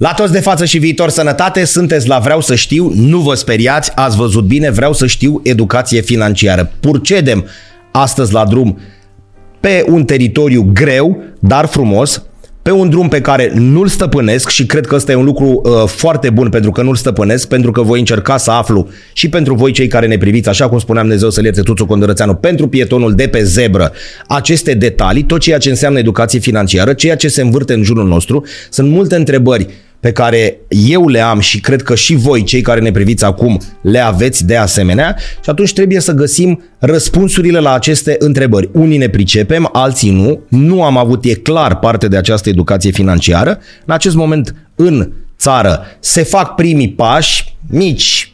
La toți de față și viitor sănătate, sunteți la Vreau să știu, nu vă speriați, ați văzut bine, vreau să știu educație financiară. Purcedem astăzi la drum pe un teritoriu greu, dar frumos, pe un drum pe care nu-l stăpânesc și cred că ăsta e un lucru uh, foarte bun pentru că nu-l stăpânesc, pentru că voi încerca să aflu și pentru voi cei care ne priviți, așa cum spuneam Dumnezeu să-l ierte Tuțu Condărățeanu, pentru pietonul de pe zebră, aceste detalii, tot ceea ce înseamnă educație financiară, ceea ce se învârte în jurul nostru, sunt multe întrebări pe care eu le am și cred că și voi, cei care ne priviți acum, le aveți de asemenea și atunci trebuie să găsim răspunsurile la aceste întrebări. Unii ne pricepem, alții nu. Nu am avut, e clar, parte de această educație financiară. În acest moment, în țară, se fac primii pași, mici,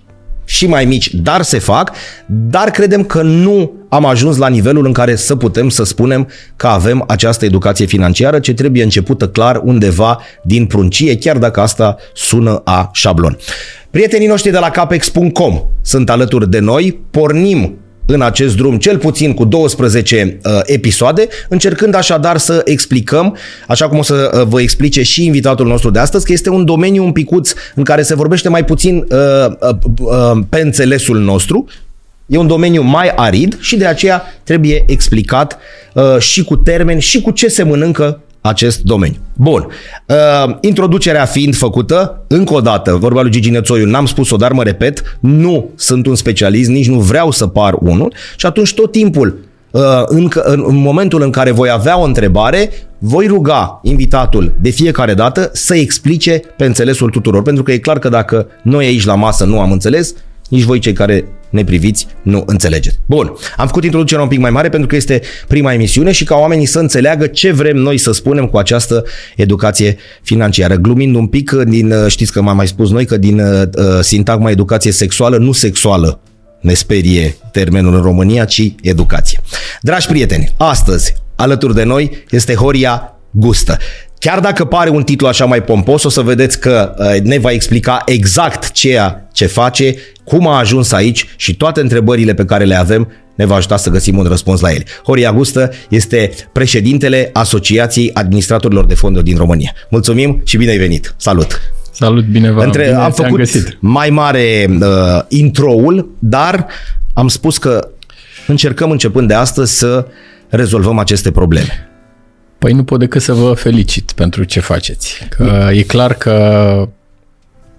și mai mici, dar se fac, dar credem că nu am ajuns la nivelul în care să putem să spunem că avem această educație financiară ce trebuie începută clar undeva din pruncie, chiar dacă asta sună a șablon. Prietenii noștri de la capex.com sunt alături de noi, pornim în acest drum, cel puțin cu 12 uh, episoade, încercând așadar să explicăm, așa cum o să uh, vă explice și invitatul nostru de astăzi, că este un domeniu un picuț în care se vorbește mai puțin uh, uh, uh, pe înțelesul nostru, E un domeniu mai arid și de aceea trebuie explicat uh, și cu termeni și cu ce se mănâncă acest domeniu. Bun. Uh, introducerea fiind făcută, încă o dată, vorba lui Gigi Nețoiu, n-am spus-o, dar mă repet, nu sunt un specialist, nici nu vreau să par unul și atunci tot timpul uh, în, în, în momentul în care voi avea o întrebare, voi ruga invitatul de fiecare dată să explice pe înțelesul tuturor, pentru că e clar că dacă noi aici la masă nu am înțeles, nici voi cei care ne priviți nu înțelegeți. Bun, am făcut introducerea un pic mai mare pentru că este prima emisiune și ca oamenii să înțeleagă ce vrem noi să spunem cu această educație financiară. Glumind un pic din, știți că m-am mai spus noi, că din uh, sintagma educație sexuală, nu sexuală, ne sperie termenul în România, ci educație. Dragi prieteni, astăzi alături de noi este Horia Gustă. Chiar dacă pare un titlu așa mai pompos, o să vedeți că uh, ne va explica exact ceea ce face, cum a ajuns aici și toate întrebările pe care le avem ne va ajuta să găsim un răspuns la ele. Horia Gustă este președintele Asociației Administratorilor de Fonduri din România. Mulțumim și bine ai venit! Salut! Salut, bine v-am Între, bine Am făcut găsit. mai mare uh, intro-ul, dar am spus că încercăm începând de astăzi să rezolvăm aceste probleme. Păi nu pot decât să vă felicit pentru ce faceți. Că e clar că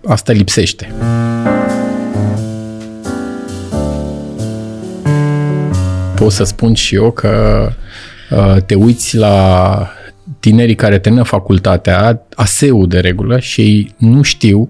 asta lipsește. Pot să spun și eu că uh, te uiți la tinerii care termină facultatea, ASEU de regulă, și ei nu știu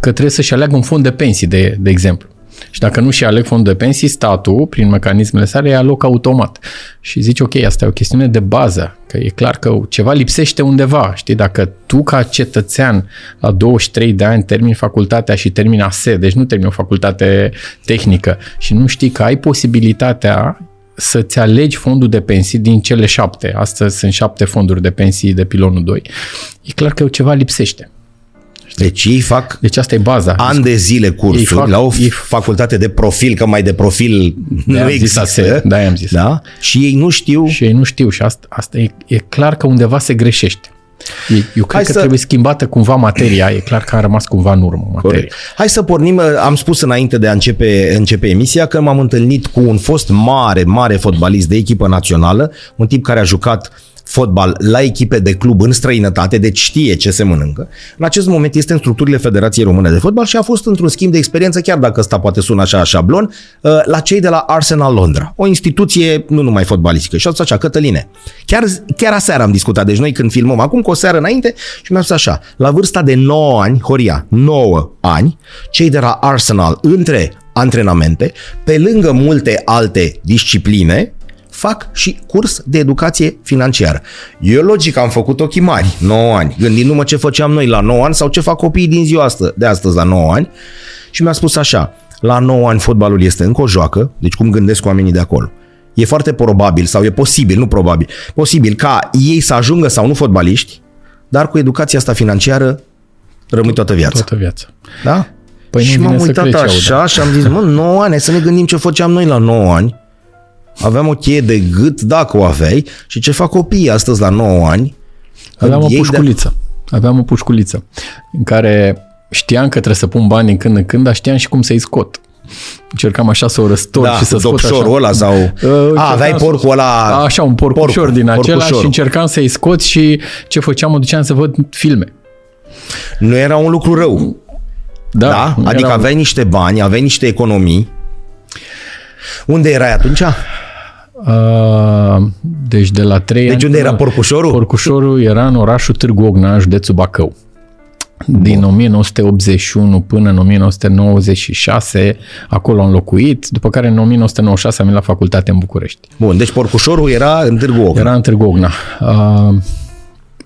că trebuie să-și aleagă un fond de pensii, de, de exemplu. Și dacă nu și aleg fond de pensii, statul, prin mecanismele sale, ia loc automat. Și zici, ok, asta e o chestiune de bază, că e clar că ceva lipsește undeva. Știi, dacă tu ca cetățean la 23 de ani termini facultatea și termini ASE, deci nu termini o facultate tehnică și nu știi că ai posibilitatea să-ți alegi fondul de pensii din cele șapte. Astăzi sunt șapte fonduri de pensii de pilonul 2. E clar că ceva lipsește. Deci ei fac Deci asta e baza. ani de zile cursuri fac- la o ei- facultate de profil, că mai de profil nu De-aia am zis există. ASE, de-aia am zis. Da? Și ei nu știu Și ei nu știu și asta, asta e, e clar că undeva se greșește. E, eu cred Hai că să- trebuie schimbată cumva materia, e clar că a rămas cumva în urmă materia. Corect. Hai să pornim, am spus înainte de a începe, începe emisia că m-am întâlnit cu un fost mare, mare fotbalist de echipă națională, un tip care a jucat fotbal la echipe de club în străinătate, deci știe ce se mănâncă. În acest moment este în structurile Federației Române de Fotbal și a fost într-un schimb de experiență, chiar dacă ăsta poate sună așa șablon, uh, la cei de la Arsenal Londra. O instituție nu numai fotbalistică. Și a spus așa, Cătăline, chiar, chiar aseară am discutat, deci noi când filmăm acum cu o seară înainte și mi-a spus așa, la vârsta de 9 ani, Horia, 9 ani, cei de la Arsenal între antrenamente, pe lângă multe alte discipline, fac și curs de educație financiară. Eu logic am făcut ochii mari, 9 ani, gândindu-mă ce făceam noi la 9 ani sau ce fac copiii din ziua asta, de astăzi la 9 ani și mi-a spus așa, la 9 ani fotbalul este încă o joacă, deci cum gândesc oamenii de acolo. E foarte probabil sau e posibil, nu probabil, posibil ca ei să ajungă sau nu fotbaliști, dar cu educația asta financiară rămâi toată viața. Toată viața. Da? Păi nu și vine m-am să uitat crezi ce așa aud. și am zis, mă, 9 ani, hai să ne gândim ce făceam noi la 9 ani. Aveam o cheie de gât, dacă o aveai, și ce fac copiii astăzi la 9 ani. Aveam o Ei de- pușculiță. Aveam o pușculiță în care știam că trebuie să pun bani în când în când, dar știam și cum să-i scot. Încercam așa să o răstor Da, și să cu scot așa. dopșorul ăla sau... Uh, A, aveai încercam porcul ăla... Așa, un porcușor porcul, din acela porcușorul. și încercam să-i scot și ce făceam, mă duceam să văd filme. Nu era un lucru rău. Da, Da? nu Adică era- aveai niște bani, aveai niște economii. Unde erai atunci? Uh, deci de la 3 Deci ani... unde până- era porcușorul? Porcușorul era în orașul Târgu Ognaș, județul Bacău. Din 1981 până în 1996, acolo am locuit, după care în 1996 am venit la facultate în București. Bun, deci porcușorul era în Târgu Ognaș. Era în Târgu Ognaș. Uh,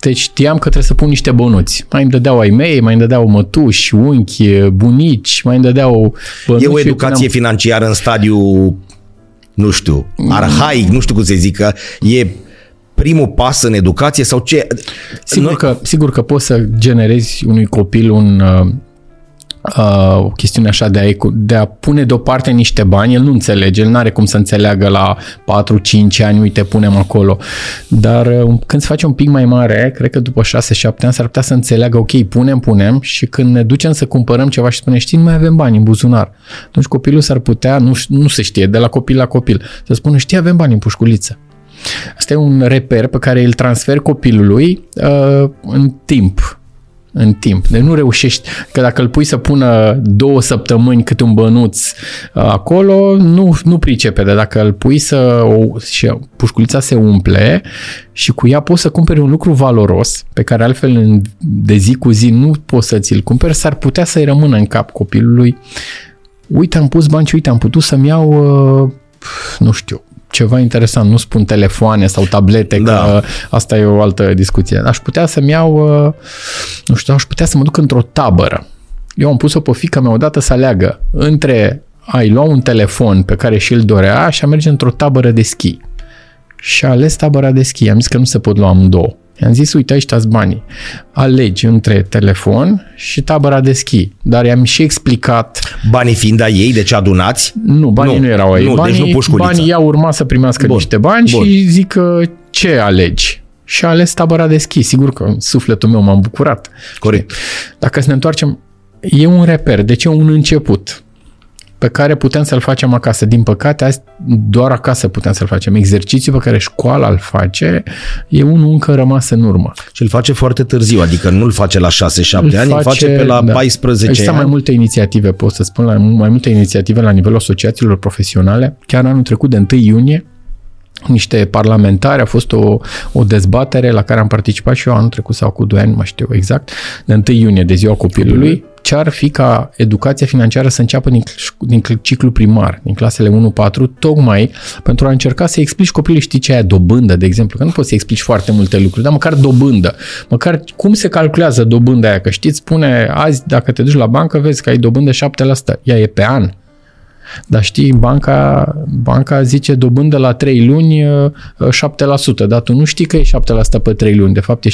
deci știam că trebuie să pun niște bănuți. Mai îmi dădeau ai mei, mai îmi dădeau mătuși, unchi, bunici, mai îmi dădeau bănuți. E o și eu educație puneam- financiară în stadiu, nu știu, arhaic, nu știu cum să zic, că e primul pas în educație sau ce? Sigur, Noi- că, sigur că poți să generezi unui copil un, uh, uh, o chestiune așa de a, ecu- de a pune deoparte niște bani, el nu înțelege, el nu are cum să înțeleagă la 4-5 ani, uite, punem acolo. Dar uh, când se face un pic mai mare, cred că după 6-7 ani s-ar putea să înțeleagă, ok, punem, punem și când ne ducem să cumpărăm ceva și spune, știi, nu mai avem bani în buzunar. Atunci copilul s-ar putea, nu, nu se știe, de la copil la copil, să spună, știi, avem bani în pușculiță. Asta e un reper pe care îl transfer copilului uh, în timp. În timp. Deci nu reușești, că dacă îl pui să pună două săptămâni cât un bănuț uh, acolo, nu, nu pricepe, dar dacă îl pui să o, și pușculița se umple și cu ea poți să cumperi un lucru valoros pe care altfel în, de zi cu zi nu poți să ți-l cumperi, s-ar putea să-i rămână în cap copilului uite, am pus bani și uite, am putut să-mi iau, uh, nu știu, ceva interesant, nu spun telefoane sau tablete, Da. că asta e o altă discuție. Aș putea să-mi iau, uh, nu știu, aș putea să mă duc într-o tabără. Eu am pus-o pe fica mea odată să aleagă între a-i lua un telefon pe care și-l dorea și a merge într-o tabără de schi. Și a ales tabăra de schi. Am zis că nu se pot lua amândouă. I-am zis, uite, aici stați banii. Alegi între telefon și tabăra de schi. Dar i-am și explicat Banii fiind a ei, deci adunați, nu, banii nu, Nu, nu erau ei. nu, deci banii, nu pușculița. banii ea urma să primească Bun, niște bani bun. și zic că ce alegi? Și a ales tabăra de schi. Sigur că în sufletul meu m-am bucurat. corect. Dacă să ne întoarcem, e un reper, deci e un început pe care putem să-l facem acasă. Din păcate, azi doar acasă putem să-l facem. Exercițiul pe care școala îl face e unul încă rămas în urmă. Și îl face foarte târziu, adică nu îl face la 6-7 ani, îl face pe la da. 14 Există ani. mai multe inițiative, pot să spun, la mai multe inițiative la nivelul asociațiilor profesionale. Chiar anul trecut, de 1 iunie, niște parlamentari, a fost o, o dezbatere la care am participat și eu anul trecut sau cu 2 ani, nu mai știu exact, de 1 iunie, de ziua copilului, ce ar fi ca educația financiară să înceapă din, din ciclu primar, din clasele 1-4, tocmai pentru a încerca să explici copilului, știi ce e aia, dobândă, de exemplu, că nu poți să explici foarte multe lucruri, dar măcar dobândă, măcar cum se calculează dobânda aia, că știți, spune azi, dacă te duci la bancă, vezi că ai dobândă 7%, ea e pe an, dar știi, banca, banca zice dobândă la 3 luni uh, 7%, dar tu nu știi că e 7% pe 3 luni, de fapt e 7%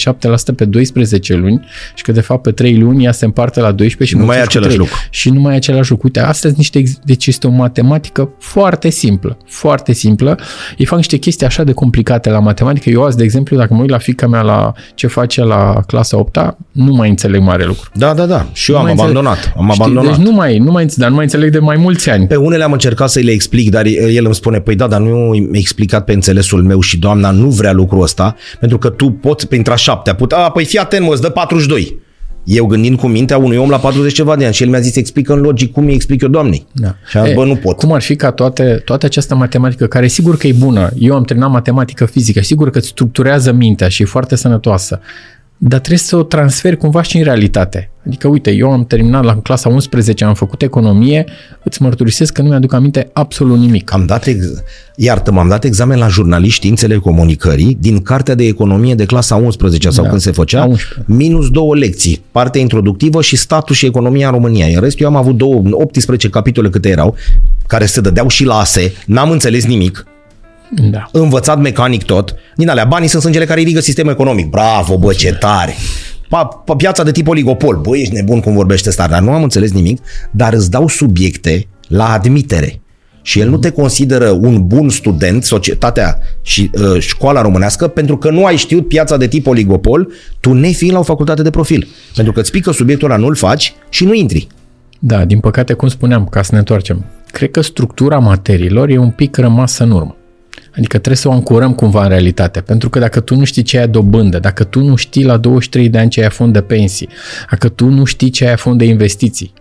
pe 12 luni și că de fapt pe 3 luni ea se împarte la 12 și Nu mai e mulțești cu același 3. lucru. Și nu mai e același lucru. Uite, astea sunt niște, ex- deci este o matematică foarte simplă, foarte simplă. Ei fac niște chestii așa de complicate la matematică. Eu azi, de exemplu, dacă mă uit la fica mea la ce face la clasa 8 nu mai înțeleg mare lucru. Da, da, da. Și eu Nu am mai înțeleg. abandonat. Am Știi? abandonat. Deci nu mai, nu mai, înțeleg, dar nu mai înțeleg de mai mulți ani. Pe unele am încercat să-i le explic, dar el îmi spune, păi da, dar nu mi-a explicat pe înțelesul meu și doamna nu vrea lucrul ăsta, pentru că tu poți printre a șaptea, put, a, păi fii atent, mă, îți dă 42. Eu gândind cu mintea unui om la 40 ceva de ani și el mi-a zis, explică în logic cum îi explic eu doamnei. Da. Și am zis, E, bă, nu pot. Cum ar fi ca toate, toată această matematică, care sigur că e bună, eu am terminat matematică fizică, sigur că îți structurează mintea și e foarte sănătoasă, dar trebuie să o transferi cumva și în realitate. Adică, uite, eu am terminat la clasa 11, am făcut economie, îți mărturisesc că nu mi-aduc aminte absolut nimic. Am dat, ex... iartă am dat examen la jurnaliști științele comunicării din cartea de economie de clasa 11 sau Da, când se făcea, a 11. minus două lecții, partea introductivă și statul și economia României. În rest, eu am avut două, 18 capitole câte erau, care se dădeau și la ASE, n-am înțeles nimic, Da. învățat mecanic tot. Din alea, banii sunt sângele care irigă sistemul economic. Bravo, bă, ce tare! Pa, pa, piața de tip oligopol. Bă, ești nebun cum vorbește ăsta, dar nu am înțeles nimic, dar îți dau subiecte la admitere. și el nu te consideră un bun student, societatea și uh, școala românească, pentru că nu ai știut piața de tip oligopol, tu nefiind la o facultate de profil. Pentru că îți pică subiectul ăla, nu-l faci și nu intri. Da, din păcate, cum spuneam, ca să ne întoarcem, cred că structura materiilor e un pic rămasă în urmă. Adică trebuie să o ancorăm cumva în realitate. Pentru că dacă tu nu știi ce e dobândă, dacă tu nu știi la 23 de ani ce e fond de pensii, dacă tu nu știi ce e fond de investiții,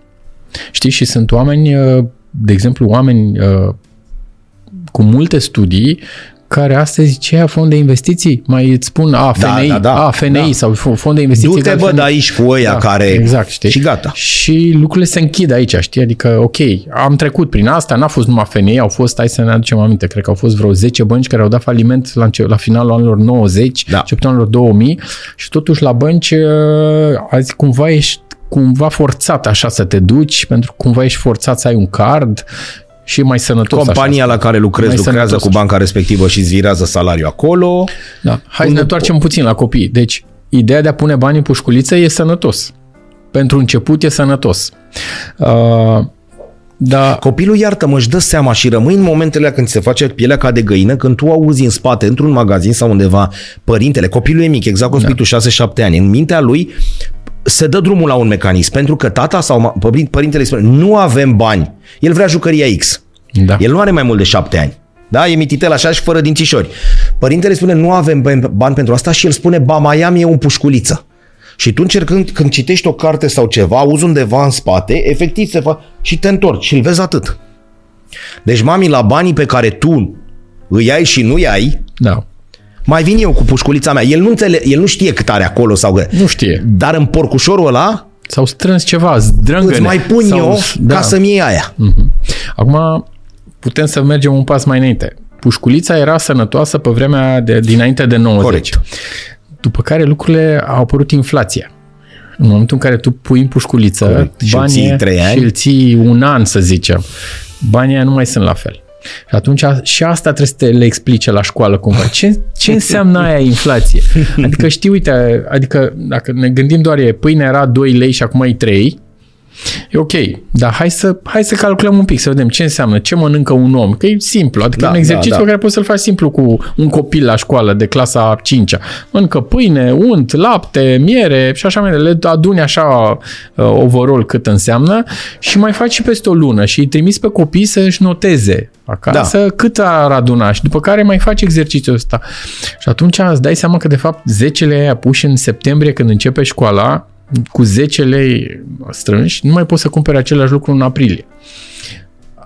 știi, și sunt oameni, uh, de exemplu, oameni uh, cu multe studii care astăzi ce ia fond de investiții? Mai îți spun, a, FNI, da, da, da, a, FNI da. sau fond de investiții. Du-te văd aici cu ăia da, care... Exact, știi? Și gata. Și lucrurile se închid aici, știi? Adică, ok, am trecut prin asta, n-a fost numai FNI, au fost, hai să ne aducem aminte, cred că au fost vreo 10 bănci care au dat faliment la, la finalul anilor 90, da. începutul anilor 2000 și totuși la bănci uh, azi cumva ești cumva forțat așa să te duci, pentru că cumva ești forțat să ai un card și mai sănătos. Compania așa. la care lucrezi mai lucrează sănătos, cu banca respectivă și îți virează salariul acolo. Da. Hai să ne întoarcem puțin la copii. Deci, ideea de a pune bani în pușculiță e sănătos. Pentru început e sănătos. Uh, da. Copilul, iartă-mă, își dă seama și rămâi în momentele când se face pielea ca de găină, când tu auzi în spate, într-un magazin sau undeva, părintele, copilul e mic, exact cum da. tu 6-7 ani, în mintea lui se dă drumul la un mecanism, pentru că tata sau părintele îi spune, nu avem bani, el vrea jucăria X. Da. El nu are mai mult de șapte ani. Da? E mititel așa și fără dințișori. Părintele spune, nu avem bani pentru asta și el spune, ba mai am eu un pușculiță. Și tu încercând, când citești o carte sau ceva, auzi undeva în spate, efectiv se fa... și te întorci și îl vezi atât. Deci mami, la banii pe care tu îi ai și nu îi ai, da. Mai vin eu cu pușculița mea. El nu, înțele, el nu știe cât are acolo sau... Nu știe. Dar în porcușorul ăla S-au strâns ceva, zdrângăne. Îți mai pun sau, eu da. ca să-mi iei aia. Uh-huh. Acum putem să mergem un pas mai înainte. Pușculița era sănătoasă pe vremea de, dinainte de 90. Corect. După care lucrurile au apărut inflația. În momentul în care tu pui în pușculiță Corect. banii și îl ții, trei ani. și îl ții un an, să zicem, banii nu mai sunt la fel. Și atunci și asta trebuie să te le explice la școală cumva. Ce, ce înseamnă aia inflație? Adică știi, uite, adică dacă ne gândim doar e pâine era 2 lei și acum e 3, E ok, dar hai să, hai să calculăm un pic, să vedem ce înseamnă, ce mănâncă un om. Că e simplu, adică da, un exercițiu da, da. care poți să-l faci simplu cu un copil la școală de clasa 5 Mănâncă pâine, unt, lapte, miere și așa mai departe. Le aduni așa uh, overall cât înseamnă și mai faci și peste o lună și îi trimis pe copii să-și noteze acasă da. cât ar aduna și după care mai faci exercițiul ăsta. Și atunci îți dai seama că de fapt 10 lei aia puși în septembrie când începe școala cu 10 lei strânși, nu mai poți să cumperi același lucru în aprilie.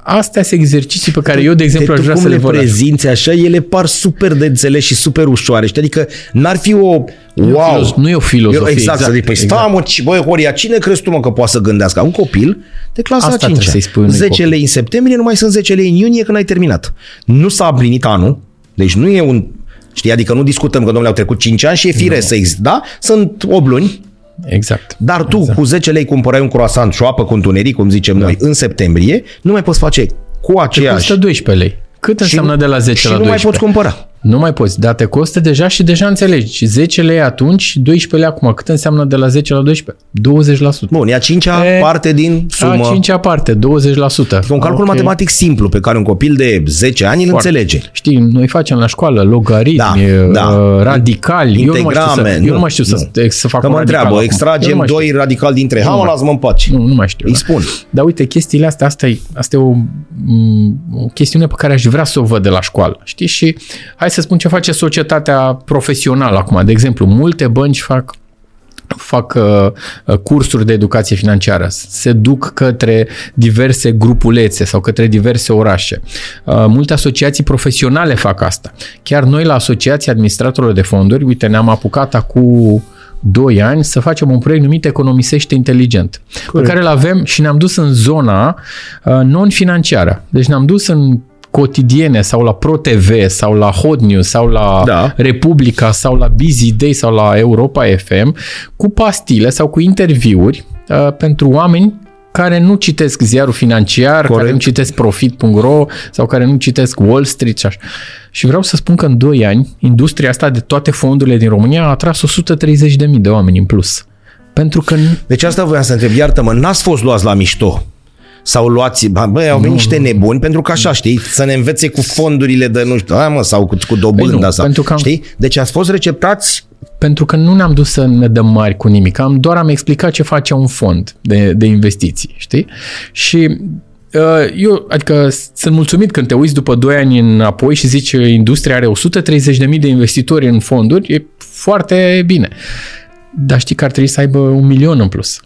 Astea sunt exerciții pe care eu, de exemplu, aș vrea să le văd. prezinți așa, ele par super de înțeles și super ușoare. Știi? Adică n-ar fi o... Wow! Nu e o filozofie. Eu, exact, exact, adică, păi exact. stai mă, băi, Horia, cine crezi tu mă că poate să gândească? Un copil de clasa Asta 5 să 10 copil. lei în septembrie, nu mai sunt 10 lei în iunie când ai terminat. Nu s-a împlinit anul, deci nu e un Știi? Adică nu discutăm că, domnule, au trecut 5 ani și e firesc să existe, da? Sunt 8 luni, Exact. Dar tu exact. cu 10 lei cumpărai un croissant și o apă cu întuneric, cum zicem da. noi, în septembrie, nu mai poți face cu aceeași... Te costă 12 lei. Cât înseamnă de la 10 la 12? Și nu mai poți cumpăra. Nu mai poți, dar te costă deja și deja înțelegi. 10 lei atunci, 12 lei acum. Cât înseamnă de la 10 la 12? 20%. Bun, e a cincea e, parte din sumă. A cincea parte, 20%. E un calcul okay. matematic simplu pe care un copil de 10 ani îl înțelege. Știi, noi facem la școală logaritmi, da, da. Uh, radicali. Integrame. Eu nu mai știu să, nu, mai știu să, să fac Că mă întreabă, extragem doi radicali dintre hamă, lasă-mă în pace. Nu, nu mai știu. Îi da. spun. Dar uite, chestiile astea, asta e, asta e o, o chestiune pe care aș vrea să o văd de la școală. Știi? Și hai să spun ce face societatea profesională acum. De exemplu, multe bănci fac fac uh, cursuri de educație financiară, se duc către diverse grupulețe sau către diverse orașe. Uh, multe asociații profesionale fac asta. Chiar noi la Asociația Administratorilor de Fonduri, uite, ne-am apucat acum 2 ani să facem un proiect numit Economisește Inteligent, Corect. pe care îl avem și ne-am dus în zona uh, non-financiară. Deci ne-am dus în cotidiene sau la ProTV sau la Hot News sau la da. Republica sau la Busy Day sau la Europa FM cu pastile sau cu interviuri uh, pentru oameni care nu citesc ziarul financiar, Corect. care nu citesc profit.ro sau care nu citesc Wall Street și așa. Și vreau să spun că în 2 ani, industria asta de toate fondurile din România a atras 130.000 de oameni în plus. Pentru că... Deci asta voiam să întreb, iartă-mă, n-ați fost luați la mișto Sau luați, bă, au venit niște nebuni, pentru că așa, știi, să ne învețe cu fondurile de, nu știu, a, mă, sau cu, cu dobândă Păi nu, sau, pentru că am- știi? Deci ați fost receptați Pentru că nu ne-am dus să ne dăm mari cu nimic, am, doar am explicat ce face un fond de, de investiții, știi? Și uh, eu, adică sunt mulțumit când te uiți după 2 ani înapoi și zici industria are 130.000 de investitori în fonduri, e foarte bine. Dar știi că ar trebui să aibă un milion în plus.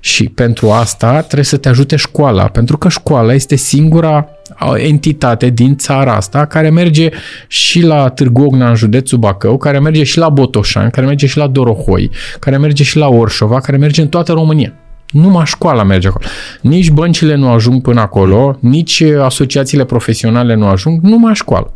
Și pentru asta trebuie să te ajute școala, pentru că școala este singura entitate din țara asta care merge și la Târgu Ogna în județul Bacău, care merge și la Botoșani, care merge și la Dorohoi, care merge și la Orșova, care merge în toată România. Numai școala merge acolo. Nici băncile nu ajung până acolo, nici asociațiile profesionale nu ajung, numai școală.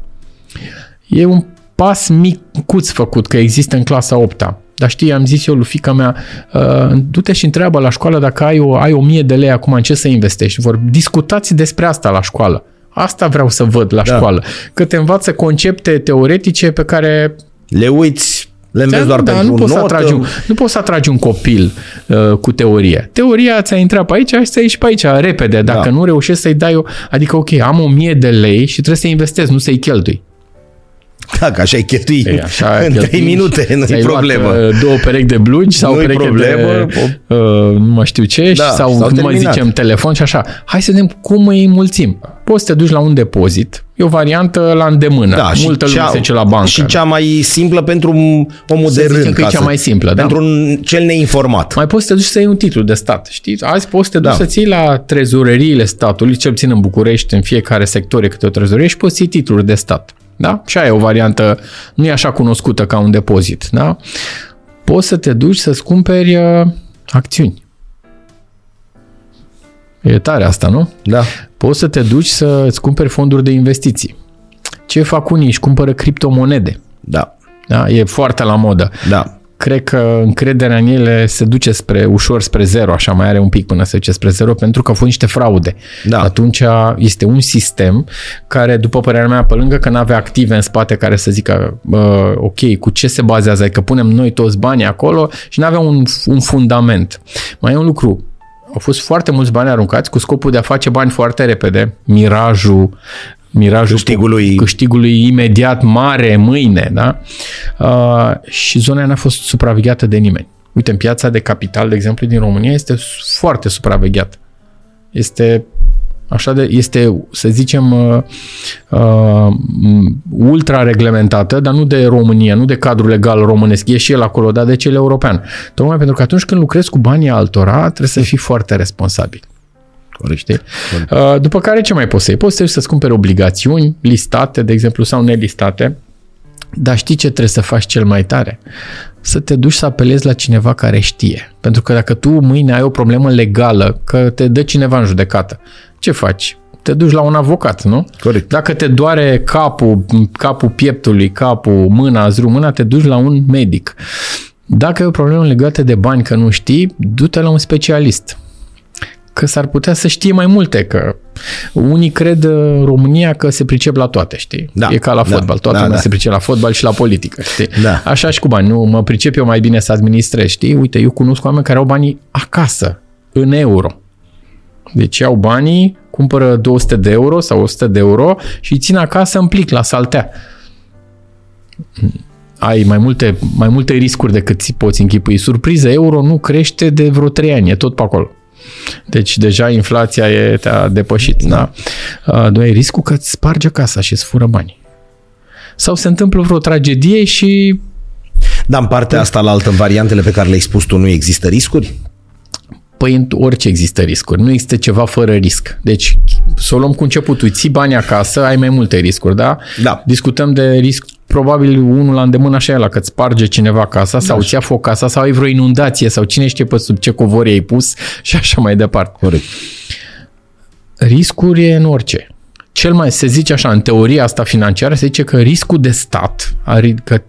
E un pas micuț făcut, că există în clasa 8 dar știi, am zis eu lui fica mea, uh, du-te și întreabă la școală dacă ai o, ai o mie de lei acum în ce să investești. Vor discutați despre asta la școală. Asta vreau să văd la Da. școală. Că te învață concepte teoretice pe care le uiți, le înveți doar da, pentru nu poți, să notă. atragi un, nu poți să atragi un copil uh, cu teorie. Teoria ți-a intrat pe aici și să ieși pe aici repede. Dacă Da. nu reușești să-i dai o... Adică, ok, am o mie de lei și trebuie să investesc, nu să-i cheltui. Da, că așa ai cheltui Ei, așa în cheltui 3 minute, nu ți-ai e luat, problemă. uh, două perechi de blugi sau Nu-i pereche problemă. de, uh, nu mai știu ce, Da, și sau s-au cum mai terminat. zicem, telefon și așa. Hai să vedem cum îi mulțim. Poți să te duci la un depozit, e o variantă la îndemână. Da, și Multă lume cea, se duce la bancă. Și cea mai simplă pentru omul Să de zicem rând. că e ca cea să- mai simplă, da. Pentru un, cel neinformat. Mai poți să te duci să iei un titlu de stat, știi? Azi poți să te duci Da. să-ți iei la trezoreriile statului, cel puțin în București, în fiecare sector e câte o trezorerie și poți să iei titluri de stat. Da? Și aia e o variantă, nu e așa cunoscută ca un depozit. Da? Poți să te duci să-ți cumperi uh, acțiuni. E tare asta, nu? Da. Poți să te duci să-ți cumperi fonduri de investiții. Ce fac unii? Își cumpără criptomonede. Da. Da? E foarte la modă Da. Cred că încrederea în ele se duce spre ușor spre zero, așa mai are un pic până se duce spre zero, pentru că au fost niște fraude. Da. Atunci este un sistem care, după părerea mea, pe lângă că nu avea active în spate care să zică uh, ok, cu ce se bazează, adică punem noi toți banii acolo și nu avea un, un fundament. Mai e un lucru, au fost foarte mulți bani aruncați cu scopul de a face bani foarte repede, mirajul, mirajul Câștigului. câștigului imediat mare mâine, da? Uh, și zona aia n-a fost supravegheată de nimeni. Uite, în piața de capital, de exemplu, din România este foarte supravegheată. Este așa de, este, să zicem, uh, uh, ultra reglementată, dar nu de România, nu de cadrul legal românesc, e și el acolo, dar de cel european. Tocmai pentru că atunci când lucrezi cu banii altora, trebuie să fii foarte responsabil. Corect. Știi? Uh, După care ce mai poți să iei? Poți să te duci să-ți cumperi obligațiuni listate, de exemplu, sau nelistate, dar știi ce trebuie să faci cel mai tare? Să te duci să apelezi la cineva care știe. Pentru că dacă tu mâine ai o problemă legală, că te dă cineva în judecată, ce faci? Te duci la un avocat, nu? Corect. Dacă te doare capul, capul pieptului, capul, mâna, zru, mâna, te duci la un medic. Dacă ai o problemă legată de bani că nu știi, du-te la un specialist că s-ar putea să știe mai multe, că unii cred în România că se pricep la toate, știi? Da, e ca la da, fotbal, toată da, lumea da. se pricep la fotbal și la politică, știi? Da. Așa și cu bani, nu mă pricep eu mai bine să administrez, știi? Uite, eu cunosc oameni care au banii acasă, în euro. Deci iau banii, cumpără 200 de euro sau 100 de euro și îi țin acasă în plic la saltea. Ai mai multe, mai multe riscuri decât ți poți închipui. Surpriză, euro nu crește de vreo 3 ani, e tot pe acolo. Deci deja inflația e, te-a depășit. Da. Da? Nu ai riscul că îți sparge casa și îți fură banii. Sau se întâmplă vreo tragedie și Dar în partea asta, la altă, în variantele pe care le-ai spus tu, nu există riscuri? Păi în orice există riscuri. Nu există ceva fără risc. Deci să o luăm cu începutul. Ții bani acasă, ai mai multe riscuri, da? Da. Discutăm de risc probabil unul la îndemână așa e la că îți sparge cineva casa sau îți ia foc casa sau ai vreo inundație sau cine știe pe sub ce covor ai pus și așa mai departe. Corect. Riscuri e în orice. Cel mai, se zice așa, în teoria asta financiară, se zice că riscul de stat, că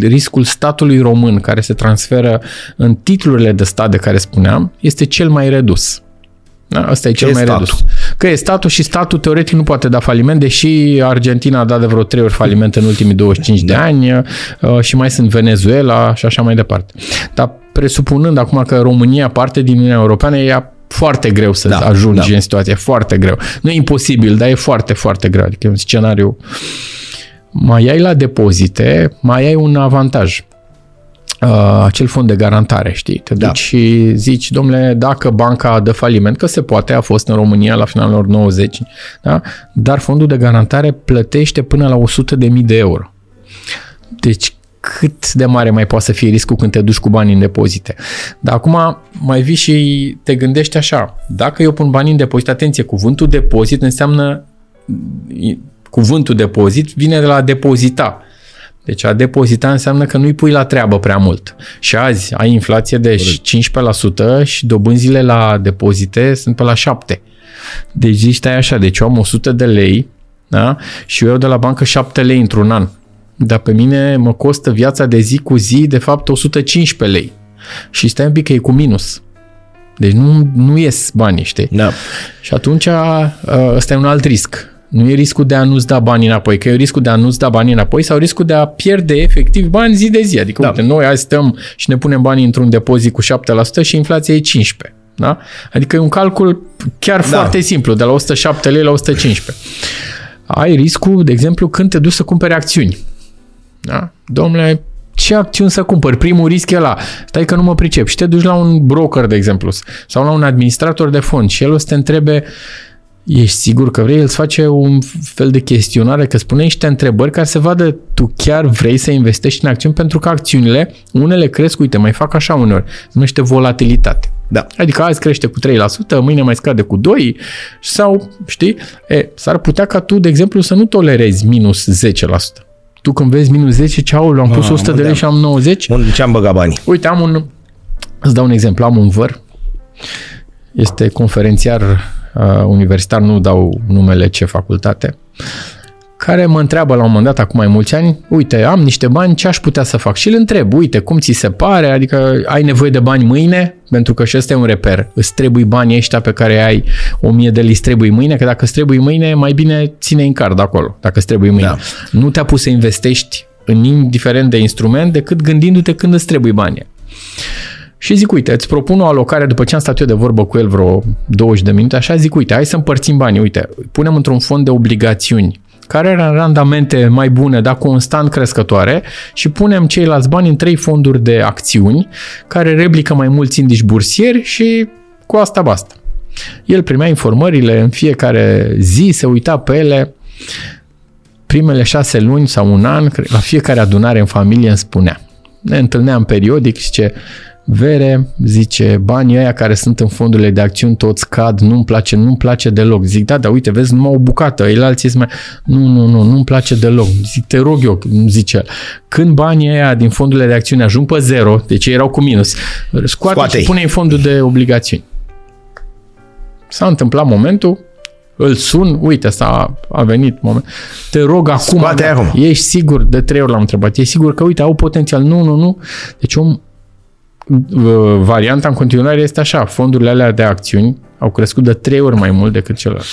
riscul statului român care se transferă în titlurile de stat de care spuneam, este cel mai redus. Da? Asta e cel e mai statul? redus. Că e statul și statul teoretic nu poate da faliment, deși Argentina a dat de vreo trei ori faliment în ultimii 25 de ani uh, și mai sunt Venezuela și așa mai departe. Dar presupunând acum că România, parte din Uniunea Europeană, ea foarte greu să Da, ajungi da. în situație, foarte greu. Nu e imposibil, dar e foarte, foarte greu. Adică e un scenariu... Mai ai la depozite, mai ai un avantaj. Uh, acel fond de garantare, știi? Te duci Da. și zici, domnule, dacă banca dă faliment, că se poate, a fost în România la finalul anilor 90, da? dar fondul de garantare plătește până la 100.000 de euro. Deci cât de mare mai poate să fie riscul când te duci cu banii în depozite. Dar acum mai vii și te gândești așa, dacă eu pun banii în depozit, atenție, cuvântul depozit înseamnă cuvântul depozit vine de la depozita. Deci a depozita înseamnă că nu-i pui la treabă prea mult. Și azi ai inflație de 15% și dobânzile la depozite sunt pe la 7%. Deci zici, stai așa, deci eu am 100 de lei da? și eu iau de la bancă 7 lei într-un an. Dar pe mine mă costă viața de zi cu zi, de fapt, 115 lei. Și stai un pic că e cu minus. Deci nu, nu ies banii, știi? Da. Și atunci ă, ăsta e un alt risc. Nu e riscul de a nu-ți da banii înapoi, că e riscul de a nu-ți da banii înapoi sau riscul de a pierde efectiv bani zi de zi. Adică, Da. uite, noi azi stăm și ne punem banii într-un depozit cu 7% și inflația e 15%. Da? Adică e un calcul chiar Da. foarte simplu, de la 107 lei la 115. Ai riscul, de exemplu, când te duci să cumperi acțiuni. Da? Domnule, ce acțiuni să cumpăr? Primul risc e la, stai că nu mă pricep. Și te duci la un broker, de exemplu, sau la un administrator de fond și el o să te întrebe Ești sigur că vrei? El îți face un fel de chestionare, că spune niște întrebări care să vadă tu chiar vrei să investești în acțiuni, pentru că acțiunile, unele cresc, uite, mai fac așa uneori, se numește volatilitate. Da. Adică azi crește cu 3%, mâine mai scade cu 2% sau, știi, e, s-ar putea ca tu, de exemplu, să nu tolerezi minus 10%. Tu când vezi minus 10, ce aul, am pus Mamă, 100 de lei da. și am 90, Unde ce am băgat banii? Uite, am un... Îți dau un exemplu. Am un văr. Este conferențiar uh, universitar, nu dau numele ce facultate, care mă întreabă la un moment dat, acum mai mulți ani, uite, am niște bani, ce aș putea să fac? Și îl întreb, uite, cum ți se pare? Adică ai nevoie de bani mâine? Pentru că și ăsta e un reper. Îți trebuie banii ăștia pe care ai 1000 de lei, îți trebuie mâine, că dacă îți trebuie mâine, mai bine ține în card acolo, dacă îți trebuie mâine. Da. Nu te-a pus să investești în indiferent de instrument, decât gândindu-te când îți trebuie banii. Și zic, uite, îți propun o alocare după ce am stat eu de vorbă cu el vreo 20 de minute, așa zic, uite, hai să împărțim banii, uite, punem într-un fond de obligațiuni care are randamente mai bune, dar constant crescătoare și punem ceilalți bani în trei fonduri de acțiuni care replică mai mulți indici bursieri și cu asta basta. El primea informările în fiecare zi, se uita pe ele, primele șase luni sau un an, cre- la fiecare adunare în familie îmi spunea. Ne întâlneam periodic și zice, Vere, zice, banii ăia care sunt în fondurile de acțiuni toți cad, nu-mi place, nu-mi place deloc. Zic, da, dar uite, vezi, numai o bucată, ei alții mai... Nu, nu, nu, nu-mi place deloc. Zic, te rog eu, zice el. Când banii ăia din fondurile de acțiuni ajung pe zero, deci ei erau cu minus, scoate Scoate-i. și pune în fondul de obligațiuni. S-a întâmplat momentul, îl sun, uite, s-a a venit moment. Te rog acum, Scoate da, acum. ești sigur, de trei ori l-am întrebat, ești sigur că, uite, au potențial? Nu, nu, nu. Deci om, uh, varianta în continuare este așa, fondurile alea de acțiuni au crescut de trei ori mai mult decât celălalt.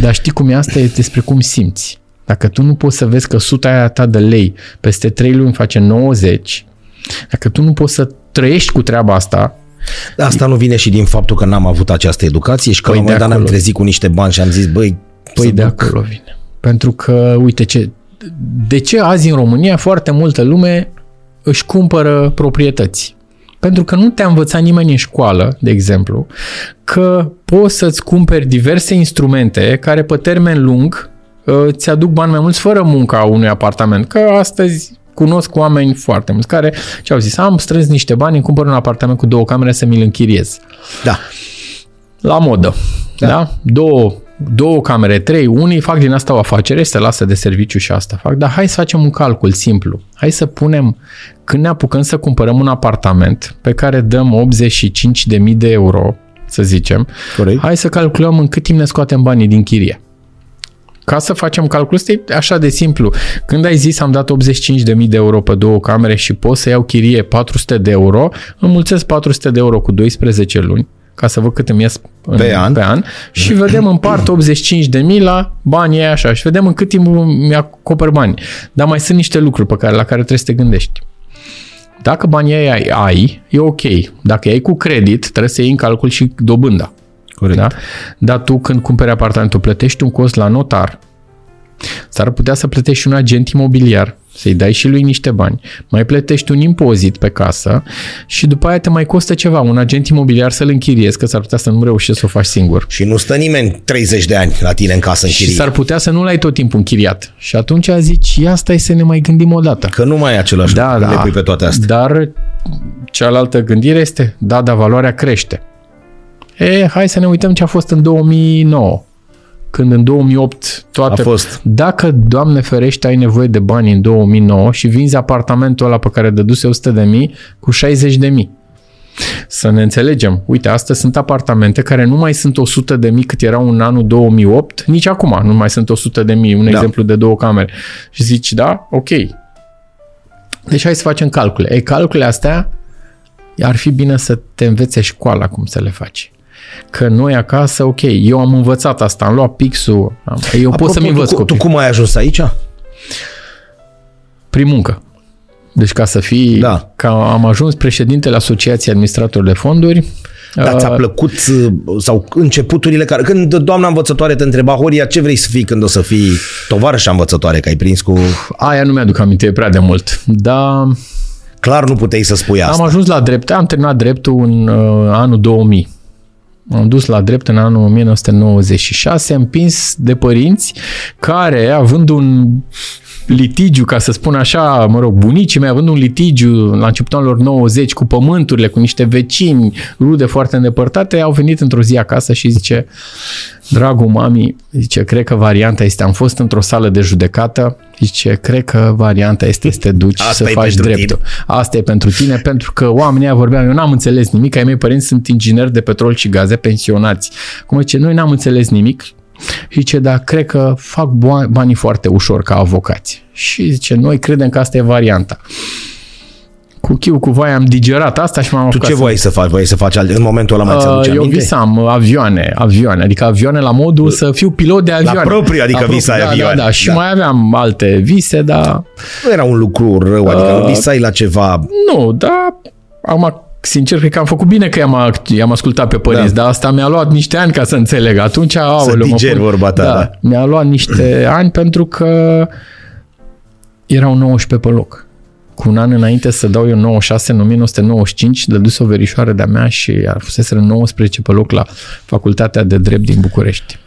Dar știi cum e asta? E despre cum simți. Dacă tu nu poți să vezi că suta aia ta de lei peste 3 luni face 90, dacă tu nu poți să trăiești cu treaba asta, Asta nu vine și din faptul că n-am avut această educație și că Păi la un de moment dat ne-am acolo. trezit cu niște bani și am zis, băi, Păi să de duc. acolo vine. Pentru că, uite, ce, de ce azi în România foarte multă lume își cumpără proprietăți? Pentru că nu te-a învățat nimeni în școală, de exemplu, că poți să-ți cumperi diverse instrumente care pe termen lung uh, ți aduc bani mai mulți fără munca unui apartament. Că astăzi cunosc oameni foarte mulți care ce au zis, am strâns niște bani, îmi cumpăr un apartament cu două camere să mi-l închiriez Da. la modă. Da? da? Două, două camere, trei, unii fac din asta o afacere, se lasă de serviciu și asta fac, dar hai să facem un calcul simplu. Hai să punem, când ne apucăm să cumpărăm un apartament pe care dăm 85.000 de euro, să zicem, Corect. hai să calculăm în cât timp ne scoatem banii din chirie. Ca să facem calculul ăsta e așa de simplu. Când ai zis am dat 85.000 de euro pe două camere și pot să iau chirie 400 de euro, înmulțesc 400 de euro cu 12 luni, ca să văd cât îmi ies în, Pe an. pe an și vedem în part 85 de mii la banii aia așa și vedem în cât timp mi-acoper bani. Dar mai sunt niște lucruri pe care, la care trebuie să te gândești. Dacă banii aia ai, ai, e ok. Dacă ai cu credit, trebuie să iei în calcul și dobânda. Corect. Da? Dar tu când cumperi apartamentul plătești un cost la notar, s-ar putea să plătești și un agent imobiliar, să-i dai și lui niște bani, mai plătești un impozit pe casă și după aia te mai costă ceva, un agent imobiliar să-l închiriezi, că s-ar putea să nu reușești să o faci singur. Și nu stă nimeni 30 de ani la tine în casă în Și chirie. s-ar putea să nu l-ai tot timpul închiriat. Și atunci zici, ia stai să ne mai gândim o dată. Că nu mai e același Da, lucru, da. le pui pe toate astea. Dar cealaltă gândire este, da, dar valoarea crește. E, hai să ne uităm ce a fost în 2009. Când în 2008 toate... A fost. Dacă, Doamne ferește, ai nevoie de bani în 2009 și vinzi apartamentul ăla pe care dăduse 100 de mii cu 60 de mii. Să ne înțelegem. Uite, astăzi sunt apartamente care nu mai sunt 100 de mii cât erau în anul 2008, nici acum nu mai sunt 100 de mii, un Da. exemplu de două camere. Și zici, da, ok. Deci hai să facem calcule. Ei, calculele astea ar fi bine să te învețe școala cum să le faci. Că noi acasă, ok, eu am învățat asta, am luat pixul, am, eu pot Apropo, să-mi învăț tu, tu copii. cum ai ajuns aici? Prin muncă. Deci ca să fii, Da. ca am ajuns președintele Asociației Administratorilor de Fonduri. Da, ți-a Uh, plăcut uh, sau începuturile care... Când doamna învățătoare te întreba, Horia, ce vrei să fii când o să fii tovarășa învățătoare, că ai prins cu... Aia nu mi-aduc aminte e prea de mult. Dar Clar nu puteai să spui asta. am ajuns la drept, am terminat dreptul în uh, anul 2000. Am dus la drept în anul 1996, împins de părinți care, având un litigiu, ca să spun așa, mă rog, bunicii mei având un litigiu la începutul anilor 90 cu pământurile, cu niște vecini, rude foarte îndepărtate, au venit într-o zi acasă și zice, dragul mami, zice, cred că varianta este, am fost într-o sală de judecată, zice, cred că varianta este să te duci Asta să e faci pentru dreptul. Asta e pentru tine, pentru că oamenii ăia vorbeam, eu n-am înțeles nimic, ai mei părinți sunt ingineri de petrol și gaze pensionați. Cum zice, noi n-am înțeles nimic, și zice, da, cred că fac bo- banii foarte ușor ca avocați. Și zice, noi credem că asta e varianta. Cu chiu, cu vai am digerat asta și m-am Tu apucat ce să- voiai să faci? Voiai să faci alte... În momentul ăla mai ți Uh, aduce eu aminte? visam avioane, avioane, adică avioane la modul să fiu pilot de avioane. propriu, adică propriu, visai da, avioane. Da, da, și Da. mai aveam alte vise, dar Nu era un lucru rău, adică Uh, nu visai la ceva... nu, dar am sincer, cred că am făcut bine că i-am, i-am ascultat pe părinți, Da. dar asta mi-a luat niște ani ca să înțeleg. Atunci, aoleu, mă digeri pun- vorba ta, da. Mi-a luat niște ani pentru că erau 19 pe loc. Cu un an înainte să dau eu 96, în 1995, dăduse o verișoară de-a mea și ar fusese 19 pe loc la Facultatea de Drept din București.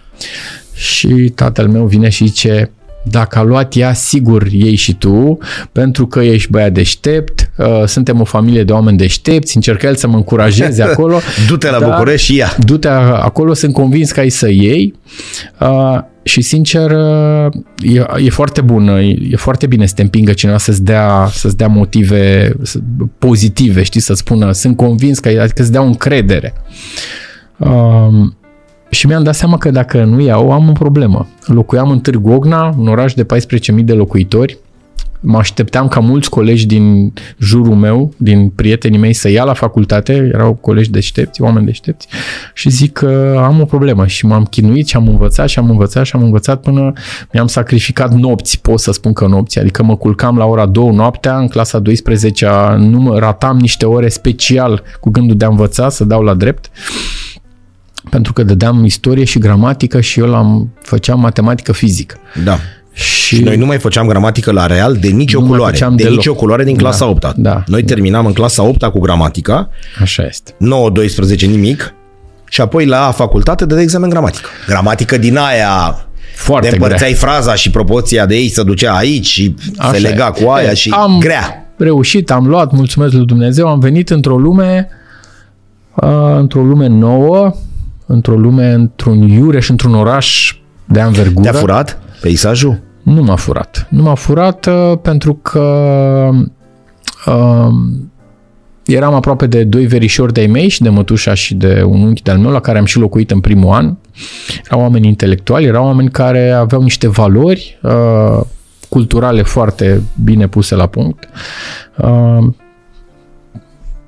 Și tatăl meu vine și zice, dacă a luat ea, sigur ei și tu, pentru că ești băiat deștept, uh, suntem o familie de oameni deștepți, încercă el să mă încurajeze acolo. Du-te la dar București și ia. Du-te acolo, sunt convins că ai să iei uh, și sincer uh, e, e foarte bun, e, e foarte bine să te împingă cineva să-ți dea, să-ți dea motive să- pozitive, știi, să spună sunt convins că adică să dea o încredere. Um, și mi-am dat seama că dacă nu iau, am o problemă. Locuiam în Târgu Ogna, un oraș de 14.000 de locuitori. Mă așteptam ca mulți colegi din jurul meu, din prietenii mei, să ia la facultate, erau colegi deștepți, oameni deștepți, și zic că am o problemă și m-am chinuit și am învățat și am învățat și am învățat până mi-am sacrificat nopți, pot să spun că nopți, adică mă culcam la ora 2 noaptea, în clasa 12 nu mă ratam niște ore special cu gândul de a învăța, să dau la drept pentru că dădeam istorie și gramatică și eu am făceam matematică fizică. Da. Și, Și noi nu mai făceam gramatică la real de nicio Nu mai culoare. făceam De deloc. nicio culoare din clasa Da, 8 da. Noi terminam în clasa 8 cu gramatica, Așa este. 9-12 nimic, și apoi la facultate de examen gramatică. Gramatică din aia Foarte de grea. împărțeai fraza și proporția de ei se ducea aici și Așa se e. lega cu aia E, și am grea. reușit, am luat, mulțumesc lui Dumnezeu, am venit într-o lume uh, într-o lume nouă, într-o lume, într-un iureș, într-un oraș de anvergură. Te-a furat peisajul? Nu m-a furat. Nu m-a furat uh, pentru că uh, eram aproape de doi verișori de-ai mei și de mătușa și de un unchi de-al meu la care am și locuit în primul an. Erau oameni intelectuali, erau oameni care aveau niște valori uh, culturale foarte bine puse la punct. Uh,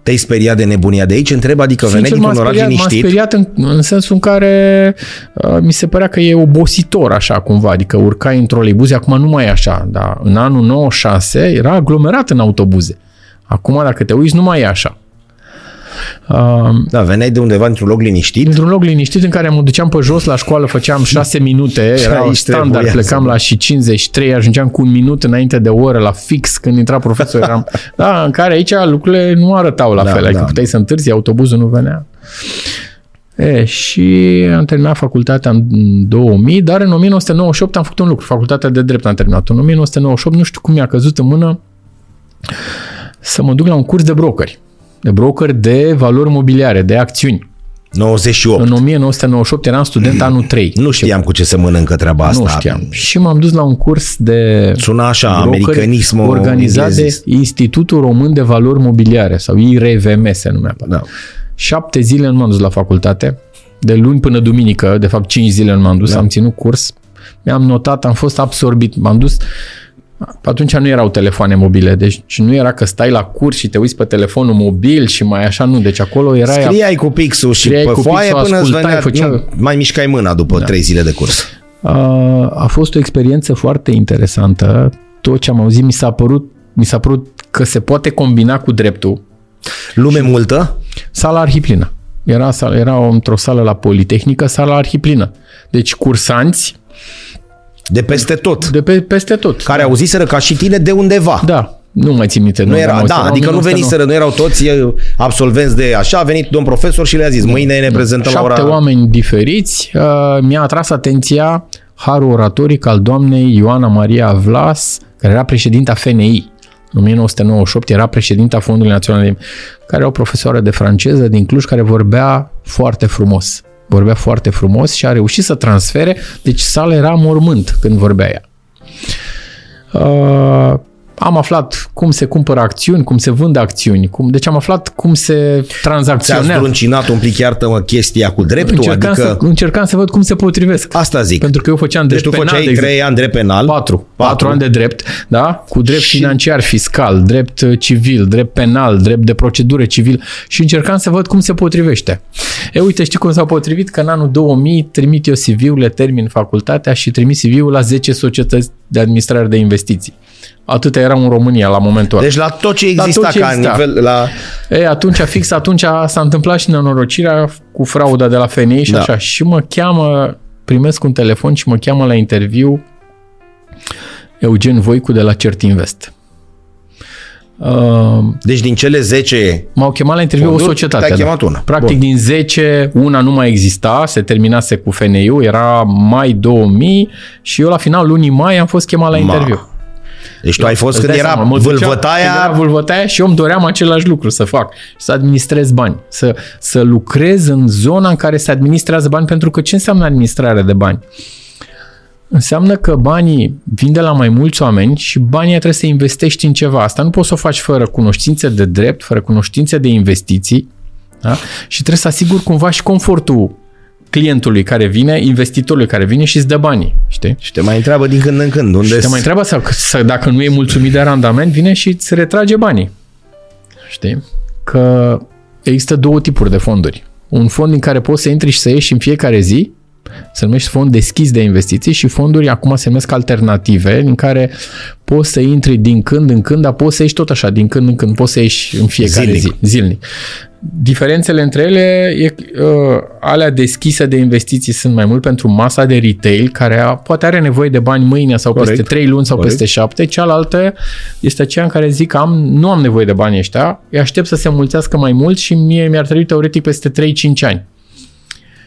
Te-ai speriat de nebunia de aici? Întreb, adică veneai Sincer, m-a dintr-un oraș speriat, m-a liniștit? speriat în, în sensul în care uh, mi se părea că e obositor așa cumva, adică urcai în troleibuze, acum nu mai e așa, dar în anul 96 era aglomerat în autobuze. Acum, dacă te uiți, nu mai e așa. Uh, Da, veneai de undeva într-un loc liniștit. Într-un loc liniștit în care mă duceam pe jos la școală, făceam șase minute, Și era aici standard, trebuia plecam să- la și 53, ajungeam cu un minut înainte de oră la fix când intra profesor. Eram, da, în care aici lucrurile nu arătau la Da, fel, adică da. puteai să întârzi, autobuzul nu venea. E, și am terminat facultatea în 2000, dar în 1998 am făcut un lucru. Facultatea de drept am terminat. În 1998, nu știu cum mi-a căzut în mână să mă duc la un curs de brokeri. De brokeri de valori mobiliare, de acțiuni. 98. În 1998 eram student anul 3. Nu știam cu ce se mănâncă treaba asta. Nu știam. Și m-am dus la un curs de Suna așa, brokeri americanism organizat de englezist. Institutul Român de Valori Mobiliare sau IRVM se numea. Da. Șapte zile nu m-am dus la facultate. De luni până duminică, de fapt cinci zile nu m-am dus, Da. am ținut curs. Mi-am notat, am fost absorbit, m-am dus pe atunci nu erau telefoane mobile, deci nu era că stai la curs și te uiți pe telefonul mobil și mai așa, nu. Deci acolo era Scriai cu pixul și Scriai pe cu foaie pixul, până îți ascultai, venea, făceai- nu, mai mișcai mâna după trei zile de curs. A, a fost o experiență foarte interesantă. Tot ce am auzit mi s-a părut, mi s-a părut că se poate combina cu dreptul. Lume multă? Sala arhiplină. Era, sala- era într-o sală la Politehnică, sala arhiplină. Deci cursanți De peste tot. de pe, peste tot. Care auziseră ca și tine de undeva. Da, nu mai țin minte. Nu era, am auzit, da, era adică nu 1909. veniseră, nu erau toți eh, absolvenți de așa, a venit domn profesor și le-a zis, mâine ne prezentăm la Șapte ora... oameni diferiți. Uh, mi-a atras atenția harul oratoric al doamnei Ioana Maria Vlas, care era președinta FNI. În 1998 era președinta Fondului Național de care era o profesoară de franceză din Cluj care vorbea foarte frumos. Vorbea foarte frumos și a reușit să transfere, deci sala era mormânt când vorbea ea. Uh, am aflat cum se cumpără acțiuni, cum se vând acțiuni, cum, deci am aflat cum se Ți-a tranzacționează. zdruncinat un pic, iartă-mă, chestia cu dreptul? Încercam, adică... să, încercam să văd cum se potrivesc. Asta zic. Pentru că eu făceam Deci drept tu penal, făceai de exemplu. trei ani drept penal. Patru. Patru ani de drept, da? Cu drept Și- financiar, fiscal, drept uh, civil, drept penal, drept de procedură civil și încercam să văd cum se potrivește. E, uite, știi cum s-au potrivit? Că în anul 2000 trimit eu CV-urile, termin facultatea și trimit CV-ul la 10 societăți de administrare de investiții. Atâtea erau în România la momentul ăla. Deci la tot ce La exista tot ce ca exista. nivel... La... E, atunci, fix atunci s-a întâmplat și nenorocirea cu frauda de la FNI și Da. așa. Și mă cheamă, primesc un telefon și mă cheamă la interviu Eugen Voicu de la Certinvest. Uh, Deci din cele 10 m-au chemat la interviu o Fonduri, societate. te-a da. chemat una. Practic Bun. din 10, una nu mai exista, se terminase cu FNI-ul, era mai 2000 și eu la final lunii mai am fost chemat la Ma. interviu. Deci tu ai fost Îți când dai era seama, mă duceam- vâlvătaia... Când era vâlvătaia și eu îmi doream același lucru să fac. Să administrez bani. Să, să lucrez în zona în care se administrează bani. Pentru că ce înseamnă administrarea de bani? Înseamnă că banii vin de la mai mulți oameni și banii trebuie să investești în ceva. Asta nu poți să o faci fără cunoștințe de drept, fără cunoștințe de investiții da? și trebuie să asiguri cumva și confortul clientului care vine, investitorului care vine și îți dă banii. Știi? Și te mai întreabă din când în când. Unde Și te mai întreabă să, să, dacă nu e mulțumit de randament, vine și îți retrage banii. Știi? Că există două tipuri de fonduri. Un fond în care poți să intri și să ieși în fiecare zi, se numește fond deschis de investiții și fonduri acum se numesc alternative, în care poți să intri din când în când, dar poți să ieși tot așa, din când în când, poți să ieși în fiecare Zilnic. zi, zilnic. Diferențele între ele, e, uh, alea deschise de investiții sunt mai mult pentru masa de retail, care a, poate are nevoie de bani mâine sau Corect. peste 3 luni sau Corect. peste 7. Cealaltă este aceea în care zic am, nu am nevoie de banii ăștia, îi aștept să se mulțească mai mult și mie mi-ar trebui teoretic peste 3-5 ani.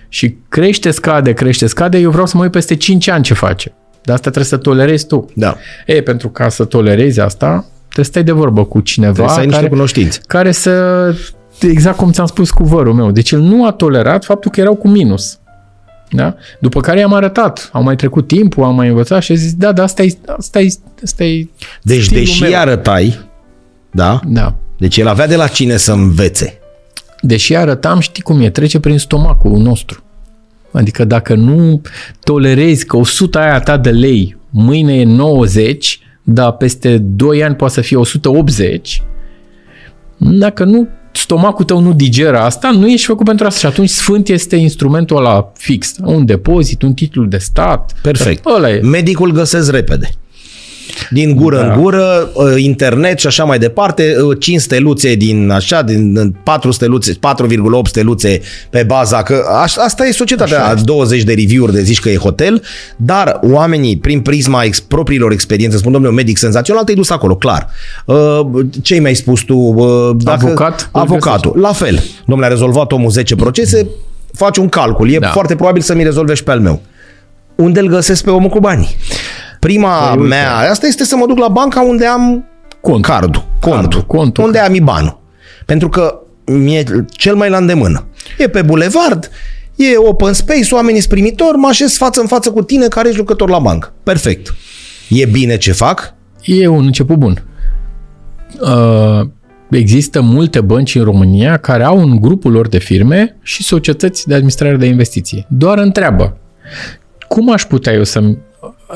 Și crește, scade, crește, scade, eu vreau să mă uit peste 5 ani ce face. Dar asta trebuie să tolerezi tu. Da. E, pentru ca să tolerezi asta, trebuie să stai de vorbă cu cineva Trebuie să ai niște care, cunoștințe. care să, exact cum ți-am spus cu vărul meu, deci el nu a tolerat faptul că erau cu minus. Da? După care i-am arătat, au mai trecut timpul, am mai învățat și a zis, da, da, asta e, asta e, asta e Deci stilul deși meu. arătai, da? Da. Deci el avea de la cine să învețe. Deși arătam, știi cum e, trece prin stomacul nostru. Adică dacă nu tolerezi că 100 aia ta de lei mâine e 90, dar peste 2 ani poate să fie 180, dacă nu stomacul tău nu digeră asta, nu ești făcut pentru asta. Și atunci sfânt este instrumentul ăla fix. Un depozit, un titlu de stat. Perfect. Ăla e. Medicul găsesc repede. Din gură Da. în gură, uh, internet și așa mai departe, uh, 5 steluțe din așa, din 4 steluțe, 4,8 steluțe pe baza că aș- asta e societatea, Așa 20 de review-uri de zici că e hotel, dar oamenii prin prisma ex, propriilor experiențe spun, domnule, un medic senzațional, te-ai dus acolo, clar. Uh, Ce mi-ai spus tu? Uh, Avocat, îl Avocatul, la fel. Domnule, a rezolvat omul 10 procese, faci un calcul, e Da. foarte probabil să mi rezolve și pe al meu. Unde îl găsesc pe omul cu banii? Prima Păi, uite. mea, asta este să mă duc la banca unde am Cont. cardul, contul, Cardul, contul. unde am IBAN-ul. Pentru că mi-e cel mai la îndemână. E pe bulevard, e open space, oamenii sunt primitori, mă așez față în față cu tine care ești lucrător la bancă. Perfect. E bine ce fac? E un început bun. Uh, există multe bănci în România care au în grupul lor de firme și societăți de administrare de investiții. Doar întreabă, cum aș putea eu să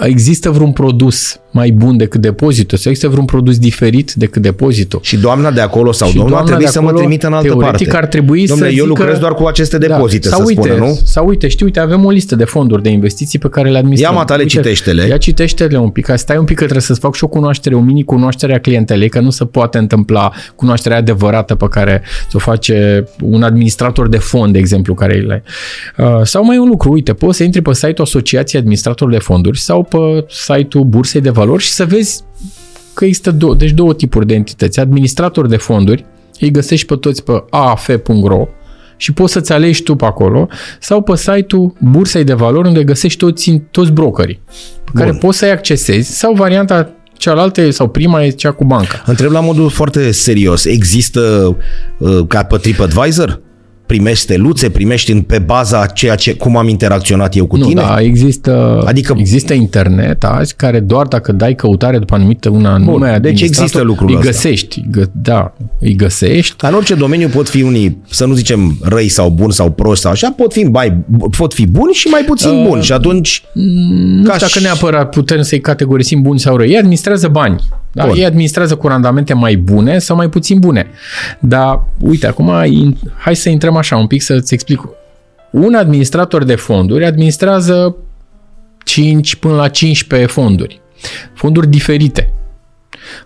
Există vreun produs mai bun decât depozitul? Sau există vreun produs diferit decât depozitul? Și doamna de acolo sau Și domnul ar doamna trebui de să mă acolo, trimită în altă teoretic, parte. ar trebui Domnule, să eu zică- lucrez doar cu aceste depozite, sau să uite, spună, nu? Sau uite, știi, uite, avem o listă de fonduri de investiții pe care le administrăm. Ia, matale, uite, citește-le. Ia citește-le un pic, stai un pic că trebuie să-ți fac și o cunoaștere, o mini-cunoaștere a clientelei, că nu se poate întâmpla cunoașterea adevărată pe care ți-o face un administrator de fond, de exemplu, care le uh, Sau mai e un lucru, uite, poți să intri pe site-ul Asociației Administratorilor de Fonduri sau pe site-ul Bursei de Valori și să vezi că există două, deci două tipuri de entități. Administratori de fonduri, îi găsești pe toți pe aaf.ro și poți să-ți alegi tu pe acolo sau pe site-ul Bursei de Valori unde găsești toți, toți brokerii pe care Bun. poți să-i accesezi sau varianta cealaltă sau prima e cea cu banca. Întreb la modul foarte serios. Există uh, ca pe TripAdvisor? Primești steluțe, primești în, pe baza a ceea ce, cum am interacționat eu cu Nu, tine? da, există, Adică- există internet azi care doar dacă dai căutare după anumită una nume deci administrator, există lucrul îi ăsta. găsești, îi gă, da, îi găsești Ca în orice domeniu pot fi unii, să nu zicem răi sau buni sau proști sau așa, pot fi, mai, pot fi buni și mai puțin Uh, buni. Și atunci, Nu Ca știu dacă și- neapărat putem să-i categorisim buni sau răi. Ei administrează bani. Da? Bun. Ei administrează cu randamente mai bune sau mai puțin bune. Dar, uite, acum in- hai să intrăm așa un pic să-ți explic. Un administrator de fonduri administrează 5 până la 15 fonduri. Fonduri diferite.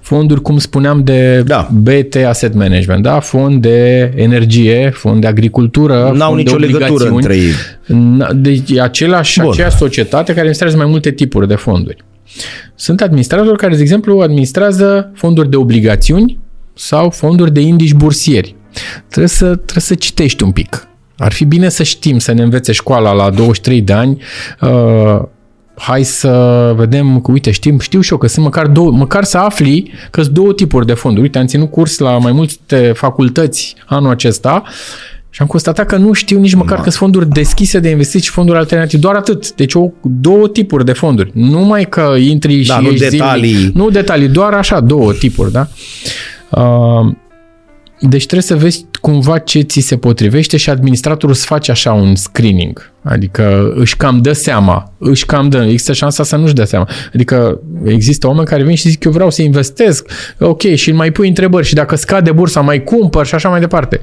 Fonduri, cum spuneam, de Da. BT Asset Management, da? fond de energie, fond de agricultură, n-au fond de nicio legătură obligațiuni. între ei. Na- Deci e același, Bun. aceeași societate care administrează mai multe tipuri de fonduri. Sunt administratori care, de exemplu, administrează fonduri de obligațiuni sau fonduri de indici bursieri. Trebuie să, trebuie să citești un pic. Ar fi bine să știm, să ne învețe școala la 23 de ani. Uh, hai să vedem, că, uite, știm, știu și eu că sunt măcar două, măcar să afli că sunt două tipuri de fonduri. Uite, am ținut curs la mai multe facultăți anul acesta și am constatat că nu știu nici măcar că sunt fonduri deschise de investiții și fonduri alternative. Doar atât. Deci o, două tipuri de fonduri. Nu mai că intri Da, și nu ești detalii. Zilnic. Nu detalii, doar așa, două tipuri, da? Uh, deci trebuie să vezi cumva ce ți se potrivește și administratorul îți face așa un screening. Adică își cam dă seama, își cam dă, există șansa să nu-și dea seama. Adică există oameni care vin și zic eu vreau să investesc, ok, și mai pui întrebări și dacă scade bursa mai cumpăr și așa mai departe.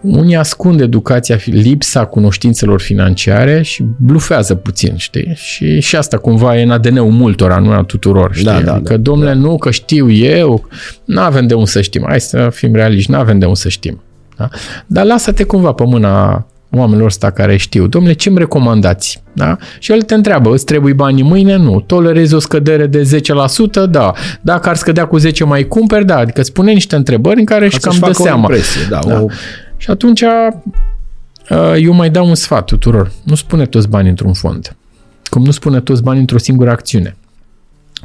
Unii ascund educația, lipsa cunoștințelor financiare și blufează puțin, știi? Și, și asta cumva e în ADN-ul multora, nu a tuturor, știi? Da, da, adică, da, domnule, nu, că știu eu, nu avem de unde să știm. Hai să fim realiști, nu avem de unde să știm. Da? Dar lasă-te cumva pe mâna oamenilor ăsta care știu. Domnule, ce-mi recomandați? Da? Și el te întreabă, îți trebuie banii mâine? Nu. Tolerezi o scădere de 10%? Da. Dacă ar scădea cu 10 mai cumperi? Da. Adică spune niște întrebări în care își Ca cam să-și dă facă o seama. impresie, da, Da. O, Și atunci uh, eu mai dau un sfat tuturor. Nu spune toți banii într-un fond. Cum nu spune toți banii într-o singură acțiune.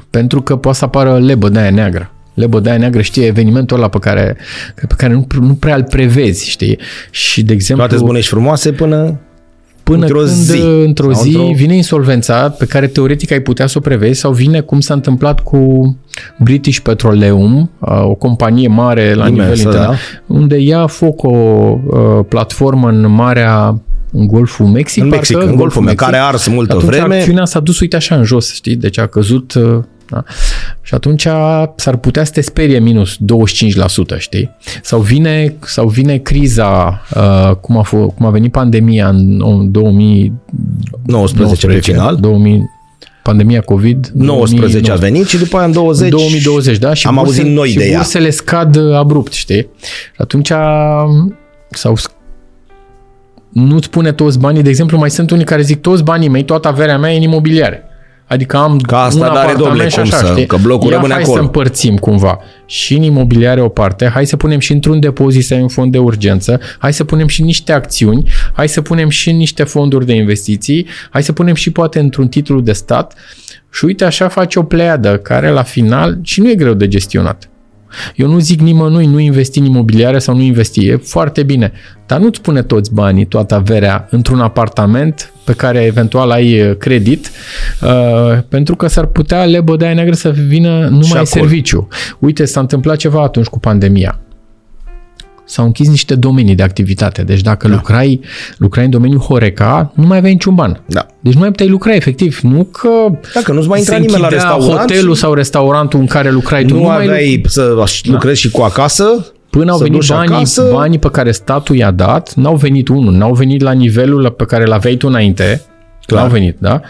Pentru că poate să apară lebă de aia neagră. Lebă de aia neagră știe evenimentul ăla pe care, pe care nu, nu prea îl prevezi, știi? Și, de exemplu, toate bune și frumoase până până într-o când zi. într-o Sau zi într-o- vine insolvența pe care teoretic ai putea să o prevezi sau vine cum s-a întâmplat cu British Petroleum, uh, o companie mare la Imensă, nivel internațional, unde ia foc o uh, platformă în Marea în Golful Mexic, în parcă, Mexic, în Golful Mexic, care a ars multă atunci vreme. acțiunea s-a dus, uite așa, în jos, știi? Deci a căzut... uh, Da? Și atunci s-ar putea să te sperie minus 25%, știi? Sau vine, sau vine criza, uh, cum, a f- cum a venit pandemia în 2019 19 pe final. 2000, pandemia COVID. 19 a venit și după aia în 20... 2020, da? Și am burse, auzit noi și de ea. bursele scad uh, abrupt, știi? Și atunci sau nu-ți pune toți banii. De exemplu, mai sunt unii care zic toți banii mei, toată averea mea e în imobiliare. Adică am Ca asta un n-are, apartament domnule, și cum așa, să- știi? că blocul Ia, rămâne hai acolo. să împărțim cumva. Și în imobiliare o parte, hai să punem și într-un depozit să ai un fond de urgență, hai să punem și niște acțiuni, hai să punem și niște fonduri de investiții, hai să punem și poate într-un titlu de stat și uite așa face o pleiadă care la final și nu e greu de gestionat. Eu nu zic nimănui nu investi în imobiliare sau nu investi, e foarte bine, dar nu-ți pune toți banii, toată averea într-un apartament pe care eventual ai eh, credit, uh, pentru că s-ar putea lebă de aia neagră să vină numai acolo. serviciu. Uite, s-a întâmplat ceva atunci cu pandemia. S-au închis niște domenii de activitate. Deci dacă da. lucrai, lucrai în domeniul Horeca, nu mai aveai niciun ban. Da. Deci nu mai puteai lucra efectiv. Nu că Dacă nu-ți mai intra se nimeni la închidea restaurant hotelul și sau restaurantul în care lucrai tu. nu mai aveai să lucrezi și cu acasă, Până au să venit duci banii, acasă. banii pe care statul i-a dat, n-au venit unul, n-au venit la nivelul pe care l-aveai tu înainte, Clar. N-au venit, da?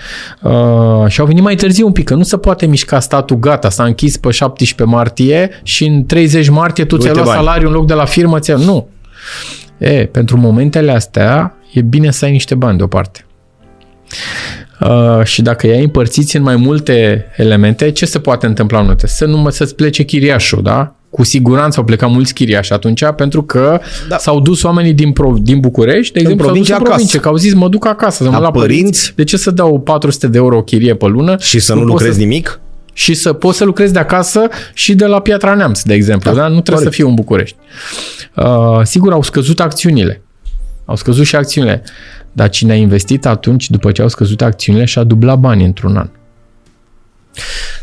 Uh, și au venit mai târziu un pic, că nu se poate mișca statul, gata, s-a închis pe 17 martie și în 30 martie tu ți-ai Uite luat bani. salariul în loc de la firmă, ți Nu. E, pentru momentele astea e bine să ai niște bani deoparte. Uh, și dacă i-ai împărțiți în mai multe elemente, ce se poate întâmpla în note? Să nu mă să-ți plece chiriașul, da? Cu siguranță au plecat mulți chiriași atunci, pentru că da. Da. s-au dus oamenii din, pro, din București, de exemplu, s-au dus provincie în acasă. provincie, că au zis, mă duc acasă, să mă La la părinți. părinți. De ce să dau 400 de euro o chirie pe lună? și să nu pot lucrezi să, nimic, Și să poți să lucrezi de acasă și de la Piatra Neamț, de exemplu. Da, Da, da? Nu trebuie corect. să fiu în București. Uh, sigur, au scăzut acțiunile. Au scăzut și acțiunile. Dar cine a investit atunci, după ce au scăzut acțiunile, și-a dublat banii într-un an.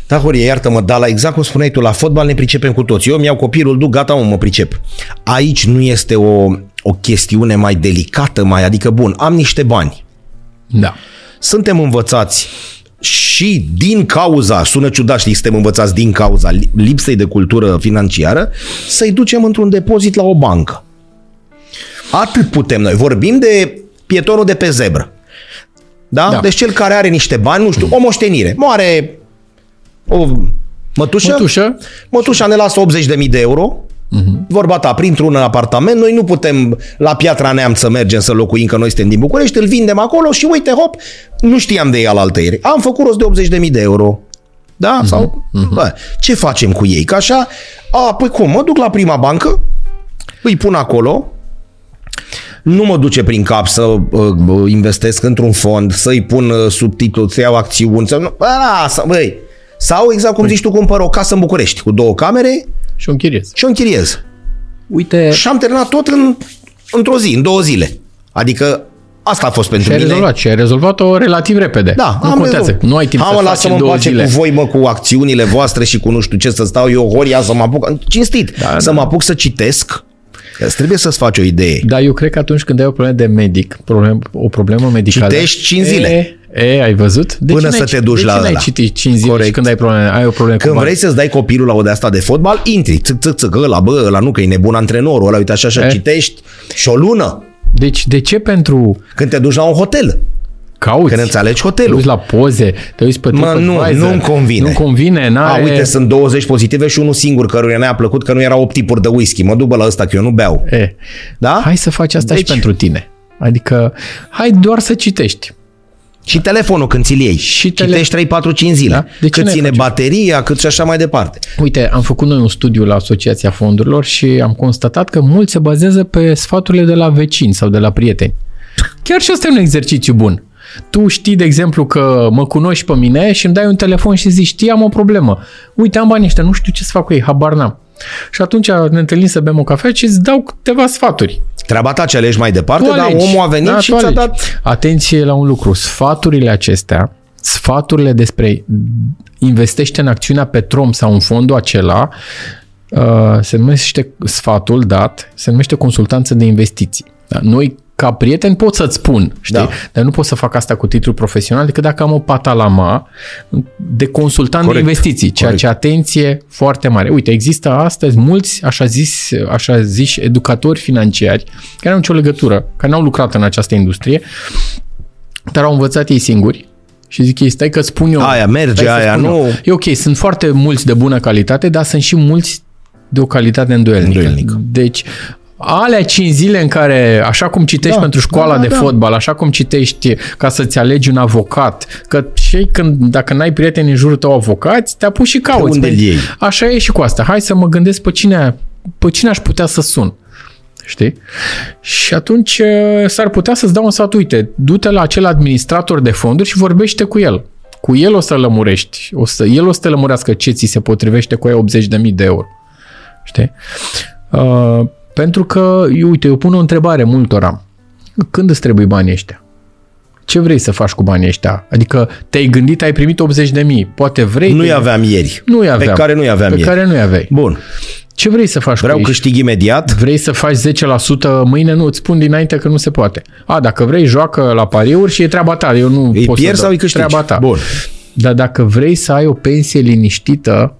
Da, Horie, iartă-mă, dar la exact cum spuneai tu, la fotbal ne pricepem cu toți. Eu mi-au copilul, duc, gata, mă, mă pricep. Aici nu este o, o chestiune mai delicată, mai, adică, bun, am niște bani. Da. Suntem învățați și din cauza, sună ciudat, știi, suntem învățați din cauza li- lipsei de cultură financiară, să-i ducem într-un depozit la o bancă. Atât putem noi. Vorbim de pietonul de pe zebră. Da? Da. da? Deci cel care are niște bani, nu știu, o moștenire. Moare o mătușă, Mătușă, mătușa ne lasă 80.000 de euro, uh-huh. vorba ta, printr-un apartament, noi nu putem la Piatra Neamț să mergem să locuim, că noi suntem din București, îl vindem acolo și uite, hop, nu știam de ea la altă ieri. Am făcut rost de 80.000 de euro. Da? Uh-huh. Sau, uh-huh. Bă, ce facem cu ei? Că așa, a, păi cum, mă duc la prima bancă, îi pun acolo, nu mă duce prin cap să uh, uh, investesc într-un fond, să-i pun uh, subtitlu, să iau acțiuni, să nu, bă, lasă, băi. Sau, exact cum zici tu, cumpăr o casă în București cu două camere și o închiriez. și o închiriez. Uite, Și am terminat tot în, într-o zi, în două zile. Adică asta a fost pentru și ai mine. rezolvat. Și ai rezolvat-o relativ repede. Da, nu am contează. rezolvat. Nu ai timp Hai, să mă, faci lasă-mă în în două pace zile. cu voi, mă, cu acțiunile voastre și cu nu știu ce să stau eu, Horia, să mă apuc, cinstit, Da, să da. mă apuc să citesc. Că îți trebuie să-ți faci o idee. Dar eu cred că atunci când ai o problemă de medic, problem, o problemă medicală... Citești cinci zile. E, e ai văzut? De Până ce să n-ai te cit- duci de la ce n-ai ăla? citit 5 zile Corect. și când ai, probleme, ai o problemă Când cu vrei să-ți dai copilul la o de asta de fotbal, intri, țâc, țâc, țâc, ăla, bă, ăla nu, că e nebun antrenorul, ăla, uite așa, așa, E. citești și o lună. Deci de ce pentru Când te duci la un hotel, cauți? când îți alegi Te hotelul. uiți la poze, te uiți pe Mă, nu, TripAdvisor. nu-mi convine. Nu convine, A, n-are... uite, sunt 20 pozitive și unul singur căruia ne-a plăcut că nu erau 8 tipuri de whisky. Mă duc bă, la ăsta că eu nu beau. E. Da? Hai să faci asta Deci- și pentru tine. Adică, hai doar să citești. Și telefonul când ți-l iei. Și tele- Citești 3, 4, 5 zile. Da? De ce cât n-ai ține face? bateria, cât și așa mai departe. Uite, am făcut noi un studiu la Asociația Fondurilor și am constatat că mulți se bazează pe sfaturile de la vecini sau de la prieteni. Chiar și asta e un exercițiu bun. Tu știi, de exemplu, că mă cunoști pe mine și îmi dai un telefon și zici, știi, am o problemă. Uite, am banii ăștia, nu știu ce să fac cu ei, habar n-am. Și atunci ne întâlnim să bem o cafea și îți dau câteva sfaturi. Treaba ta ce alegi mai departe, Tu dar alegi. omul a venit Da, și tu ți-a alegi. dat... Atenție la un lucru. Sfaturile acestea, sfaturile despre investește în acțiunea Petrom sau în fondul acela, uh, se numește sfatul dat, se numește consultanță de investiții. Da? Noi ca prieten pot să-ți spun, știi? Da. Dar nu pot să fac asta cu titlu profesional decât dacă am o patalama de consultant Corect. de investiții, ceea Corect. ce atenție foarte mare. Uite, există astăzi mulți așa zis, așa ziși educatori financiari care nu au nicio legătură, care n-au lucrat în această industrie, dar au învățat ei singuri Și zic ei, stai că spun eu. Aia merge, stai să aia spun nu. eu. E ok, sunt foarte mulți de bună calitate, dar sunt și mulți de o calitate îndoielnică. Îndoielnică. Deci, alea 5 zile în care, așa cum citești Da, pentru școala da, de da. fotbal, așa cum citești ca să-ți alegi un avocat, că și când, dacă n-ai prieteni în jurul tău avocați, te apuci și cauți. unde Păi, îl iei? Așa e și cu asta. Hai să mă gândesc pe cine, pe cine aș putea să sun. Știi? Și atunci uh, s-ar putea să-ți dau un sfat, uite, du-te la acel administrator de fonduri și vorbește cu el. Cu el o să lămurești. O să, el o să te lămurească ce ți se potrivește cu aia 80.000 de euro. Știi? Uh, pentru că, eu, uite, eu pun o întrebare multora. Când îți trebuie banii ăștia? Ce vrei să faci cu banii ăștia? Adică te-ai gândit, ai primit 80.000. Poate vrei... Nu-i te- aveam ieri. Nu-i aveam. Pe care nu-i aveam Pe ieri. care nu-i aveai. Bun. Ce vrei să faci Vreau cu ei? câștig imediat. Vrei să faci 10% mâine? Nu, îți spun dinainte că nu se poate. A, dacă vrei, joacă la pariuri și e treaba ta. Eu nu Îi pot pierzi să sau dau. îi câștigi? Treaba ta. Bun. Dar dacă vrei să ai o pensie liniștită, că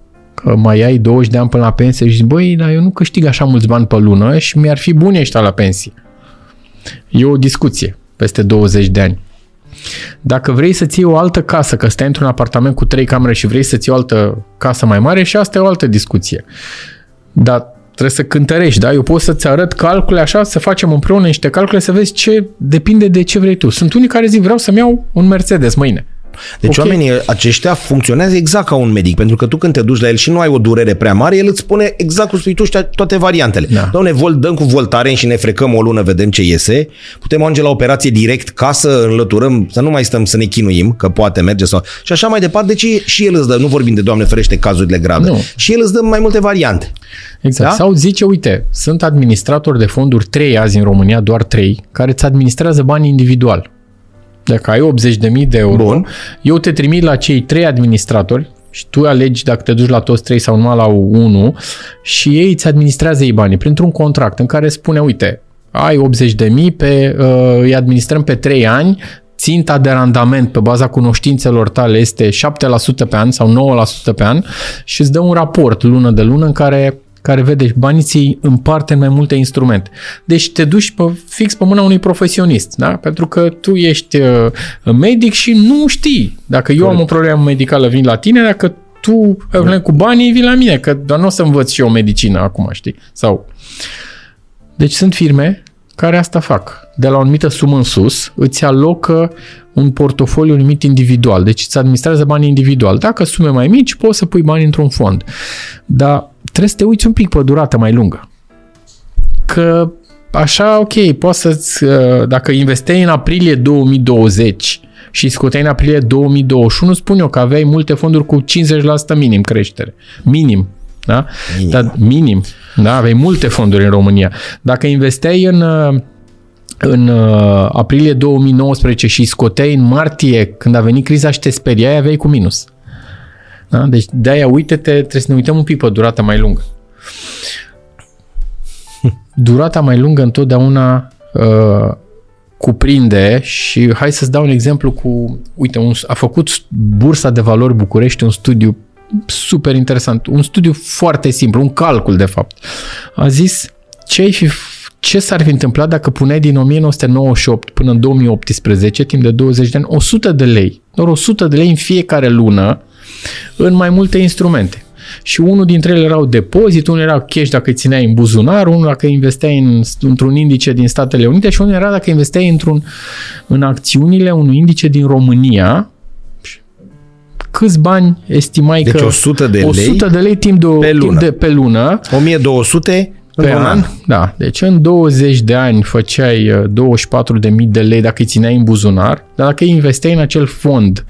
mai ai 20 de ani până la pensie și zici, băi, dar eu nu câștig așa mulți bani pe lună și mi-ar fi buni ăștia la pensie. E o discuție peste 20 de ani. Dacă vrei să-ți iei o altă casă, că stai într-un apartament cu trei camere și vrei să-ți iei o altă casă mai mare, și asta e o altă discuție. Dar trebuie să cântărești, da? Eu pot să-ți arăt calcule așa, să facem împreună niște calcule, să vezi ce depinde de ce vrei tu. Sunt unii care zic, vreau să-mi iau un Mercedes mâine. Deci Ok. oamenii aceștia funcționează exact ca un medic, pentru că tu când te duci la el și nu ai o durere prea mare, el îți spune exact cum spui tu știa toate variantele. Da. Doamne, vol, dăm cu voltaren și ne frecăm o lună, vedem ce iese. Putem ajunge la operație direct ca să înlăturăm, să nu mai stăm să ne chinuim, că poate merge sau... Și așa mai departe, deci și el îți dă, nu vorbim de Doamne ferește cazurile grave, Nu. și el îți dă mai multe variante. Exact. Da? Sau zice, uite, sunt administratori de fonduri, trei azi în România, doar trei, care îți administrează banii individual. Dacă ai 80.000 de euro, Bun. eu te trimit la cei trei administratori și tu alegi dacă te duci la toți trei sau numai la unul și ei îți administrează ei banii printr-un contract în care spune, uite, ai 80.000, pe, uh, îi administrăm pe 3 ani, ținta de randament pe baza cunoștințelor tale este 7% pe an sau 9% pe an și îți dă un raport lună de lună în care care vede banii ți împarte în mai multe instrumente. Deci te duci pe, fix pe mâna unui profesionist, da? Pentru că tu ești uh, medic și nu știi. Dacă eu am o problemă medicală, vin la tine, dacă tu ai o problemă cu banii, vin la mine, că doar nu o să învăț și eu medicină acum, știi? Sau... Deci sunt firme care asta fac. De la o anumită sumă în sus, îți alocă un portofoliu numit individual. Deci îți administrează banii individual. Dacă sume mai mici, poți să pui bani într-un fond. Dar trebuie să te uiți un pic pe o durată mai lungă. Că așa, ok, poți să-ți, uh, dacă investeai în aprilie 2020 și scoteai în aprilie 2021, spun eu că aveai multe fonduri cu 50% minim creștere. Minim. Da? Minim. Dar minim. Da? Aveai multe fonduri în România. Dacă investeai în, uh, în uh, aprilie 2019 și scoteai în martie, când a venit criza și te speriai, aveai cu minus. Da? Deci de-aia uite-te, trebuie să ne uităm un pic pe durata mai lungă. Durata mai lungă întotdeauna uh, cuprinde și hai să-ți dau un exemplu cu, uite, un, a făcut Bursa de Valori București un studiu super interesant, un studiu foarte simplu, un calcul de fapt. A zis ce, ai fi, ce s-ar fi întâmplat dacă puneai din 1998 până în 2018, timp de 20 de ani, 100 de lei, doar 100 de lei în fiecare lună în mai multe instrumente. Și unul dintre ele erau depozit, unul era cash dacă îi țineai în buzunar, unul dacă investeai în, într-un indice din Statele Unite și unul era dacă investeai într-un, în acțiunile unui indice din România. Câți bani estimai Deci că... 100 de lei 100 de lei timp de, o, pe timp lună. de pe lună 1200 pe în un an. Da, deci în 20 de ani făceai uh, 24.000 de lei dacă îi țineai în buzunar, dar dacă îi investeai în acel fond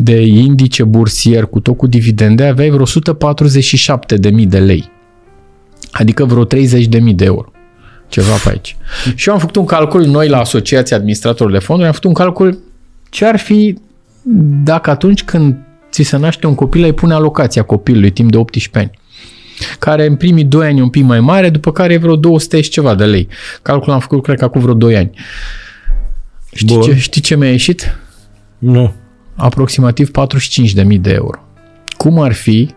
de indice bursier cu tot cu dividende, aveai vreo 147.000 de lei. Adică vreo 30.000 de euro. Ceva pe aici. Și eu am făcut un calcul, noi la Asociația Administratorilor de Fonduri, am făcut un calcul ce ar fi dacă atunci când ți se naște un copil, ai pune alocația copilului timp de 18 ani care în primii 2 ani e un pic mai mare, după care e vreo 200 și ceva de lei. Calculul am făcut, cred că acum vreo 2 ani. Știi Bun. ce, știi ce mi-a ieșit? Nu. Aproximativ 45.000 de euro. Cum ar fi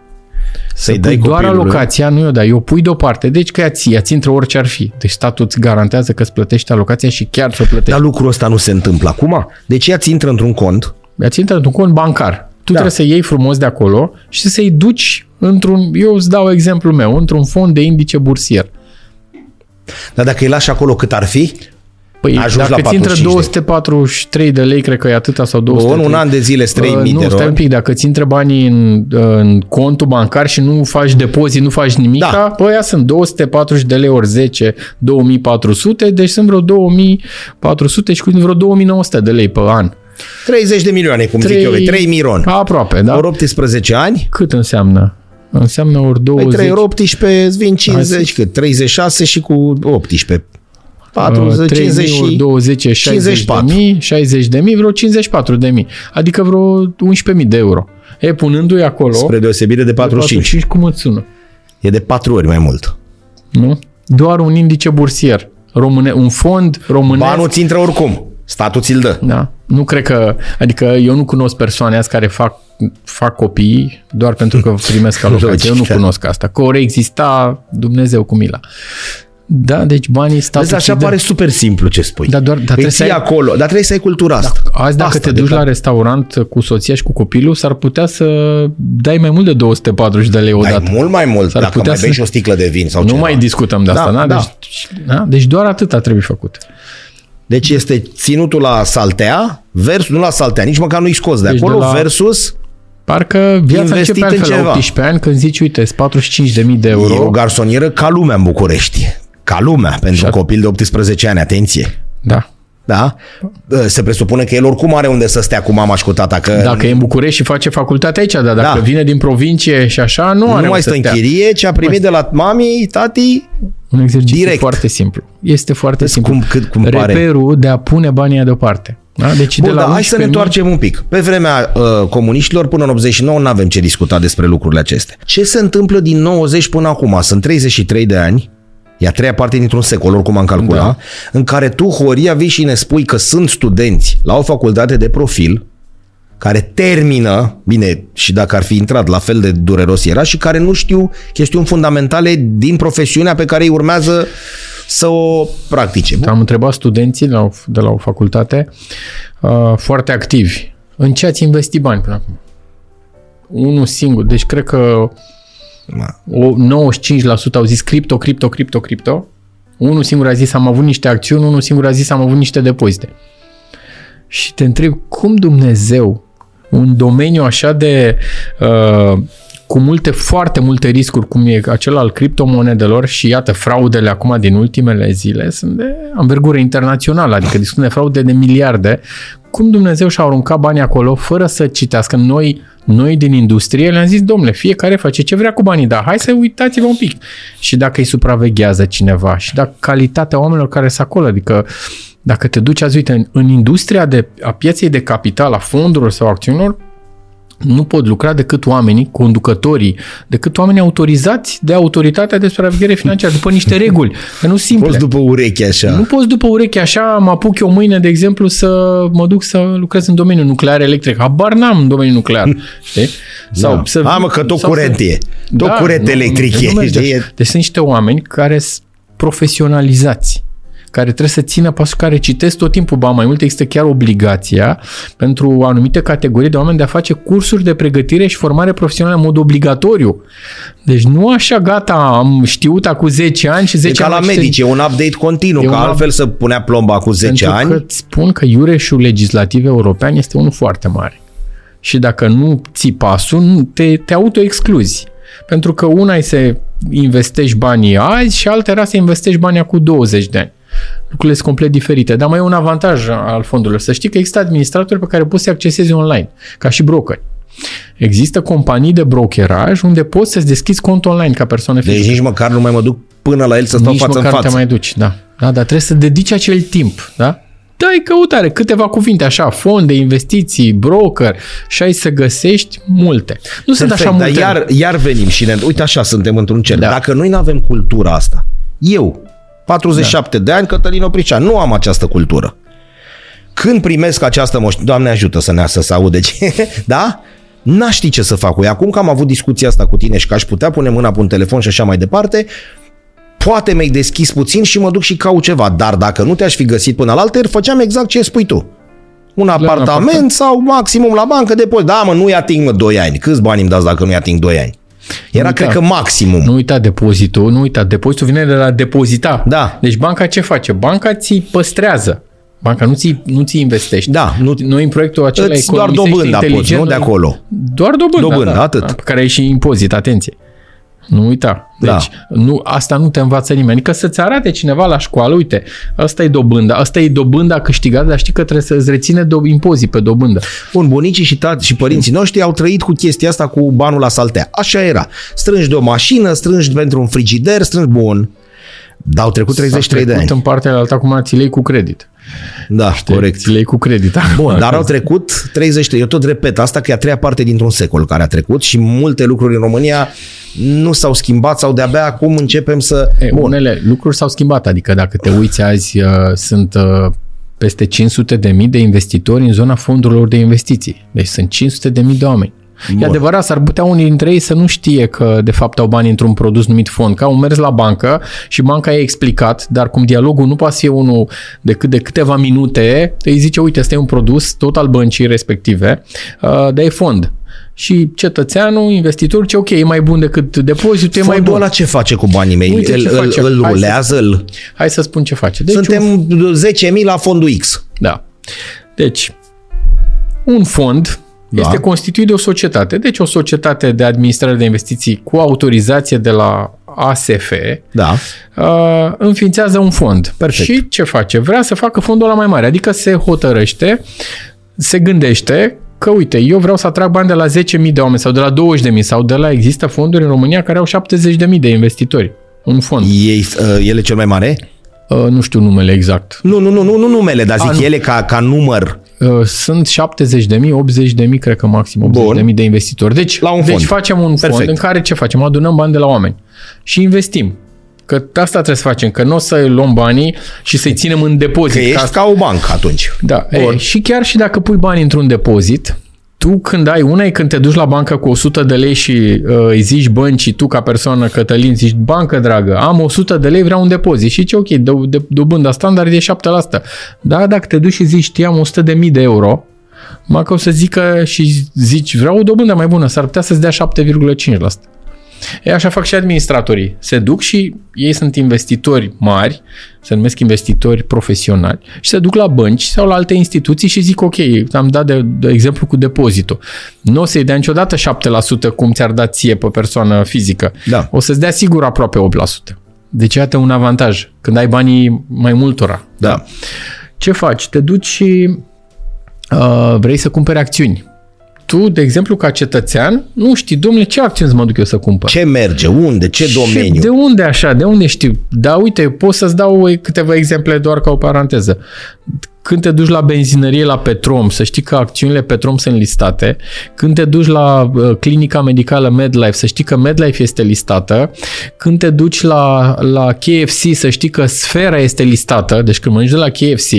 Să-i să dai pui doar copilului. alocația, nu eu, dar eu pui deoparte. Deci că ea ți, ea ți intră orice ar fi. Deci statul îți garantează că îți plătește alocația și chiar ți-o plătește. Dar lucrul ăsta nu se întâmplă acum. Deci ea ți intră într-un cont, ți intră într-un cont bancar. Tu Da. trebuie să iei frumos de acolo și să-i duci într-un, eu îți dau exemplu meu, într-un fond de indice bursier. Dar dacă îi lași acolo cât ar fi, Păi Ajungi dacă la ți intră 45 de 243 de lei, cred că e atâta sau 200 în un an de zile 3000 nu, de stai un ron. pic, dacă ți intră banii în, în contul bancar și nu faci depozit, nu faci nimic, Da. da. păi aia sunt 240 de lei ori 10, 2400, deci sunt vreo 2400 și cu vreo 2900 de lei pe an. 30 de milioane, cum zic eu, 3 miron. Aproape, da? Ori 18 ani, Cât înseamnă? Înseamnă ori păi 20. 3 ori 18, îți vin 50, Hai cât? 36 și cu 18. 40, 3 50 și... 20, 60 54. de mii, 60 de mii, vreo 54 de mii. Adică vreo 11.000 de euro. E, punându-i acolo, Spre deosebire de 45. 45 cum îți sună? E de 4 ori mai mult. Nu? Doar un indice bursier. Române, un fond românesc. Banul ți intră oricum. Statul ți-l dă. Da. Nu cred că, adică eu nu cunosc persoane azi care fac, fac copii doar pentru că primesc alocație. Eu nu Logic, da. cunosc asta. Că ori exista Dumnezeu cu mila. Da, deci banii statul Vezi, așa ți dă. pare super simplu ce spui. Dar doar- dar Îi trebuie să ții ai- acolo, dar trebuie să ai cultura asta. Azi dacă Asta, te de duci fapt. la restaurant cu soția și cu copilul, s-ar putea să dai mai mult de 240 de lei Dai odată. mult mai mult S-ar dacă putea mai bei să- și o sticlă de vin sau Nu ceva. mai discutăm de asta, Da, da, da. Deci, da? deci doar atâta trebuie făcut. Deci este ținutul la saltea, versus, nu la saltea, nici măcar nu-i scos de Deci acolo, de la- versus Parcă viața Investit începe în altfel la ceva. 18 ani când zici, uite, 45.000 de euro. e o garsonieră ca lumea în București. Ca lumea, pentru un Și- copil de 18 ani, atenție. Da. Da? Se presupune că el oricum are unde să stea cu mama și cu tata, că Dacă e în București și face facultate aici, dar dacă Da. vine din provincie și așa, nu, are nu mai unde stă să în stea. chirie, ce a primit de la mami, tati, Un exercițiu Direct. foarte simplu. Este foarte Vezi simplu. cum- cât- cum pare. Reperul de a pune banii aia deoparte. Da? Deci Bun, de la dar hai să ne 11.000 întoarcem un pic. Pe vremea uh, comuniștilor, până în 89, nu avem ce discuta despre lucrurile acestea. Ce se întâmplă din 90 până acum? Sunt 33 de ani, e a treia parte dintr-un secol, oricum am calculat, da. în care tu, Horia, vii și ne spui că sunt studenți la o facultate de profil care termină, bine, și dacă ar fi intrat, la fel de dureros era, și care nu știu chestiuni fundamentale din profesiunea pe care îi urmează să o practice. Am întrebat studenții de la o, de la o facultate uh, foarte activi. În ce ați investit bani până acum? Unul singur. Deci cred că Ma. O 95% au zis cripto, cripto, cripto, cripto. Unul singur a zis am avut niște acțiuni, unul singur a zis am avut niște depozite. Și te întreb cum Dumnezeu, un domeniu așa de uh, cu multe, foarte multe riscuri, cum e acela al criptomonedelor și iată, fraudele acum din ultimele zile sunt de învergură internațională, adică discutăm de fraude de miliarde. Cum Dumnezeu și-a aruncat banii acolo fără să citească noi, noi din industrie, le-am zis, domnule, fiecare face ce vrea cu banii, dar hai să uitați-vă un pic. Și dacă îi supraveghează cineva și dacă calitatea oamenilor care sunt acolo, adică dacă te duci azi, uite, în, în industria de, a pieței de capital, a fondurilor sau acțiunilor, nu pot lucra decât oamenii, conducătorii, decât oamenii autorizați de autoritatea de supraveghere financiară, după niște reguli, că nu simple. Poți după ureche așa. Nu poți după ureche așa, mă apuc eu mâine, de exemplu, să mă duc să lucrez în domeniul nuclear electric. Habar n-am în domeniul nuclear. Știi? Sau Da. să Hai, mă, că tot sau curent să- e. Tot curent electric nu, e, nu merge. știi? E- Deci sunt niște oameni care sunt profesionalizați care trebuie să țină pasul, care citesc tot timpul, ba mai mult există chiar obligația pentru anumite categorii de oameni de a face cursuri de pregătire și formare profesională în mod obligatoriu. Deci nu așa, gata, am știut acum 10 ani și 10 E ca ani la mai știu- medici, e un update continuu, E că un altfel să punea plomba cu 10 pentru ani. că îți spun că iureșul legislativ european este unul foarte mare. Și dacă nu ții pasul, nu- te, te autoexcluzi. Pentru că una e să investești banii azi și alta era să investești banii acum 20 de ani. Lucrurile sunt complet diferite. Dar mai e un avantaj al fondurilor. Să știi că există administratori pe care poți să accesezi online, ca și brokeri. Există companii de brokeraj unde poți să-ți deschizi cont online ca persoană Deci fizică. nici măcar nu mai mă duc până la el să stau Nici față în măcar față. te mai duci, da. da. Dar trebuie să dedici acel timp, da? Dai căutare, câteva cuvinte așa, fond de investiții, broker și ai să găsești multe. Nu sunt așa Perfect, multe. dar iar, iar venim și ne... Uite așa, suntem într-un cer. Da. Dacă noi nu avem cultura asta, eu, 47 da. de ani, Cătălin Opricean, nu am această cultură. Când primesc această moștenire, Doamne ajută să ne să se aude, ce- da? N-aș ști ce să fac cu ea. Acum că am avut discuția asta cu tine și că aș putea pune mâna pe un telefon și așa mai departe, poate mi-ai deschis puțin și mă duc și caut ceva. Dar dacă nu te-aș fi găsit până la alter, făceam exact ce spui tu. Un apartament, apartament. sau maximum la bancă depozit. Da, mă, nu-i ating, mă, 2 ani. Câți bani îmi dați dacă nu-i ating 2 ani? Era, Uita. cred că, maximum. Nu uita depozitul, nu uita, depozitul vine de la depozita. Da. Deci banca ce face? Banca ți păstrează. Banca nu ți, nu ți investește. Da, nu- Noi în proiectul acela Îți doar economisește dobânda poți, inteligent, nu de noi- acolo. Doar dobânda, Dobânda, da, atât. Da, pe care e și impozit, atenție. Nu uita. Deci, Da. nu, asta nu te învață nimeni. Adică să-ți arate cineva la școală, uite, asta e dobânda, asta e dobânda câștigată, dar știi că trebuie să-ți reține do- impozit pe dobândă. Bun, bunicii și, tati, și părinții noștri au trăit cu chestia asta cu banul la saltea. Așa era. Strângi de o mașină, strângi pentru un frigider, strângi bun. Dar au trecut 33 de S-a ani. trecut în partea alta cum ți lei cu credit. Da, corect. Ți lei cu credit. Bun, dar au trecut 30 Eu tot repet asta că e a treia parte dintr-un secol care a trecut și multe lucruri în România nu s-au schimbat sau de-abia acum începem să... E, Bun, unele lucruri s-au schimbat, adică dacă te uiți azi, uh, sunt uh, peste 500 de mii de investitori în zona fondurilor de investiții. Deci sunt 500 de mii de oameni. Bun. E Bun. adevărat, s-ar putea unii dintre ei să nu știe că de fapt au bani într-un produs numit fond, că au mers la bancă și banca i-a explicat, dar cum dialogul nu poate să fie unul decât de câteva minute, îi zice, uite, ăsta e un produs tot al băncii respective, uh, dar e fond. Și cetățeanul, investitorul, ce ok, e mai bun decât depozitul, e mai fondul bun. ăla ce face cu banii mei? Uite îl, ce îl, face. îl Hai să- rulează? Îl... Hai să spun ce face. Deci un, Suntem 10.000 la fondul X. da. Deci, un fond Da. da. este constituit de o societate. Deci o societate de administrare de investiții cu autorizație de la ASF Da. uh, înființează un fond. Perfect. Și ce face? Vrea să facă fondul la mai mare. Adică se hotărăște, se gândește că, uite, eu vreau să atrag bani de la 10.000 de oameni sau de la 20.000 sau de la... Există fonduri în România care au 70.000 de investitori. Un fond. Ei, uh, ele cel mai mare? Uh, nu știu numele exact. Nu, nu, nu, nu, nu numele, dar zic A, nu. ele ca, ca număr. Uh, Sunt 70 de mii, 80 de mii, cred că maxim 80 Bun. de mii de investitori. Deci, La un deci fond. facem un Perfect. fond în care ce facem? Adunăm bani de la oameni și investim. Că asta trebuie să facem, că nu o să luăm banii și să-i ținem în depozit. Că ești Ca- ca o bancă atunci. da, Bun. e, și chiar și dacă pui bani într-un depozit, tu când ai, una e când te duci la bancă cu 100 de lei și uh, îi zici băncii, tu ca persoană, Cătălin, zici, bancă dragă, am 100 de lei, vreau un depozit. Și ce ok, de, de, dobânda standard e 7%. Dar dacă te duci și zici, știam 100 de mii de euro, mă că o să zică și zici, vreau o dobândă mai bună, s-ar putea să-ți dea 7,5%. E așa fac și administratorii. Se duc și ei sunt investitori mari, se numesc investitori profesionali și se duc la bănci sau la alte instituții și zic ok, am dat de, de exemplu cu depozitul. Nu o să-i dea niciodată 7% cum ți-ar da ție pe persoană fizică. Da. O să-ți dea sigur aproape 8%. Deci iată un avantaj când ai banii mai multora. Da. Ce faci? Te duci și uh, vrei să cumperi acțiuni. Tu, de exemplu, ca cetățean, nu știi, domnule, ce acțiuni să mă duc eu să cumpăr? Ce merge? Unde? Ce Și domeniu? De unde așa? De unde știu? Da, uite, pot să-ți dau câteva exemple doar ca o paranteză. Când te duci la benzinărie la Petrom, să știi că acțiunile Petrom sunt listate. Când te duci la uh, clinica medicală MedLife, să știi că MedLife este listată. Când te duci la, la KFC, să știi că Sfera este listată. Deci când mănânci de la KFC,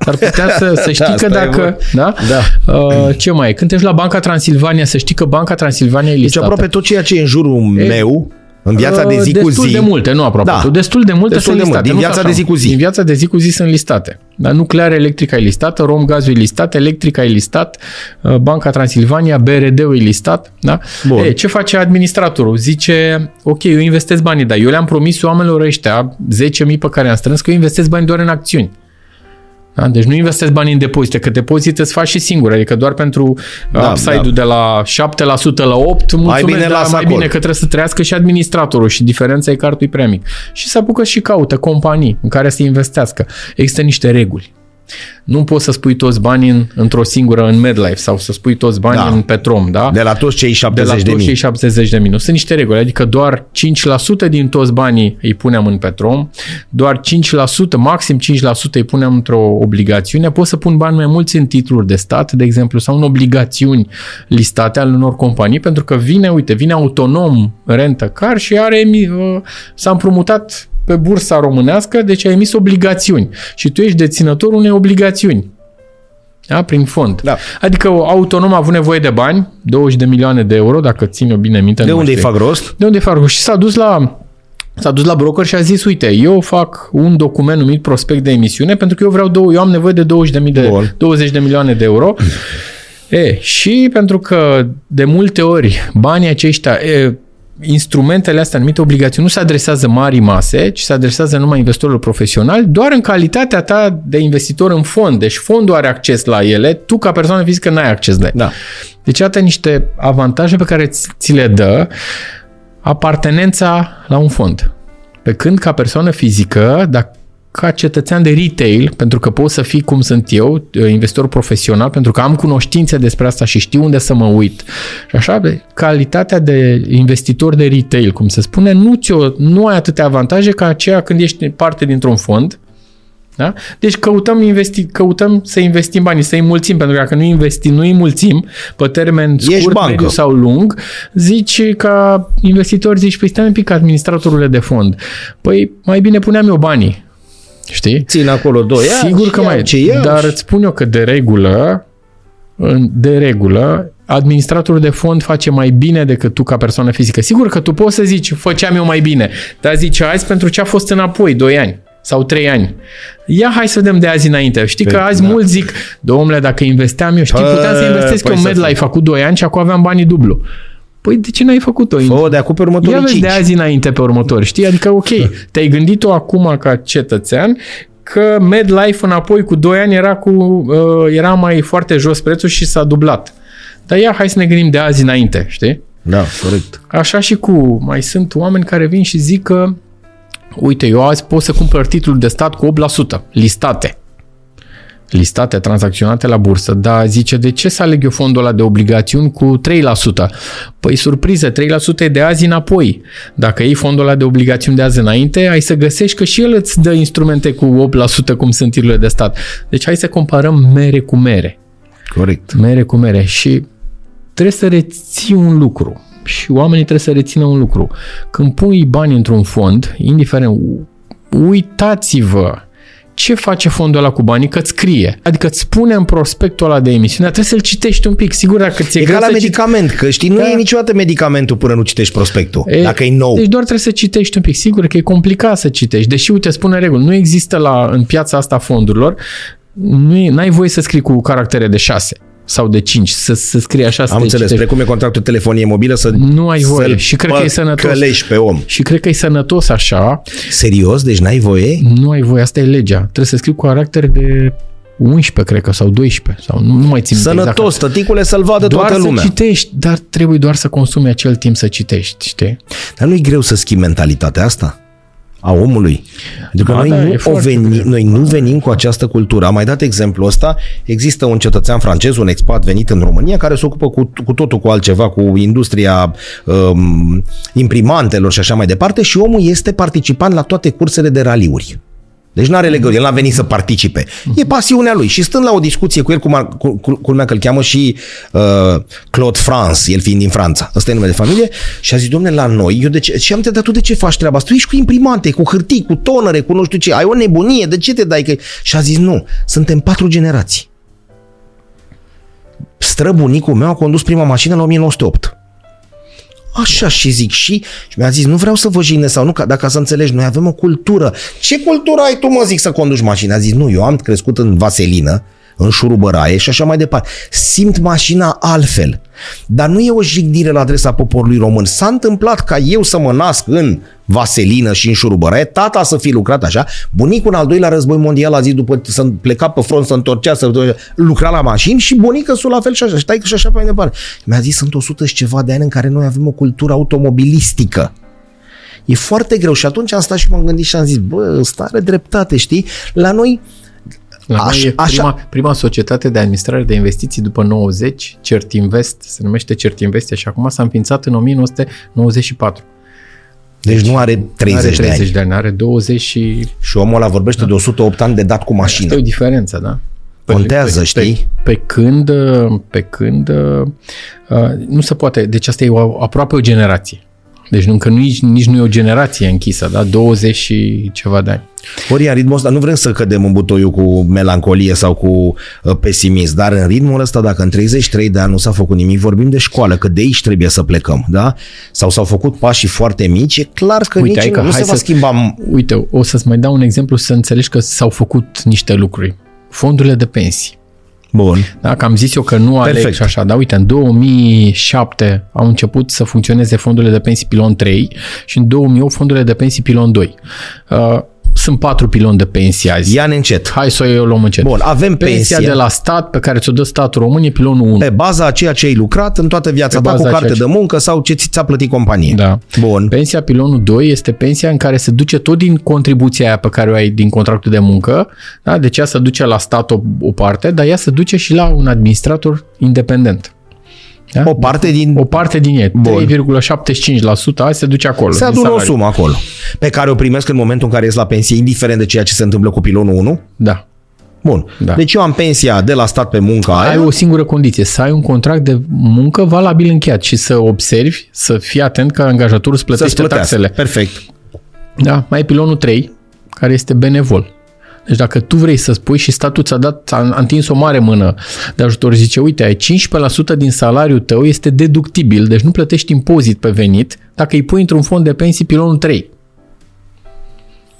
s-ar putea să, să știi Asta că e, dacă... bă. Da? Da. Uh, ce mai e? Când te duci la Banca Transilvania, să știi că Banca Transilvania e Deci listată. aproape tot ceea ce e în jurul meu, în viața de zi Uh, cu destul zi, de multe, nu aproape. Da. Da. Destul de multe Destul sunt de mult, listate. din nu viața așa. de zi cu zi. Din viața de zi cu zi sunt listate. Dar nuclear electrica e listată, rom gazul e listat, electrica e listat, uh, Banca Transilvania, BRD-ul e listat. Da? Bun. E, ce face administratorul? Zice, ok, eu investesc banii, dar eu le-am promis oamenilor ăștia, 10.000 pe care am strâns, că eu investesc bani doar în acțiuni. Da? Deci nu investezi bani în depozite, că depozite îți faci și singur, adică doar pentru Da, da, upside-ul da. de la 7% la 8, mulțumesc, bine dar lasă mai acolo. bine că trebuie să trăiască și administratorul și diferența e cartul e prea mic. Și se apucă și caută companii în care să investească. Există niște reguli. Nu poți să spui toți banii în, într-o singură în MedLife sau să spui toți banii Da. în Petrom, da? de la toți cei de 70 la de toți mii. cei 70 de mii. Nu sunt niște reguli, adică doar 5% din toți banii îi punem în Petrom, doar 5%, maxim 5% îi punem într-o obligațiune. Pot să pun bani mai mulți în titluri de stat, de exemplu, sau în obligațiuni listate ale unor companii, pentru că vine, uite, vine autonom rentă car și are, emi- uh, s-a împrumutat pe bursa românească, deci a emis obligațiuni. Și tu ești deținătorul unei obligațiuni. Da? Prin fond. Da. Adică autonom a avut nevoie de bani, 20 de milioane de euro, dacă țin eu bine minte. De nu unde îi știu. fac rost? De unde îi fac rost? Și s-a dus la S-a dus la broker și a zis, uite, eu fac un document numit prospect de emisiune pentru că eu vreau două, eu am nevoie de 20 de, mii de, Bun. 20 de milioane de euro. E, și pentru că de multe ori banii aceștia, e, instrumentele astea numite obligațiuni nu se adresează marii mase, ci se adresează numai investitorilor profesionali, doar în calitatea ta de investitor în fond. Deci fondul are acces la ele, tu ca persoană fizică n-ai acces la ele. Da. Deci iată niște avantaje pe care ți ți le dă apartenența la un fond. Pe când ca persoană fizică, dacă ca cetățean de retail, pentru că pot să fii cum sunt eu, investitor profesional, pentru că am cunoștințe despre asta și știu unde să mă uit. Și așa, de, calitatea de investitor de retail, cum se spune, nu, ți-o, nu ai atâtea avantaje ca aceea când ești parte dintr-un fond. Da? Deci căutăm, investi, căutăm să investim banii, să-i mulțim, pentru că dacă nu investim, nu îi mulțim pe termen Ești scurt, bancă. mediu sau lung, zici ca investitor, zici, păi stai un pic, administratorul de fond. Păi mai bine puneam eu banii. Știi? Țin acolo doi ani Sigur și că iau mai ce iau Dar și- îți spun eu că de regulă, în- de regulă, administratorul de fond face mai bine decât tu ca persoană fizică. Sigur că tu poți să zici, făceam eu mai bine, dar zici azi pentru ce a fost înapoi, 2 ani sau 3 ani. Ia hai să vedem de azi înainte. Știi că Păi, azi da. mulți zic, domnule, dacă investeam eu, știi, Păi, puteam să investesc păi eu să MedLife fie. acum 2 ani și acum aveam banii dublu. Păi de ce n-ai făcut-o? Fă de acum pe Ia următorii vezi cinci. de azi înainte pe următor, știi? Adică, ok, te-ai gândit-o acum ca cetățean că MedLife înapoi cu 2 ani era, cu, uh, era mai foarte jos prețul și s-a dublat. Dar ia, hai să ne gândim de azi înainte, știi? Da, corect. Așa și cu, mai sunt oameni care vin și zic că uite, eu azi pot să cumpăr titluri de stat cu 8% listate. Listate, tranzacționate la bursă, dar zice, de ce să aleg eu fondul ăla de obligațiuni cu 3%? Păi surpriză, 3% e de azi înapoi. Dacă iei fondul ăla de obligațiuni de azi înainte, ai să găsești că și el îți dă instrumente cu 8% cum sunt titlurile de stat. Deci hai să comparăm mere cu mere Corect. mere cu mere și trebuie să reții un lucru și oamenii trebuie să rețină un lucru. Când pui bani într-un fond, indiferent, uitați-vă ce face fondul ăla cu banii, că îți scrie. Adică îți spune în prospectul ăla de emisiune, dar trebuie să-l citești un pic. Sigur, dacă ți-e E greu ca la să citi- medicament, că știi, nu Da. e niciodată medicamentul până nu citești prospectul. E, dacă e nou. Deci doar trebuie să citești un pic. Sigur că e complicat să citești. Deși, uite, spune reguli. Nu există la, în piața asta a fondurilor, nu e, n-ai voie să scrii cu caractere de 6 sau de 5, să, să scrie așa să Am te înțeles, citești. precum e contractul telefonie mobilă să Nu ai voie să-l și cred că e sănătos. păcălești pe om. Și cred că e sănătos așa. Serios? Deci n-ai voie? Nu ai voie, asta e legea. Trebuie să scrii cu caractere de 11, cred că, sau 12, sau nu, nu mai țin minte Sănătos, exact. tăticule, să-l vadă Doar toată să lumea. citești, dar trebuie doar să consumi acel timp să citești, știi? Dar nu-i greu să schimbi mentalitatea asta? A omului. Pentru că Ba noi, da, nu e o foarte veni, greu. noi nu venim cu această cultură. Am mai dat exemplu ăsta. Există un cetățean francez, un expat venit în România, care se ocupă cu, cu totul cu altceva, cu industria um, imprimantelor și așa mai departe și omul este participant la toate cursele de raliuri. Deci nu are legătură, el n-a venit să participe. E pasiunea lui. Și stând la o discuție cu el, cum, ar- cu, cu, culmea că îl cheamă și uh, Claude France, el fiind din Franța, ăsta e numele de familie, și a zis, domnule, la noi, eu de ce, și am întrebat, tu de ce faci treaba asta? Tu ești cu imprimante, cu hârtii, cu tonere, cu nu știu ce, ai o nebunie, de ce te dai? Că... Și a zis, nu, suntem patru generații. Străbunicul meu a condus prima mașină la 1908. Așa și zic și, și mi-a zis, nu vreau să vă jignesc sau nu, ca, dacă să înțelegi, noi avem o cultură. Ce cultură ai tu, mă zic, să conduci mașina? A zis, nu, eu am crescut în vaselină, în șurubăraie și așa mai departe. Simt mașina altfel. Dar nu e o jignire la adresa poporului român. S-a întâmplat ca eu să mă nasc în vaselină și în șurubăraie, tata să fi lucrat așa, bunicul în al doilea război mondial a zis după să pleca pe front, să întorcea, să lucra la mașini și bunica sunt la fel și așa, și taică și așa mai departe. Mi-a zis, sunt 100 și ceva de ani în care noi avem o cultură automobilistică. E foarte greu și atunci am stat și m-am gândit și am zis, bă, ăsta are dreptate, știi? La noi La noi Așa- e așa- prima, prima societate de administrare de investiții după 90, Certinvest, se numește Certinvest și acum s-a înființat în 1994. Deci nu are 30, are 30 de ani. de ani, are 20 și... Și omul ăla vorbește de 108 ani de dat cu mașină. Asta e o diferență, da? Contează, pe, știi? Pe, pe când, pe când uh, nu se poate, deci asta e o, aproape o generație. Deci nu, încă nici, nici nu e o generație închisă, da? 20 și ceva de ani. Ori în ritmul ăsta, nu vrem să cădem în butoiul cu melancolie sau cu uh, pesimism, dar în ritmul ăsta, dacă în 33 de ani nu s-a făcut nimic, vorbim de școală, că de aici trebuie să plecăm, da? Sau s-au făcut pași foarte mici, e clar că Uite, nici că nu hai se va să- schimba Uite, o să-ți mai dau un exemplu să înțelegi că s-au făcut niște lucruri. Fondurile de pensii. Bun. Da? Că am zis eu că nu aleg Perfect. și așa, dar uite, în 2007 au început să funcționeze fondurile de pensii pilon 3 și în 2008 fondurile de pensii pilon 2. Uh, sunt patru piloni de pensii azi. Ia-ne încet. Hai să o luăm încet. Bun, avem Pensia pensia de la stat pe care ți-o dă statul român e pilonul 1. pe baza a ceea ce ai lucrat în toată viața Pe ta cu baza a carte ceea de muncă sau ce ți-a plătit companie. Da. Bun. Pensia pilonul 2 este pensia în care se duce tot din contribuția aia pe care o ai din contractul de muncă, da? deci ea se duce la stat o, o parte, dar ea se duce și la un administrator independent. Da? O parte din... O parte din ei, Bun. 3,75% azi se duce acolo. Se din adună o salariu. sumă acolo, pe care o primesc în momentul în care ies la pensie, indiferent de ceea ce se întâmplă cu pilonul 1. Da. Bun. Da. Deci eu am pensia de la stat pe muncă aia. Ai o singură condiție, să ai un contract de muncă valabil încheiat și să observi, să fii atent că angajatorul îți să-ți plătește plătească. taxele. Perfect. Da, mai e pilonul 3, care este benevol. Deci dacă tu vrei să spui și statul ți-a dat, a a întins o mare mână de ajutor, zice, uite, ai 15% din salariul tău este deductibil, deci nu plătești impozit pe venit dacă îi pui într-un fond de pensii pilonul 3.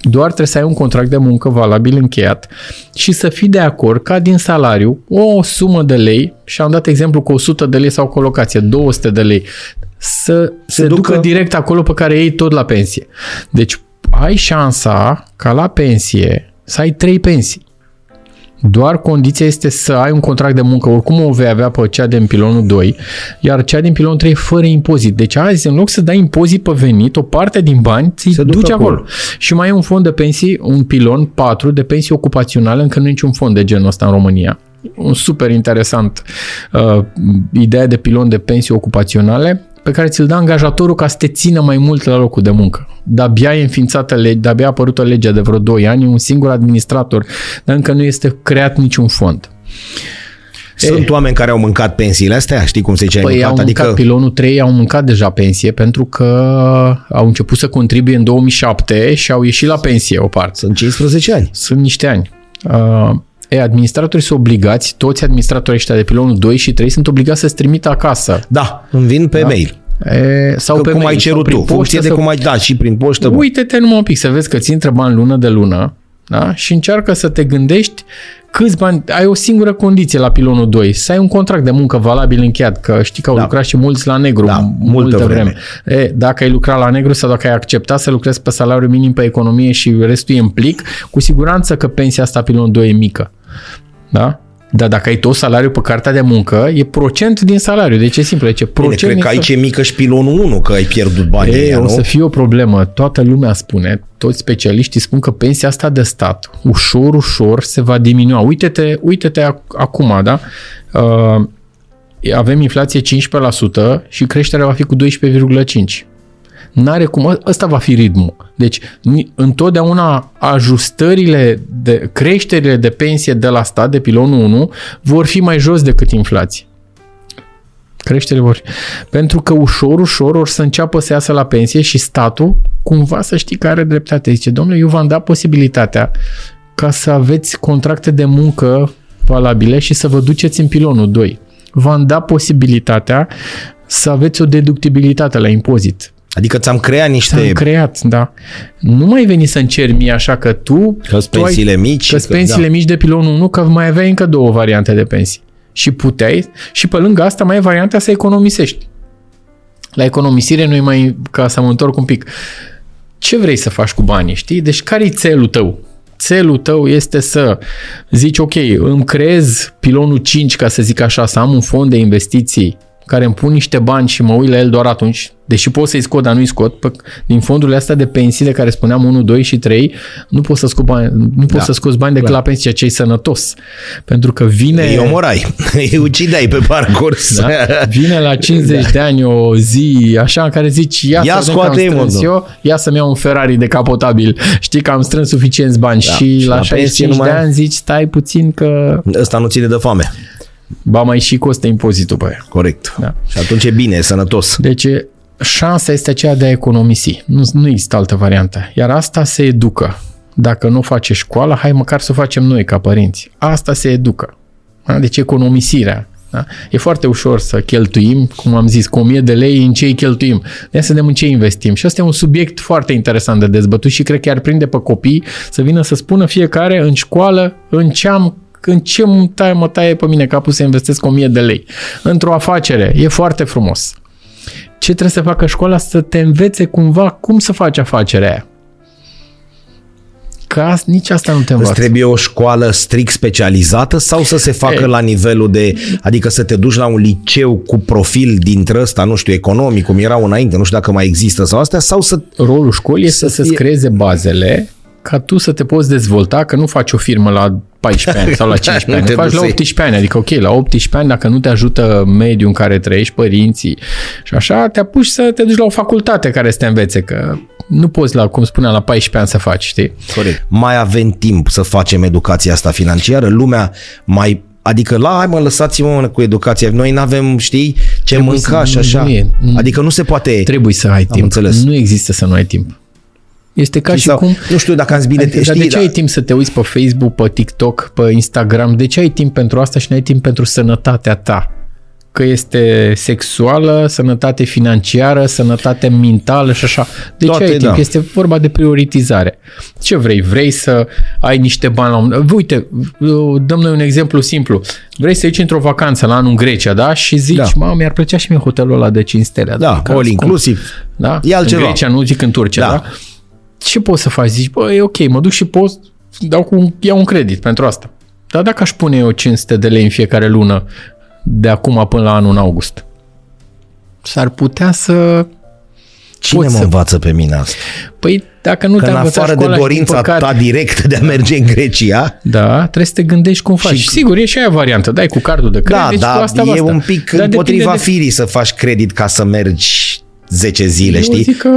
Doar trebuie să ai un contract de muncă valabil încheiat și să fii de acord ca din salariu o sumă de lei, și am dat exemplu cu 100 de lei sau colocație, 200 de lei, să se, se ducă ducă- direct acolo pe care iei tot la pensie. Deci ai șansa ca la pensie să ai trei pensii. Doar condiția este să ai un contract de muncă, oricum o vei avea pe cea din pilonul 2, iar cea din pilonul 3 fără impozit. Deci azi, în loc să dai impozit pe venit, o parte din bani ți Se duc duci acolo. acolo. Și mai e un fond de pensii, un pilon 4 de pensii ocupaționale, încă nu e niciun fond de genul ăsta în România. Un super interesant uh, ideea de pilon de pensii ocupaționale pe care ți-l dă angajatorul ca să te țină mai mult la locul de muncă. De-abia e înființată lege, de-abia a apărut o lege de vreo 2 ani, e un singur administrator, dar încă nu este creat niciun fond. Sunt oameni care au mâncat pensiile astea, știi cum se zice, ai Păi au mâncat, mâncat adică pilonul 3, au mâncat deja pensie pentru că au început să contribuie în 2007 și au ieșit la pensie o parte. sunt 15 ani. Sunt niște ani. Uh, e, administratorii sunt obligați, toți administratorii ăștia de pilonul 2 și 3 sunt obligați să-ți trimită acasă. Da, îmi vin pe mail. E, sau Că pe cum mail, ai sau cerut prin tu, poștă funcție de să- cum ai dat și prin poștă. bun. Uite-te numai un pic să vezi că ți intră bani lună de lună da? și încearcă să te gândești câți bani, ai o singură condiție la pilonul 2, să ai un contract de muncă valabil încheiat, că știi că au Da. lucrat și mulți la negru Da, m- multă vreme. E, dacă ai lucrat la negru sau dacă ai acceptat să lucrezi pe salariu minim pe economie și restul e în plic, cu siguranță că pensia asta pilonul 2 e mică. Da? Dar dacă ai tot salariul pe cartea de muncă, e procent din salariu. Deci e simplu. Deci e Bine, procent cred din că sal- aici e mică și pilonul 1, că ai pierdut banii E, ăia, o nu? să fie o problemă. Toată lumea spune, toți specialiștii spun că pensia asta de stat, ușor, ușor, se va diminua. Uite-te, uite-te ac- acum, da? Uh, avem inflație 15% și creșterea va fi cu 12,5%. N-are cum, ă- ăsta va fi ritmul. Deci, ni- întotdeauna ajustările, de, creșterile de pensie de la stat, de pilonul 1, vor fi mai jos decât inflație. Creșterile vor fi. Pentru că ușor, ușor or să înceapă să iasă la pensie și statul, cumva să știi că are dreptate. Zice, domnule, eu v-am dat posibilitatea ca să aveți contracte de muncă valabile și să vă duceți în pilonul 2. V-am dat posibilitatea să aveți o deductibilitate la impozit. Adică ți-am creat niște... Ți-am creat, da. Nu mai veni să încerci mie așa că tu... Că-s tu ai- pensiile mici. Că-s că- pensiile mici de pilonul 1, că mai aveai încă două variante de pensii. Și puteai, și pe lângă asta mai e varianta să economisești. La economisire nu mai, ca să mă întorc un pic, ce vrei să faci cu banii, știi? Deci care e țelul tău? Țelul tău este să zici, ok, îmi creez pilonul 5, ca să zic așa, să am un fond de investiții care îmi pun niște bani și mă uit la el doar atunci, deși pot să-i scot, dar nu-i scot, pe, din fondurile astea de pensii de care spuneam 1, 2 și 3, nu poți să, scot bani, nu poți Da, să scoți bani decât clar. la pensie, ceea ce e sănătos. Pentru că vine... Îi omorai, îi ucideai pe parcurs. Da? Vine la 50 de ani o zi așa în care zici ia, Ia să vedem că am scoate-i, mă, strâns domn. eu, ia să-mi iau un Ferrari decapotabil. Știi că am strâns suficienți bani Da, și, și la la 65 pensie de numai- ani zici stai puțin că Ăsta nu ține de foame. Ba mai și costă impozitul pe aia. Corect. Da. Și atunci e bine, e sănătos. Deci șansa este aceea de a economisi. Nu, nu există altă variantă. Iar asta se educă. Dacă nu face școală, hai măcar să o facem noi ca părinți. Asta se educă. Da? Deci economisirea. Da? E foarte ușor să cheltuim, cum am zis, cu 1000 de lei în ce îi cheltuim. De să vedem în ce investim. Și asta e un subiect foarte interesant de dezbătut și cred că ar prinde pe copii să vină să spună fiecare în școală în ce am în ce mă taie, mă taie pe mine capul să investesc 1000 de lei. Într-o afacere. E foarte frumos. Ce trebuie să facă școala? Să te învețe cumva cum să faci afacerea aia. Că nici asta nu te învață. Îți trebuie o școală strict specializată sau să se facă e. la nivelul de, adică să te duci la un liceu cu profil dintre ăsta, nu știu, economic, cum erau înainte, nu știu dacă mai există sau astea, sau să... Rolul școlii este să, să-ți creeze bazele ca tu să te poți dezvolta, că nu faci o firmă la 14 ani sau la 15 ani, faci la 18 ani, adică ok, la 18 ani dacă nu te ajută mediul în care trăiești, părinții și așa, te apuci să te duci la o facultate care să te învețe, că nu poți la, cum spuneam, la 14 ani să faci, știi? Corect. Mai avem timp să facem educația asta financiară, lumea mai Adică la, hai mă, lăsați-mă cu educația. Noi nu avem, știi, ce trebuie mânca și așa. Nu e, adică nu se poate... Trebuie să ai timp. Înțeles. Nu există să nu ai timp. Este ca și, și sau, cum... Nu știu dacă am zis bine, adică, știi, de ce da. ai timp să te uiți pe Facebook, pe TikTok, pe Instagram? De ce ai timp pentru asta și nu ai timp pentru sănătatea ta? Că este sexuală, sănătate financiară, sănătate mentală și așa. De Toate, ce ai timp? Da. Este vorba de prioritizare. Ce vrei? Vrei să ai niște bani la un... Uite, dăm noi un exemplu simplu. Vrei să ieși într-o vacanță la anul în Grecia, da? Și zici, da. mă, mi-ar plăcea și mie hotelul ăla de 5 stele. Da, all inclusiv. Da? E altceva. În Grecia, nu zic în Turcia, da? da? Ce poți să faci? Zici, bă, e ok, mă duc și pot, dau cu, iau un credit pentru asta. Dar dacă aș pune eu 500 de lei în fiecare lună de acum până la anul în august, s-ar putea să Cine mă să... învață pe mine asta? Păi dacă nu Că te în afară de dorința păcat, ta directă de a merge în Grecia... Da, trebuie să te gândești cum faci. Și, Sigur, e și aia variantă. Dai cu cardul de da, credit da, cu asta, e asta. un pic Dar împotriva de... firii să faci credit ca să mergi 10 zile, eu știi? Zic că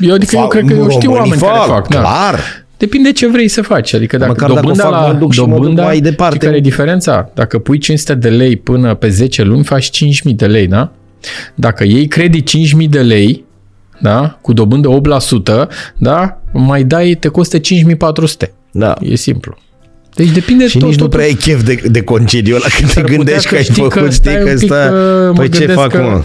eu, adică eu cred că eu știu oameni fac, care fac. Da. Clar. Da. Depinde ce vrei să faci. Adică dacă Măcar dobânda dacă fac, la duc dobânda, mai departe. care e diferența? Dacă pui 500 de lei până pe 10 luni, faci 5.000 de lei, da? Dacă iei credit 5.000 de lei, da? Cu dobândă 8%, da? Mai dai, te costă 5.400. Da. E simplu. Deci depinde și tot, nici tot, nu prea ai chef de, de concediu ăla când te gândești că, că ai făcut, știi că stă... Păi ce fac, că... mă?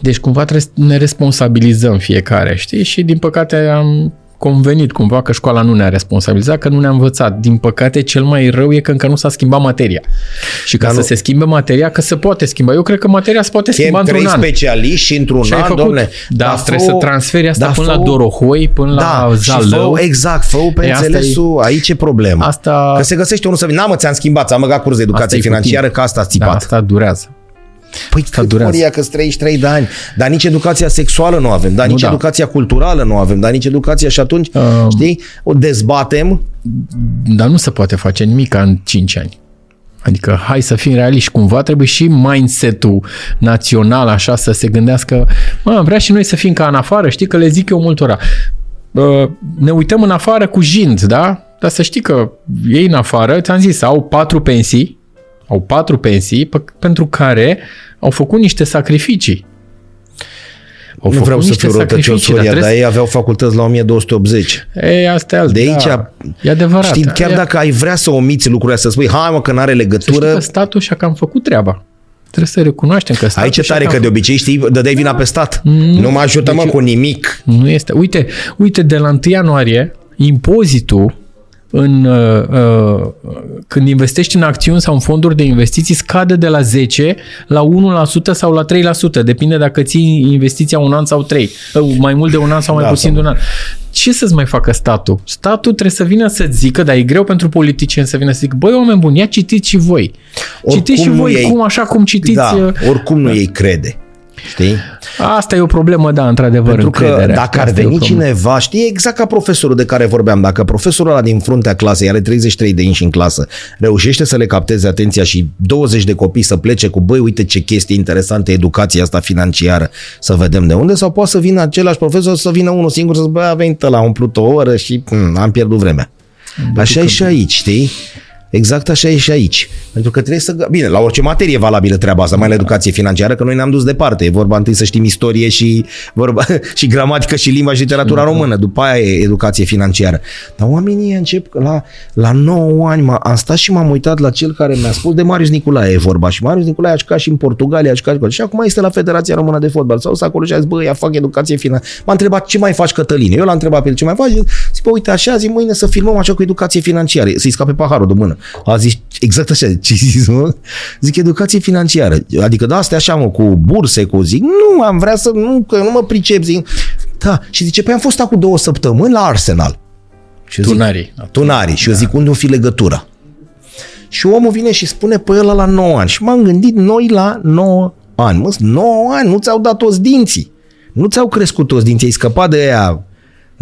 Deci cumva trebuie să ne responsabilizăm fiecare, știi? Și din păcate am convenit cumva că școala nu ne-a responsabilizat, că nu ne-a învățat. Din păcate, cel mai rău e că încă nu s-a schimbat materia. Și ca Dar să nu... se schimbe materia, că se poate schimba. Eu cred că materia se poate schimba într-un an. specialiști și într-un și an, domne. Da, da trebuie să transferi asta da, până fă... la Dorohoi, până da, la Zalău. Fă, exact, fă pe e, înțelesul, e... aici e problema. Asta... Că se găsește unul să vină, n-am ți-am schimbat, am băgat curs de educație financiară, că asta a țipat. Da, asta durează. Păi cât durează. Moria că 33 de ani, dar nici educația sexuală nu avem, dar nu, nici da. educația culturală nu avem, dar nici educația și atunci, uh, știi, o dezbatem. Dar nu se poate face nimic în 5 ani. Adică hai să fim realiști, cumva trebuie și mindset-ul național așa să se gândească, mă, vrea și noi să fim ca în afară, știi că le zic eu multora. Ne uităm în afară cu jind, da? Dar să știi că ei în afară, ți-am zis, au patru pensii, au patru pensii pe, pentru care au făcut niște sacrificii. Au nu vreau să fiu răutăcios, Soria, dar, dar ei aveau facultăți la 1280. Ei, asta e alt, De aici, da, e adevărat. Știi, chiar e... dacă ai vrea să omiți lucrurile să spui, hai mă că n-are legătură. Să că statul și-a cam făcut treaba. Trebuie să recunoaștem că statul Aici e tare că de obicei știi, dădeai vina pe stat. Nu, nu mă ajută deci, mă cu nimic. Nu este. Uite, uite, de la 1 ianuarie, impozitul în, uh, uh, când investești în acțiuni sau în fonduri de investiții scade de la 10 la 1% sau la 3%. Depinde dacă ții investiția un an sau trei. Uh, mai mult de un an sau mai da, puțin de un an. Ce să-ți mai facă statul? Statul trebuie să vină să zică, dar e greu pentru politicieni să vină să zică, băi oameni buni, ia citiți și voi. Oricum citiți și voi ei, cum așa cum citiți. Da, uh, oricum nu da. ei crede. Știi? Asta e o problemă, da, într-adevăr, Pentru că încrederea. dacă ar veni cineva, știi exact ca profesorul de care vorbeam, dacă profesorul ăla din fruntea clasei are 33 de inși în clasă, reușește să le capteze atenția și 20 de copii să plece cu, băi, uite ce chestie interesantă, educația asta financiară, să vedem de unde, sau poate să vină același profesor să vină unul singur să zică, băi, a venit la umplut o oră și hm, am pierdut vremea. Așa e și aici, știi? Exact așa e și aici. Pentru că trebuie să... Bine, la orice materie e valabilă treaba asta, mai la educație financiară, că noi ne-am dus departe. E vorba întâi să știm istorie și, vorba, și gramatică și limba și literatura română. După aia e educație financiară. Dar oamenii încep la, la 9 ani. M- am stat și m-am uitat la cel care mi-a spus de Marius Nicolae e vorba. Și Marius Nicolae a jucat și în Portugalia, a jucat și, și acum este la Federația Română de Fotbal. Sau să acolo și a zis, bă, ia fac educație financiară. M-a întrebat ce mai faci, Cătăline. Eu l-am întrebat pe el ce mai faci. Zic, bă, uite așa, zi mâine să filmăm așa cu educație financiară. Să-i scape paharul de mână. A zis, exact așa, ce zis, mă? Zic, educație financiară. Adică, da, astea așa, mă, cu burse, cu zic, nu, am vrea să, nu, că nu mă pricep, zic. Da, și zice, păi am fost acum două săptămâni la Arsenal. Și eu zic, Tunarii. Tunarii. Și eu zic, unde o fi legătura? Și omul vine și spune, pe ăla la 9 ani. Și m-am gândit, noi la 9 ani. Mă, 9 ani, nu ți-au dat toți dinții. Nu ți-au crescut toți dinții, ai scăpat de aia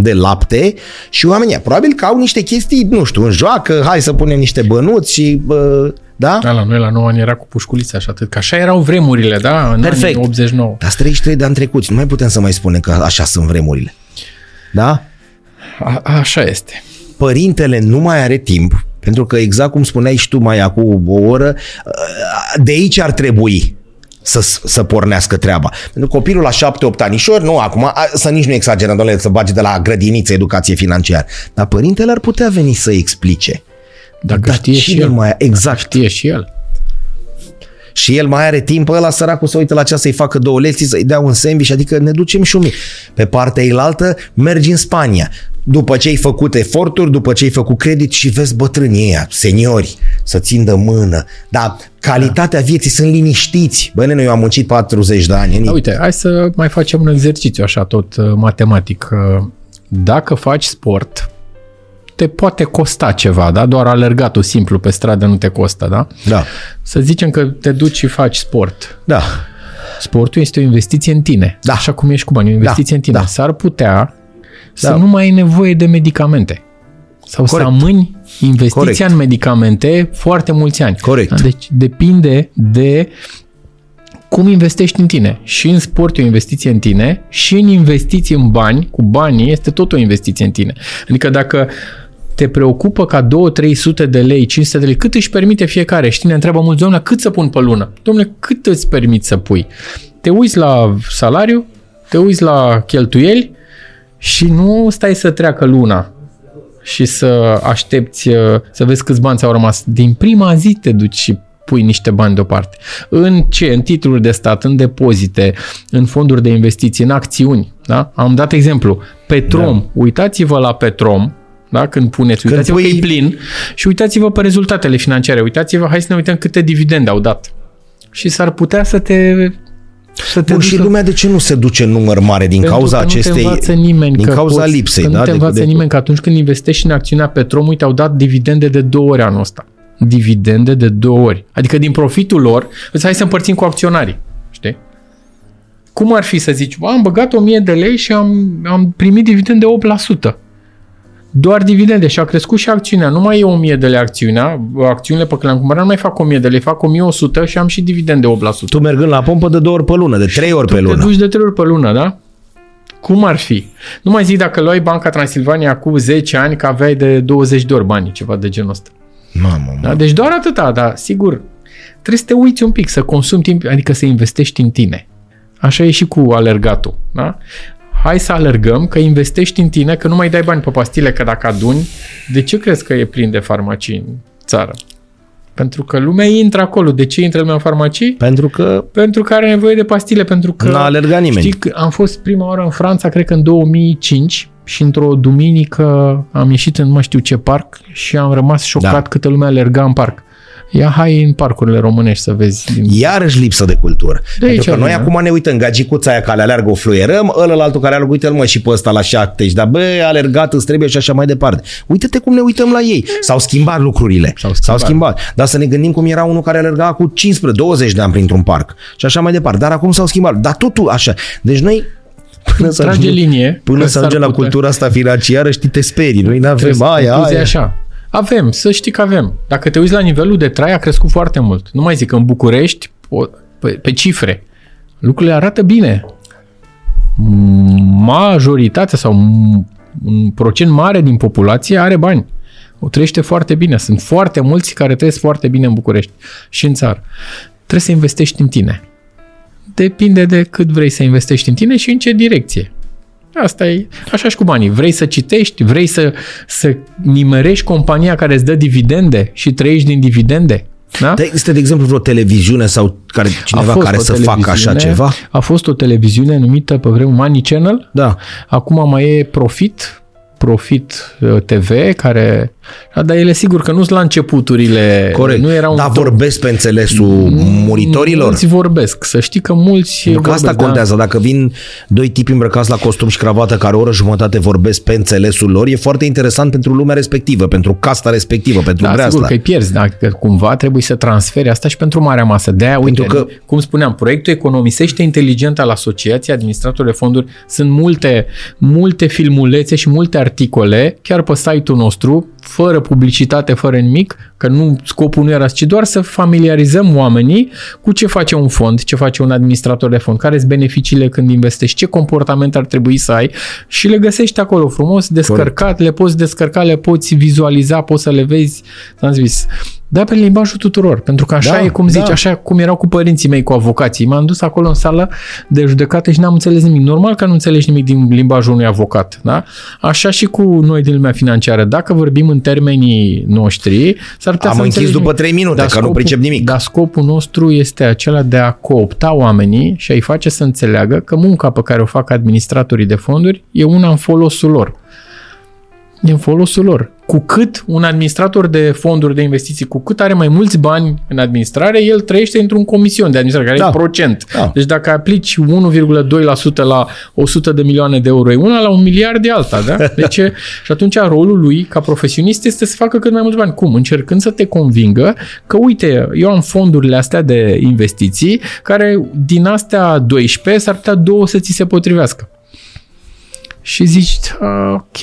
de lapte și oamenii, probabil că au niște chestii, nu știu, în joacă, hai să punem niște bănuți și, bă, da? Da, la noi la 9 ani era cu pușculița și atât. Că așa erau vremurile, da? În Perfect. anii 89. Dar 33 de ani trecuți, nu mai putem să mai spunem că așa sunt vremurile. Da? A, așa este. Părintele nu mai are timp, pentru că exact cum spuneai și tu mai acum o oră, de aici ar trebui să, să pornească treaba. Pentru că copilul la 7-8 anișori, nu acum, a, să nici nu exagerăm, domnule, să bage de la grădiniță educație financiară. Dar părintele ar putea veni să explice. Dacă Dar știe și cine el. Mai, exact. Știe și el. Și el mai are timp, ăla săracul să uită la ceas să-i facă două lecții, să-i dea un sandwich, adică ne ducem și un mic. Pe partea eilaltă mergi în Spania. După ce ai făcut eforturi, după ce ai făcut credit și vezi bătrânii ăia, seniori, să țin de mână. Dar calitatea vieții sunt liniștiți. Bă, nene, eu am muncit 40 de ani. Da, uite, hai să mai facem un exercițiu așa tot uh, matematic. Uh, Dacă faci sport, te poate costa ceva, da? Doar alergatul simplu pe stradă nu te costă, da? Da, Să zicem că te duci și faci sport. da. Sportul este o investiție în tine. Da. Așa cum ești cu bani, o investiție Da, în tine. da. S-ar putea să Da. nu mai ai nevoie de medicamente. Sau Corect. să amâni investiția Corect. în medicamente foarte mulți ani. Corect. Deci depinde de cum investești în tine. Și în sport e o investiție în tine și în investiții în bani, cu banii, este tot o investiție în tine. Adică dacă te preocupă ca 2-300 de lei, 500 de lei, cât își permite fiecare? Știi, ne întreabă mulți, domnule, cât să pun pe lună? Domnule, cât îți permiți să pui? Te uiți la salariu, te uiți la cheltuieli și nu stai să treacă luna și să aștepți uh, să vezi câți bani ți-au rămas. Din prima zi te duci și pui niște bani deoparte. În ce? În titluri de stat, în depozite, în fonduri de investiții, în acțiuni. Da? Am dat exemplu. Petrom. Da. Uitați-vă la Petrom, da? când puneți, Când uitați-vă pui- că e plin și uitați-vă pe rezultatele financiare. Uitați-vă, hai să ne uităm câte dividende au dat. Și s-ar putea să te să te Bun, duci și să- lumea de ce nu se duce în număr mare din pentru cauza că nu te acestei... învață nimeni din că cauza poți, lipsei, că da? Nu te de- învață de- nimeni că atunci când investești în acțiunea Petrom, uite, au dat dividende de două ori anul ăsta. Dividende de două ori. Adică din profitul lor, îți hai să împărțim cu acționarii. Știi? Cum ar fi să zici, "Bă, am băgat 1000 de lei și am, am primit dividende de 8%. Doar dividende și a crescut și acțiunea. Nu mai e 1000 de lei acțiunea, acțiunile pe care le-am cumpărat nu mai fac 1000 de lei, fac 1100 și am și dividende de 8%. Tu mergând la pompă de două ori pe lună, de trei ori pe Tu te lună. duci de trei ori pe lună, da? Cum ar fi? Nu mai zic dacă luai Banca Transilvania cu 10 ani că aveai de 20 de ori banii, ceva de genul ăsta. Mamă, mă. Da? Deci doar atâta, dar sigur, trebuie să te uiți un pic, să consumi timp, adică să investești în tine. Așa e și cu alergatul. Da? Hai să alergăm, că investești în tine, că nu mai dai bani pe pastile, că dacă aduni, de ce crezi că e plin de farmacii în țară? Pentru că lumea intră acolo. De ce intră lumea în farmacii? Pentru că Pentru că are nevoie de pastile, pentru că... n-a alergat nimeni. Știi, că am fost prima oară în Franța, cred că în 2005 și într-o duminică am ieșit în nu mai știu ce parc și am rămas șocat Da. da. câtă lume alerga în parc. Ia hai în parcurile românești să vezi. Din... Iarăși lipsă de cultură. De aici Pentru că noi vine. acum ne uităm, gagicuța aia care aleargă o fluierăm, ălălaltul care alergă, uite-l mă și pe ăsta la 70, dar bă, alergat îți trebuie și așa mai departe. Uite-te cum ne uităm la ei. S-au schimbat lucrurile. S-au S-au schimbat. schimbat. Dar să ne gândim cum era unul care alerga cu 15-20 de ani printr-un parc și așa mai departe. Dar acum s-au schimbat. Dar totul așa. Deci noi până să Trage ajungem, linie. până că să s-ar ajungem la putea- cultura asta financiară, știi, te sperii. Noi n-avem Trebuie să- aia, concluzia aia. așa. Avem, să știi că avem. Dacă te uiți la nivelul de trai, a crescut foarte mult. Nu mai zic că în București, o- pe, pe cifre, lucrurile arată bine. Majoritatea sau m- un procent mare din populație are bani. O trăiește foarte bine. Sunt foarte mulți care trăiesc foarte bine în București și în țară. Trebuie să investești în tine. Depinde de cât vrei să investești în tine și în ce direcție. Asta e așa și cu banii. Vrei să citești, vrei să, să nimerești compania care îți dă dividende și trăiești din dividende. Da? Dar există, de exemplu, vreo televiziune sau care, cineva care să facă așa ceva? A fost o televiziune numită pe vremea Money Channel. Da. Acum mai e Profit, Profit uh, TV, care... Dar ele sigur că nu sunt la începuturile. Corect. Nu erau Dar vorbesc pe înțelesul muritorilor? Mulți vorbesc. Să știi că mulți Pentru că asta vorbesc, da. contează. Dacă vin doi tipi îmbrăcați la costum și cravată care o oră jumătate vorbesc pe înțelesul lor, e foarte interesant pentru lumea respectivă, pentru casta respectivă, pentru Da, breazla. sigur că îi pierzi, dacă cumva trebuie să transferi asta și pentru marea masă. De aia, uite, Pentru că- cum spuneam, proiectul Economisește Inteligent al Asociației Administratorilor de Fonduri sunt multe, multe filmulețe și multe articole, chiar pe site-ul nostru, fără publicitate, fără nimic, că nu, scopul nu era, ci doar să familiarizăm oamenii cu ce face un fond, ce face un administrator de fond, care sunt beneficiile când investești, ce comportament ar trebui să ai și le găsești acolo frumos, descărcat, le poți descărca, le poți vizualiza, poți să le vezi, ți-am zis. Da, pe limbajul tuturor, pentru că așa Da, e cum zici, da. așa cum erau cu părinții mei, cu avocații. M-am dus acolo în sală de judecată și n-am înțeles nimic. Normal că nu înțelegi nimic din limbajul unui avocat, da? Așa și cu noi din lumea financiară. Dacă vorbim în termenii noștri, s-ar putea Am să închis înțelegi după nimic. trei minute, că nu pricep nimic. Dar scopul nostru este acela de a coopta oamenii și a-i face să înțeleagă că munca pe care o fac administratorii de fonduri e una în folosul lor. E în folosul lor. Cu cât un administrator de fonduri de investiții, cu cât are mai mulți bani în administrare, el trăiește într-un comision de administrare, care Da. e procent. Da. Deci dacă aplici 1,2% la 100 de milioane de euro, e una la un miliard de alta, da? Deci, e- și atunci rolul lui ca profesionist este să facă cât mai mulți bani. Cum? Încercând să te convingă că, uite, eu am fondurile astea de investiții, care din astea 12 s-ar putea două să ți se potrivească și zici, "Ah, ok,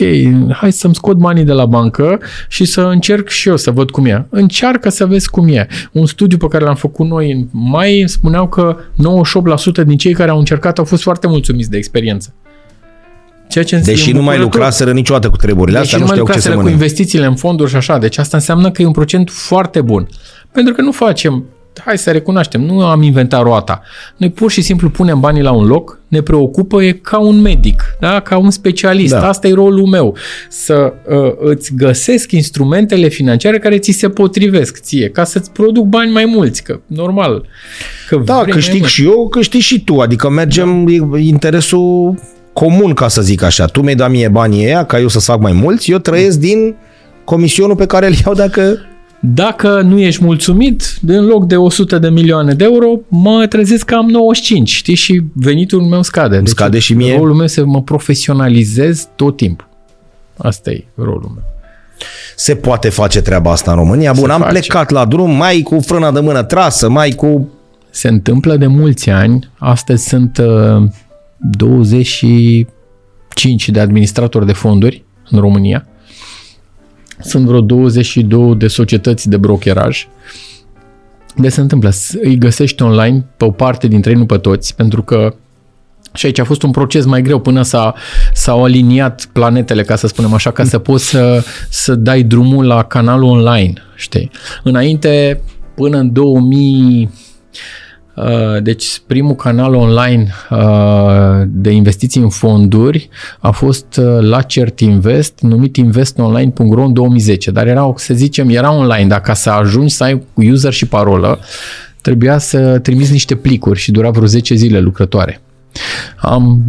hai să-mi scot banii de la bancă și să încerc și eu să văd cum e. Încearcă să vezi cum e. Un studiu pe care l-am făcut noi în mai spuneau că 98% din cei care au încercat au fost foarte mulțumiți de experiență. Ceea ce Deși e nu mai îmbucurător. lucraseră niciodată cu treburile Deși astea, nu nu mai știau ce să lucraseră cu mănânce. investițiile în fonduri și așa. Deci asta înseamnă că e un procent foarte bun. Pentru că nu facem, hai să recunoaștem, nu am inventat roata. Noi pur și simplu punem banii la un loc, ne preocupă e ca un medic, da? ca un specialist. Da. Da. Asta e rolul meu. Să uh, îți găsesc instrumentele financiare care ți se potrivesc ție, ca să-ți produc bani mai mulți, că normal. Că Da, vrei mai câștig mult. și eu, câștig și tu. Adică mergem da. interesul comun, ca să zic așa. Tu mi-ai dat mie banii ăia ca eu să fac mai mulți, eu trăiesc din comisionul pe care îl iau dacă... Dacă nu ești mulțumit, în loc de 100 de milioane de euro, mă trezesc că am 95, știi, și venitul meu scade. Deci scade și mie. Rolul meu să mă profesionalizez tot timpul. Asta e rolul meu. Se poate face treaba asta în România. Bun, Se am face. plecat la drum, mai cu frâna de mână trasă, mai cu... Se întâmplă de mulți ani. Astăzi sunt uh, 25 de administratori de fonduri în România. Sunt vreo 22 de societăți de brokeraj. De se întâmplă? S- Îi găsești online pe o parte dintre ei, nu pe toți, pentru că și aici a fost un proces mai greu până s-a, s-au aliniat planetele, ca să spunem așa, ca să poți să, să dai drumul la canalul online, știi? Înainte, până în 2000, Uh, Deci primul canal online uh, de investiții în fonduri a fost uh, la Cert Invest, numit investonline.ro în 2010, dar era, să zicem, era online, dar ca să ajungi să ai user și parolă, trebuia să trimiți niște plicuri și dura vreo 10 zile lucrătoare. Am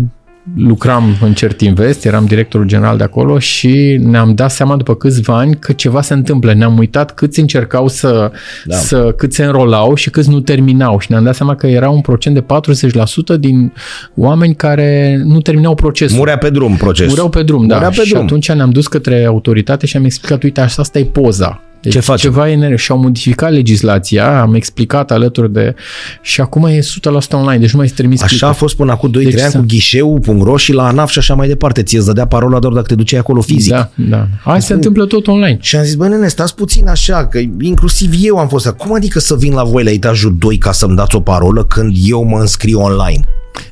lucram în Cert Invest, eram directorul general de acolo și ne-am dat seama după câțiva ani că ceva se întâmplă. Ne-am uitat câți încercau să, Da. da. să cât se înrolau și câți nu terminau și ne-am dat seama că era un procent de 40% din oameni care nu terminau procesul. Murea pe drum procesul. Mureau pe drum, da. Murea pe și drum. atunci ne-am dus către autoritate și am explicat, uite, asta, asta e poza. Deci Ce facem? Ceva e nere- și au modificat legislația, am explicat alături de... Și acum e 100% online, deci nu mai trimis Așa a plicuri. fost până acum 2-3 Deci ani să- cu ghișeu.ro și la ANAF și așa mai departe. Ție îți dădea parola doar dacă te duceai acolo fizic. Da, da. Hai se întâmplă tot online. Și am zis, bă, nene, stați puțin așa, că inclusiv eu am fost. Cum adică să vin la voi la etajul 2 ca să-mi dați o parolă când eu mă înscriu online?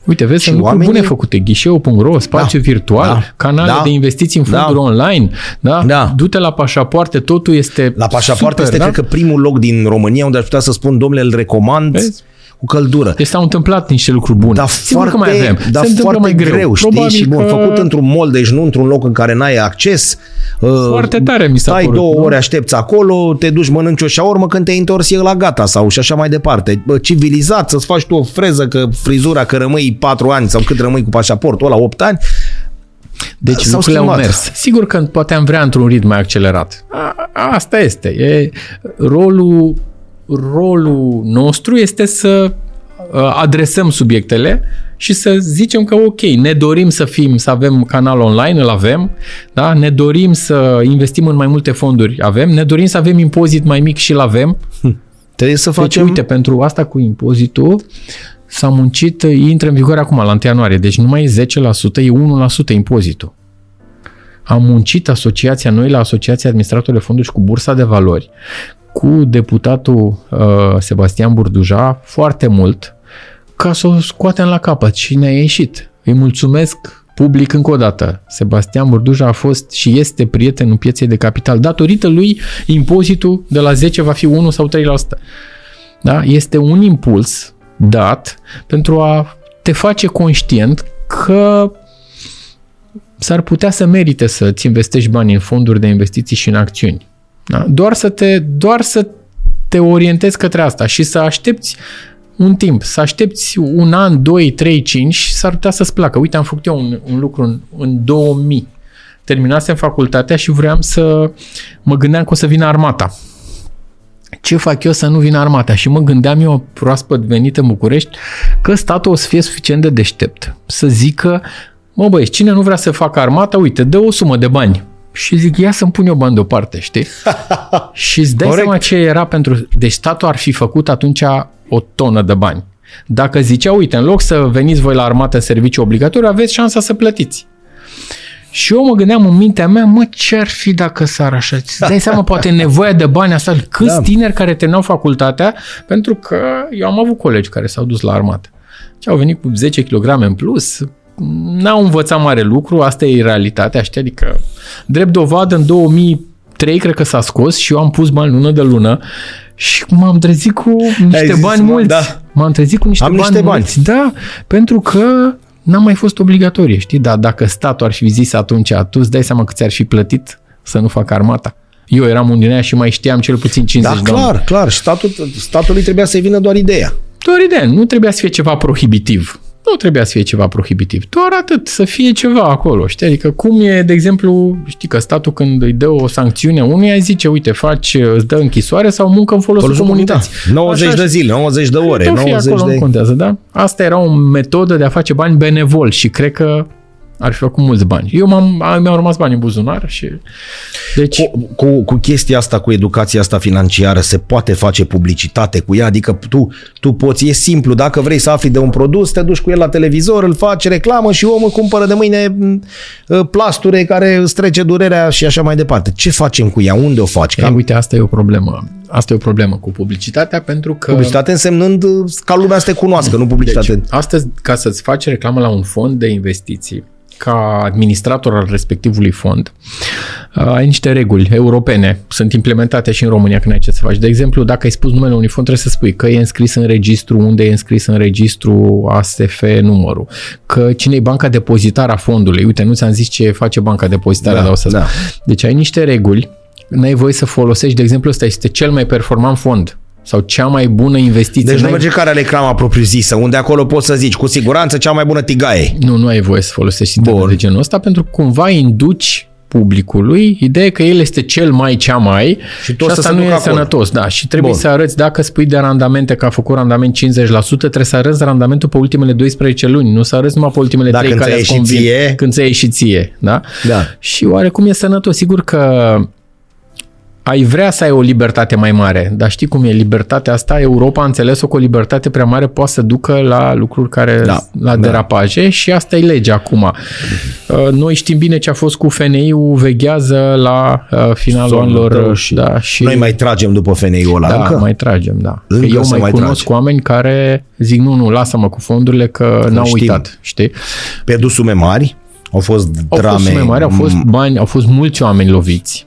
Uite, vezi, Și sunt lucruri oamenii- bune făcute. Ghișeu.ro, spațiu Da, virtual, da, canale da, de investiții în fonduri da. online. Da? Da. Du-te la pașapoarte, totul este La pașapoarte super, este, da? cred că, primul loc din România unde aș putea să spun, domnule, îl recomand Vezi? Cu căldură. Deci s-au întâmplat niște lucruri bune. Dar Sigur foarte, că mai avem. dar Se întâmplă foarte mai greu. greu știi? Probabil și bun, că... făcut într-un mall, deci nu într-un loc în care n-ai acces. Uh, Foarte tare mi s-a Stai părut, două nu? ore, aștepți acolo, te duci, mănânci o șaormă, când te-ai întors e la gata sau și așa mai departe. Bă, civilizat, să-ți faci tu o freză, că frizura, că rămâi 4 ani sau cât rămâi cu pașaportul ăla, 8 ani, Deci S-au lucrurile au schimbat. mers. Sigur că poate am vrea într-un ritm mai accelerat. A, asta este. E, rolul, rolul nostru este să uh, adresăm subiectele și să zicem că ok, ne dorim să fim, să avem canal online, îl avem, da? ne dorim să investim în mai multe fonduri, avem, ne dorim să avem impozit mai mic și îl avem. trebuie să Deci, facem... uite, pentru asta cu impozitul s-a muncit, intră în vigoare acum, la 1 ianuarie, deci nu mai e 10%, e 1% impozitul. Am muncit asociația, noi la Asociația Administratorilor de Fonduri și cu Bursa de Valori, cu deputatul uh, Sebastian Burduja, foarte mult, ca să o scoatem la capăt și ne-a ieșit. Îi mulțumesc public încă o dată. Sebastian Burduja a fost și este prietenul pieței de capital. Datorită lui, impozitul de la 10 va fi 1 sau 3%. Da? Este un impuls dat pentru a te face conștient că s-ar putea să merite să-ți investești bani în fonduri de investiții și în acțiuni. Da? Doar, să te, doar să te orientezi către asta și să aștepți un timp, să aștepți un an, 2, 3, 5 și s-ar putea să-ți placă. Uite, am făcut eu un, un lucru în, în 2000. Terminasem facultatea și vreau să mă gândeam că o să vină armata ce fac eu să nu vină armata? Și mă gândeam eu, proaspăt venit în București, că statul o să fie suficient de deștept să zică, mă băieți, cine nu vrea să facă armata, uite, dă o sumă de bani. Și zic, ia să-mi pun eu bani deoparte, știi? și îți dai Corect. seama ce era pentru... Deci statul ar fi făcut atunci o tonă de bani. Dacă zicea, uite, în loc să veniți voi la armată în serviciu obligatoriu, aveți șansa să plătiți. Și eu mă gândeam în mintea mea, mă, ce ar fi dacă s-ar așa? Îți dai seama, poate nevoia de bani asta, câți Da. da. tineri care terminau facultatea, pentru că eu am avut colegi care s-au dus la armată. Și au venit cu 10 kg în plus, n-au învățat mare lucru, asta e realitatea, știi? Adică, drept dovadă, în 2003 cred că s-a scos și eu am pus bani lună de lună și m-am trezit cu niște zis, bani mă, mulți. da. M-am trezit cu niște Am bani niște bani. mulți. Da, pentru că n-a mai fost obligatorie, știi? Dar dacă statul ar fi zis atunci, tu îți dai seama că ți-ar fi plătit să nu facă armata? Eu eram un din aia și mai știam cel puțin 50 Da, de oameni. clar, clar. Statul, statului trebuia să-i vină doar ideea. Doar ideea, nu trebuia să fie ceva prohibitiv. Nu trebuia să fie ceva prohibitiv. Doar atât, să fie ceva acolo, știi? Adică cum e, de exemplu, știi că statul când îi dă o sancțiune unuia, zice, uite, faci, îți dă închisoare sau muncă în folosul Folosul comunității. da. 90 Așa de zile, 90 de ore, tot fie 90 acolo, de... nu contează, da? Asta era o metodă de a face bani benevol și cred că ar fi făcut mulți bani. Eu m-am, a- mi-au rămas bani în buzunar și... Deci, Cu, cu, cu chestia asta, cu educația asta financiară, se poate face publicitate cu ea? Adică tu, tu poți, e simplu, dacă vrei să afli de un produs, te duci cu el la televizor, îl faci reclamă și omul cumpără de mâine m, plasture care îți trece durerea și așa mai departe. Ce facem cu ea? Unde o faci? e, Ca uite, asta e o problemă. Asta e o problemă cu publicitatea pentru că... publicitate însemnând uh, ca lumea să te cunoască, nu publicitate. Deci, astăzi, ca să-ți faci reclamă la un fond de investiții, ca administrator al respectivului fond, ai niște reguli europene, sunt implementate și în România când ai ce să faci. De exemplu, dacă ai spus numele unui fond, trebuie să spui că e înscris în registru, unde e înscris în registru ASF numărul, că cine e banca depozitară a fondului. Uite, nu ți-am zis ce face banca depozitară, Da, dar o să da. Deci ai niște reguli, n-ai voie să folosești, de exemplu, ăsta este cel mai performant fond sau cea mai bună investiție. Deci nu N-ai- merge care reclama propriu-zisă, unde acolo poți să zici, cu siguranță cea mai bună tigaie. Nu, nu ai voie să folosești internet Bun. de genul ăsta pentru că cumva induci publicului ideea că el este cel mai cea mai Și tot să asta se nu ducă e acolo. sănătos. Da, și trebuie Bun. să arăți, dacă spui de randamente că a făcut randament 50%, trebuie să arăți randamentul pe ultimele 12 luni, nu să arăți numai pe ultimele Da, 3 când care ți-a îți ieșit convin, ție. când ți-a ieșit ție. Da? Da. Și oarecum e sănătos. Sigur că ai vrea să ai o libertate mai mare, dar știi cum e, libertatea asta, Europa a înțeles-o că o libertate prea mare poate să ducă la lucruri care, Da, la da. derapaje și asta e legea acum. Uh, Noi știm bine ce a fost cu FNI-ul, veghează la uh, finalul Somnul anilor. tău și da, și Noi mai tragem după FNI-ul ăla da, încă? mai tragem, da. Că Încă eu se mai, mai cunosc trage. oameni care zic, nu, nu, lasă-mă cu fondurile că n-au știm. uitat, știi? Pierdut sume mari, au fost Au drame, fost sume mari, au fost bani, au fost mulți oameni loviți.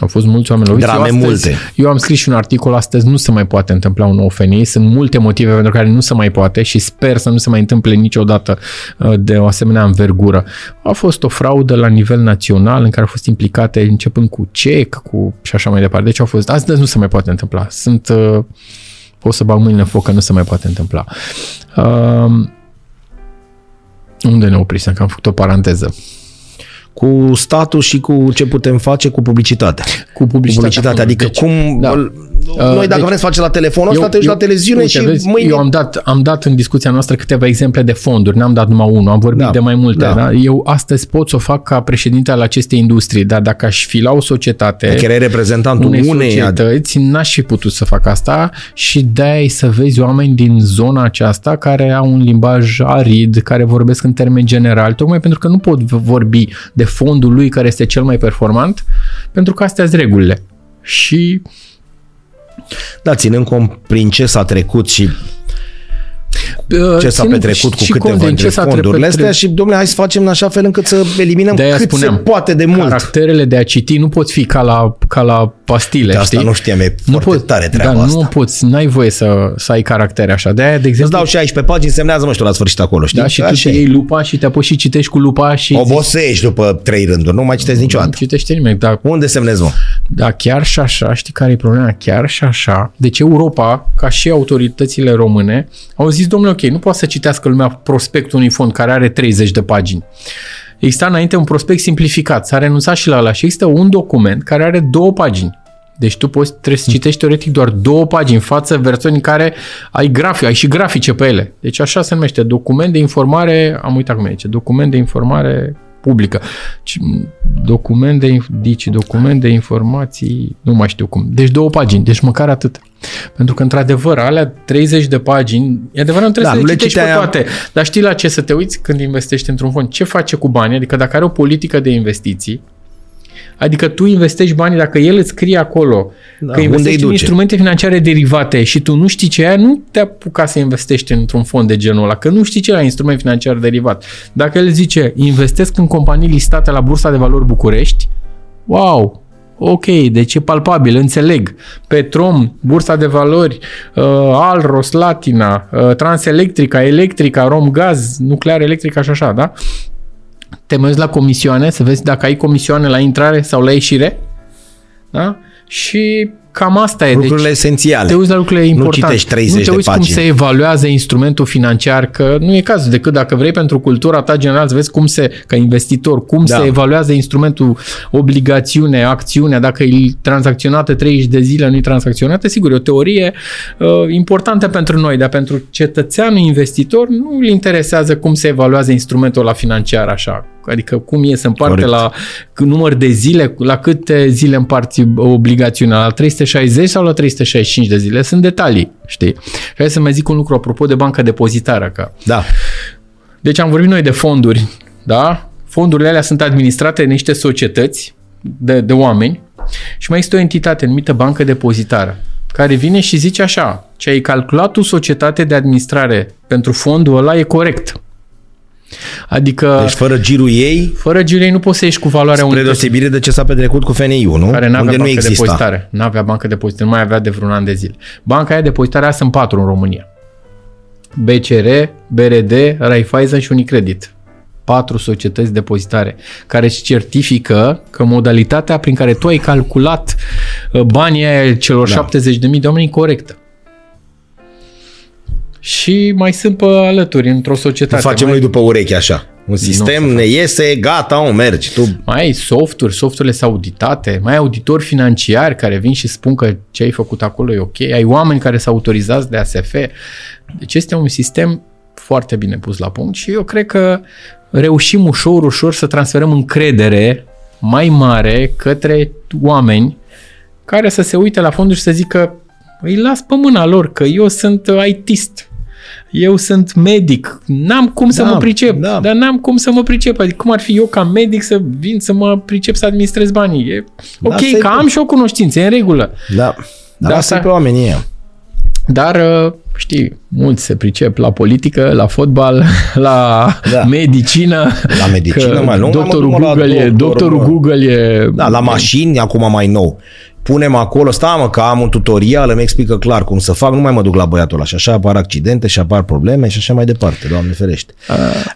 Au fost mulți oameni loviți. Drame eu astăzi, multe. Eu am scris și un articol astăzi, nu se mai poate întâmpla un nou FNI. Sunt multe motive pentru care nu se mai poate și sper să nu se mai întâmple niciodată uh, de o asemenea învergură. A fost o fraudă la nivel național în care au fost implicate începând cu CEC cu, și așa mai departe. Deci au fost, astăzi nu se mai poate întâmpla. Sunt, uh, pot să bag mâinile în foc că nu se mai poate întâmpla. Uh, unde ne oprisem? Că am făcut o paranteză. Cu statul și cu ce putem face cu publicitatea. Cu publicitatea. Publicitatea, adică Deci, cum... da. Noi dacă deci- vrem să facem la telefonul ăsta, te duci la televiziune uite, și vezi, mâine... Eu am dat, am dat în discuția noastră câteva exemple de fonduri, n-am dat numai unul, am vorbit Da, de mai multe. da. Da. Eu astăzi pot să o fac ca președinte al acestei industrii, dar dacă aș fi la o societate... Chiar erai reprezentantul unei unei... societăți, n-aș fi putut să fac asta și de-aia să vezi oameni din zona aceasta care au un limbaj arid, care vorbesc în termeni generali, tocmai pentru că nu pot vorbi de fondul lui care este cel mai performant, pentru că astea sunt regulile. Și Da, ținând cont prin ce s-a trecut și ce s-a ținând petrecut cu și câteva cont de dintre ce s-a fondurile trecut- astea și, domnule, hai să facem în așa fel încât să eliminăm De-aia cât spuneam, se poate de mult. Caracterele de a citi nu pot fi ca la, ca la pastile, De asta știi? nu știam, e nu foarte poți, tare treaba da, asta. nu poți, n-ai voie să, să ai caractere așa. De-aia, de Îți exemplu, dau 16 pagini, semnează, mă știu, la sfârșit acolo, știi? da, și tu Așa te e. iei lupa și te apuci și citești cu lupa și zici, Obosești după trei rânduri, nu mai citesc nu niciodată. citește nimeni, dar Unde semnezi, mă? Da, chiar și așa, știi care e problema? Chiar și așa. Deci Europa, ca și autoritățile române, au zis, domnule, ok, nu poate să citească lumea prospectul unui fond care are 30 de pagini. Exista înainte un prospect simplificat, s-a renunțat și la ăla și există un document care are două pagini. Deci tu poți, trebuie să citești teoretic doar două pagini față versiuni în care ai grafice, ai și grafice pe ele. Deci așa se numește, document de informare, am uitat cum e aici, document de informare publică. Ci- Document de, inf- dici, document de informații, nu mai știu cum. Deci două pagini, deci măcar atât. Pentru că, într-adevăr, alea 30 de pagini, e adevărat, nu trebuie Da, să nu le le citești pe citeam. toate. Dar știi la ce să te uiți când investești într-un fond? Ce face cu banii? Adică dacă are o politică de investiții, Adică tu investești banii, dacă el îți scrie acolo da, că unde îi investești în duce? instrumente financiare derivate și tu nu știi ce e aia, nu te apuca să investești într-un fond de genul ăla, că nu știi ce e instrument financiar derivat. Dacă el zice, investesc în companii listate la Bursa de Valori București, wow, ok, deci e palpabil, înțeleg. Petrom, Bursa de Valori, uh, Alros, Latina, uh, Transelectrica, Electrica, Romgaz, Nuclear Electrica și așa, da? Te mai uiți la comisioane, să vezi dacă ai comisioane la intrare sau la ieșire. Da? Și cam asta e. Lucrurile deci, esențiale. te uiți la lucrurile importante. citești 30 nu te de uiți cum pagini. se evaluează instrumentul financiar, că nu e cazul decât dacă vrei pentru cultura ta generală să vezi cum se, ca investitor, cum Da. se evaluează instrumentul obligațiune, acțiunea, dacă e tranzacționată 30 de zile, nu e tranzacționată, sigur, e o teorie uh, importantă pentru noi, dar pentru cetățeanul investitor nu îl interesează cum se evaluează instrumentul la financiar așa. Adică cum e să împarte Corect. la c- număr de zile, la câte zile împarți obligațiunea, la 360 sau la 365 de zile? Sunt detalii, știi? Și hai să mai zic un lucru apropo de banca depozitară, că Da. deci am vorbit noi de fonduri, da? Fondurile alea sunt administrate în niște societăți de, de oameni și mai este o entitate numită bancă depozitară care vine și zice așa, ce ai calculat tu societate de administrare pentru fondul ăla e corect. Adică Deci fără girul ei, fără girei nu poți să ieși cu valoarea spre unui deosebire de ce s-a petrecut cu FNI-ul, nu? care nu avea Unde nu bancă exista. depozitare. Nu avea bancă depozitare, nu mai avea de vreun an de zile. Banca aia depozitare sunt patru în România. BCR, BRD, Raiffeisen și Unicredit. Patru societăți depozitare care îți certifică că modalitatea prin care tu ai calculat uh, banii aia celor Da. 70.000 de oameni e corectă. Și mai sunt pe alături într-o societate. Facem mai... noi după ureche așa. Un sistem se ne iese, gata, o mergi. Tu Mai ai softuri, softurile sunt auditate, mai ai auditori financiari care vin și spun că ce ai făcut acolo e ok, ai oameni care sunt autorizați de ASF. Deci este un sistem foarte bine pus la punct și eu cred că reușim ușor, ușor să transferăm încredere mai mare către oameni care să se uite la fonduri și să zică îi las pe mâna lor, că eu sunt ITist, eu sunt medic, n-am cum să Da, mă pricep, da. dar n-am cum să mă pricep. Adică cum ar fi eu ca medic să vin să mă pricep să administrez banii? E Da, ok, asta e că am și o cunoștință, e în regulă. Da. Dar Da, asta e da. pe oamenii Dar, uh, știi, mulți se pricep la politică, la fotbal, la Da. da. medicină. La medicină, că mai nu mai mă doctorul duc, mă, la Google e, doctor, doctorul mă. Google e... Da, la mașini, acum mai nou. Punem acolo, stai mă, că am un tutorial, îmi explică clar cum să fac, nu mai mă duc la băiatul ăla și așa apar accidente și apar probleme și așa mai departe, Doamne ferește.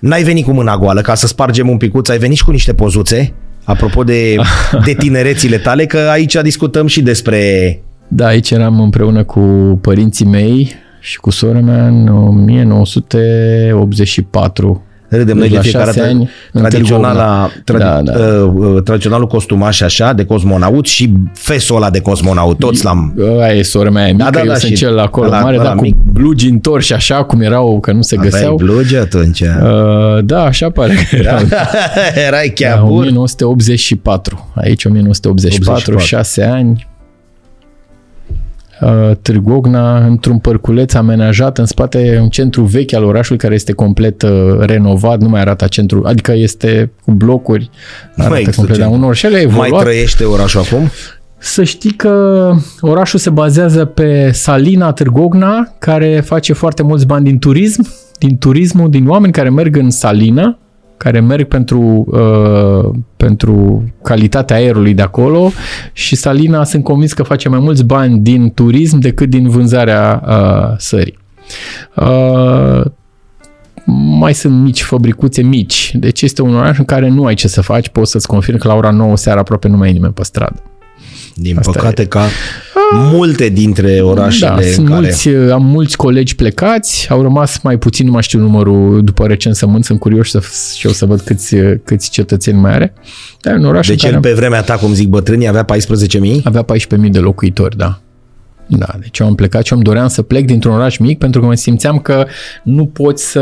N-ai venit cu mâna goală ca să spargem un picuț, ai venit și cu niște pozuțe, apropo de, de tinerețile tale, că aici discutăm și despre... Da, aici eram împreună cu părinții mei și cu sora mea în 1984. Râdem noi Deci de la fiecare șase dată ani, în tradiționala, Târgu Ovna. tradi- Da, da. uh, uh, tradiționalul costumaș așa de cosmonaut și fesul ăla de cosmonaut, toți l-am... Aia e sora mea e mică, Da, da, eu da, sunt și cel acolo ăla- mare, ăla dar cu mic. blugi întorși așa cum erau, că nu se Aveai găseau. blugi atunci. Uh, da, așa pare că erau. Erai Da, chiar bun. 1984. Aici 1984, 84. 6 ani. Uh, Târgu Ogna, într-un părculeț amenajat în spate, un centru vechi al orașului care este complet uh, renovat, nu mai arată centru, adică este cu blocuri, arată există complet, dar centru. un orășel a Mai evoluat. trăiește orașul acum? Să știi că orașul se bazează pe Salina Târgogna, care face foarte mulți bani din turism, din turismul, din oameni care merg în Salina, care merg pentru, uh, pentru calitatea aerului de acolo și Salina sunt convins că face mai mulți bani din turism decât din vânzarea uh, sării. Uh, mai sunt mici fabricuțe mici, deci este un oraș în care nu ai ce să faci, poți să-ți confirm că la ora 9 seara aproape nu mai e nimeni pe stradă. Din Asta păcate ca multe dintre orașele da, în sunt care... mulți, am mulți colegi plecați, au rămas mai puțin, nu mai știu numărul după recensământ, sunt curios să, și eu să văd câți, câți cetățeni mai are. Dar e un oraș Deci în el care pe vremea ta, cum zic bătrânii, avea 14.000? avea 14.000 de locuitori, da. Da, deci eu am plecat și eu îmi doream să plec dintr-un oraș mic pentru că mă simțeam că nu poți să...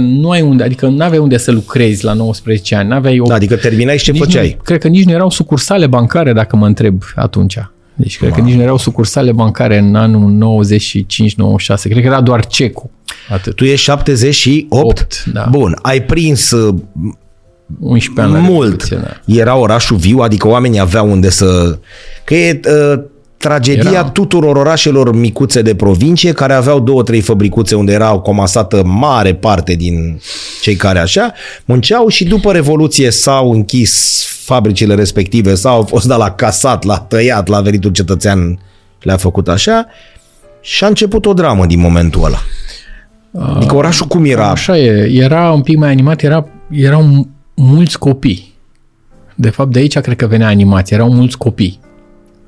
Nu ai unde, adică nu aveai unde să lucrezi la 19 ani, nu aveai o Da, adică terminai și ce nici făceai? Nu, cred că nici nu erau sucursale bancare, dacă mă întreb atunci. Deci cred că nici nu erau sucursale bancare în anul 95-96. Cred că era doar cecul. Atât. Tu ești 78? Opt, da. Bun, ai prins uh, 11 ani la mult. Revoluție, da. Era orașul viu, adică oamenii aveau unde să... Că e uh, tragedia Era. tuturor orașelor micuțe de provincie care aveau două, trei fabricuțe unde era comasată mare parte din cei care așa munceau și după Revoluție s-au închis fabricile respective sau au fost dat la casat, la tăiat, la venitul cetățean le-a făcut așa și a început o dramă din momentul ăla. Adică orașul cum era? Așa e. Era un pic mai animat, era, erau mulți copii. De fapt, de aici cred că venea animația. Erau mulți copii.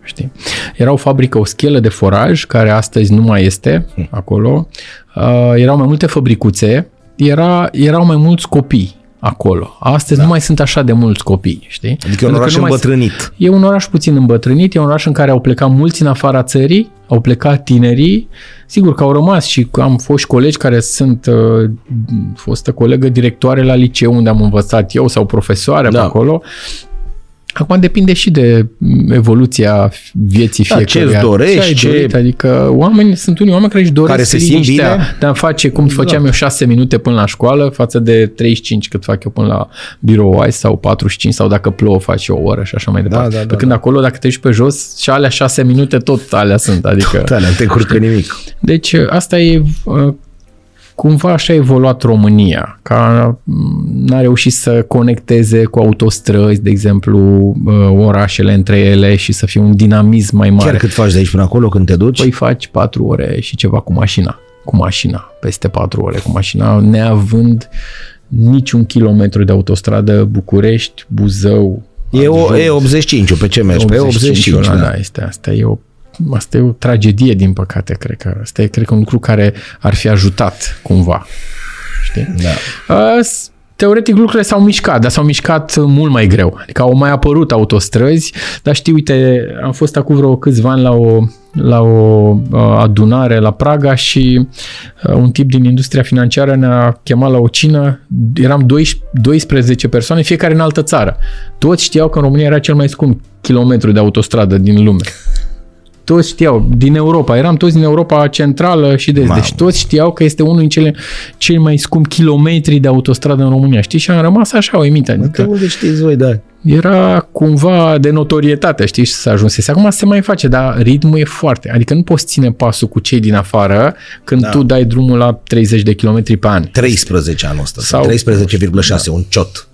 Știi? Era o fabrică, o schelă de foraj, care astăzi nu mai este acolo. Uh, erau mai multe fabricuțe, era, erau mai mulți copii acolo. Astăzi da. nu mai sunt așa de mulți copii, știi? Adică e un Pentru că oraș nu mai îmbătrânit. E un oraș puțin îmbătrânit, e un oraș în care au plecat mulți în afara țării, au plecat tinerii, sigur că au rămas și am fost și colegi care sunt uh, fostă colegă directoare la liceu unde am învățat eu sau profesoare Da. pe acolo. Acum depinde și de evoluția vieții Da, fiecăruia. ce-ți dorești, ce ai ce- dorit, adică oameni, sunt unii oameni care își doresc Care se simt liniștea bine. de a face cum făceam eu 6 minute până la școală față de 35 cât fac eu până la birou wise sau 45 sau dacă plouă faci o oră și așa mai departe. da, da, Pe când acolo dacă te duci pe jos și alea 6 minute tot alea sunt. Adică, Da, nu te curcă nimic. deci asta e uh, cumva așa a evoluat România, ca m, n-a reușit să conecteze cu autostrăzi, de exemplu, uh, orașele între ele și să fie un dinamism mai mare. Chiar cât faci de aici până acolo când te duci? Păi faci 4 ore și ceva cu mașina. Cu mașina. Peste 4 ore cu mașina, neavând niciun kilometru de autostradă București, Buzău. E, o, Ajung. e 85 pe ce mergi? Pe 85, ăla, da. da. Este, asta e o Asta e o tragedie, din păcate, cred că. Asta e, cred că, un lucru care ar fi ajutat, cumva. Știi? da. Uh, s- Teoretic lucrurile s-au mișcat, dar s-au mișcat mult mai greu. Adică au mai apărut autostrăzi, dar știi, uite, am fost acum vreo câțiva ani la o, la o uh, adunare la Praga și uh, un tip din industria financiară ne-a chemat la o cină, eram 12 12 persoane, fiecare în altă țară. Toți știau că în România era cel mai scump kilometru de autostradă din lume. Toți știau, din Europa, eram toți din Europa centrală și de est. Mamă. Deci toți știau că este unul din cele cei mai scump kilometri de autostradă în România, știi? Și am rămas așa uimit, De adică unde știți voi, da? era cumva de notorietate, știi, și să ajunsese. Acum se mai face, dar ritmul e foarte, adică nu poți ține pasul cu cei din afară când Da. tu dai drumul la 30 de km pe an. 13 anul ăsta, sau Sau- 13,6, un ciot.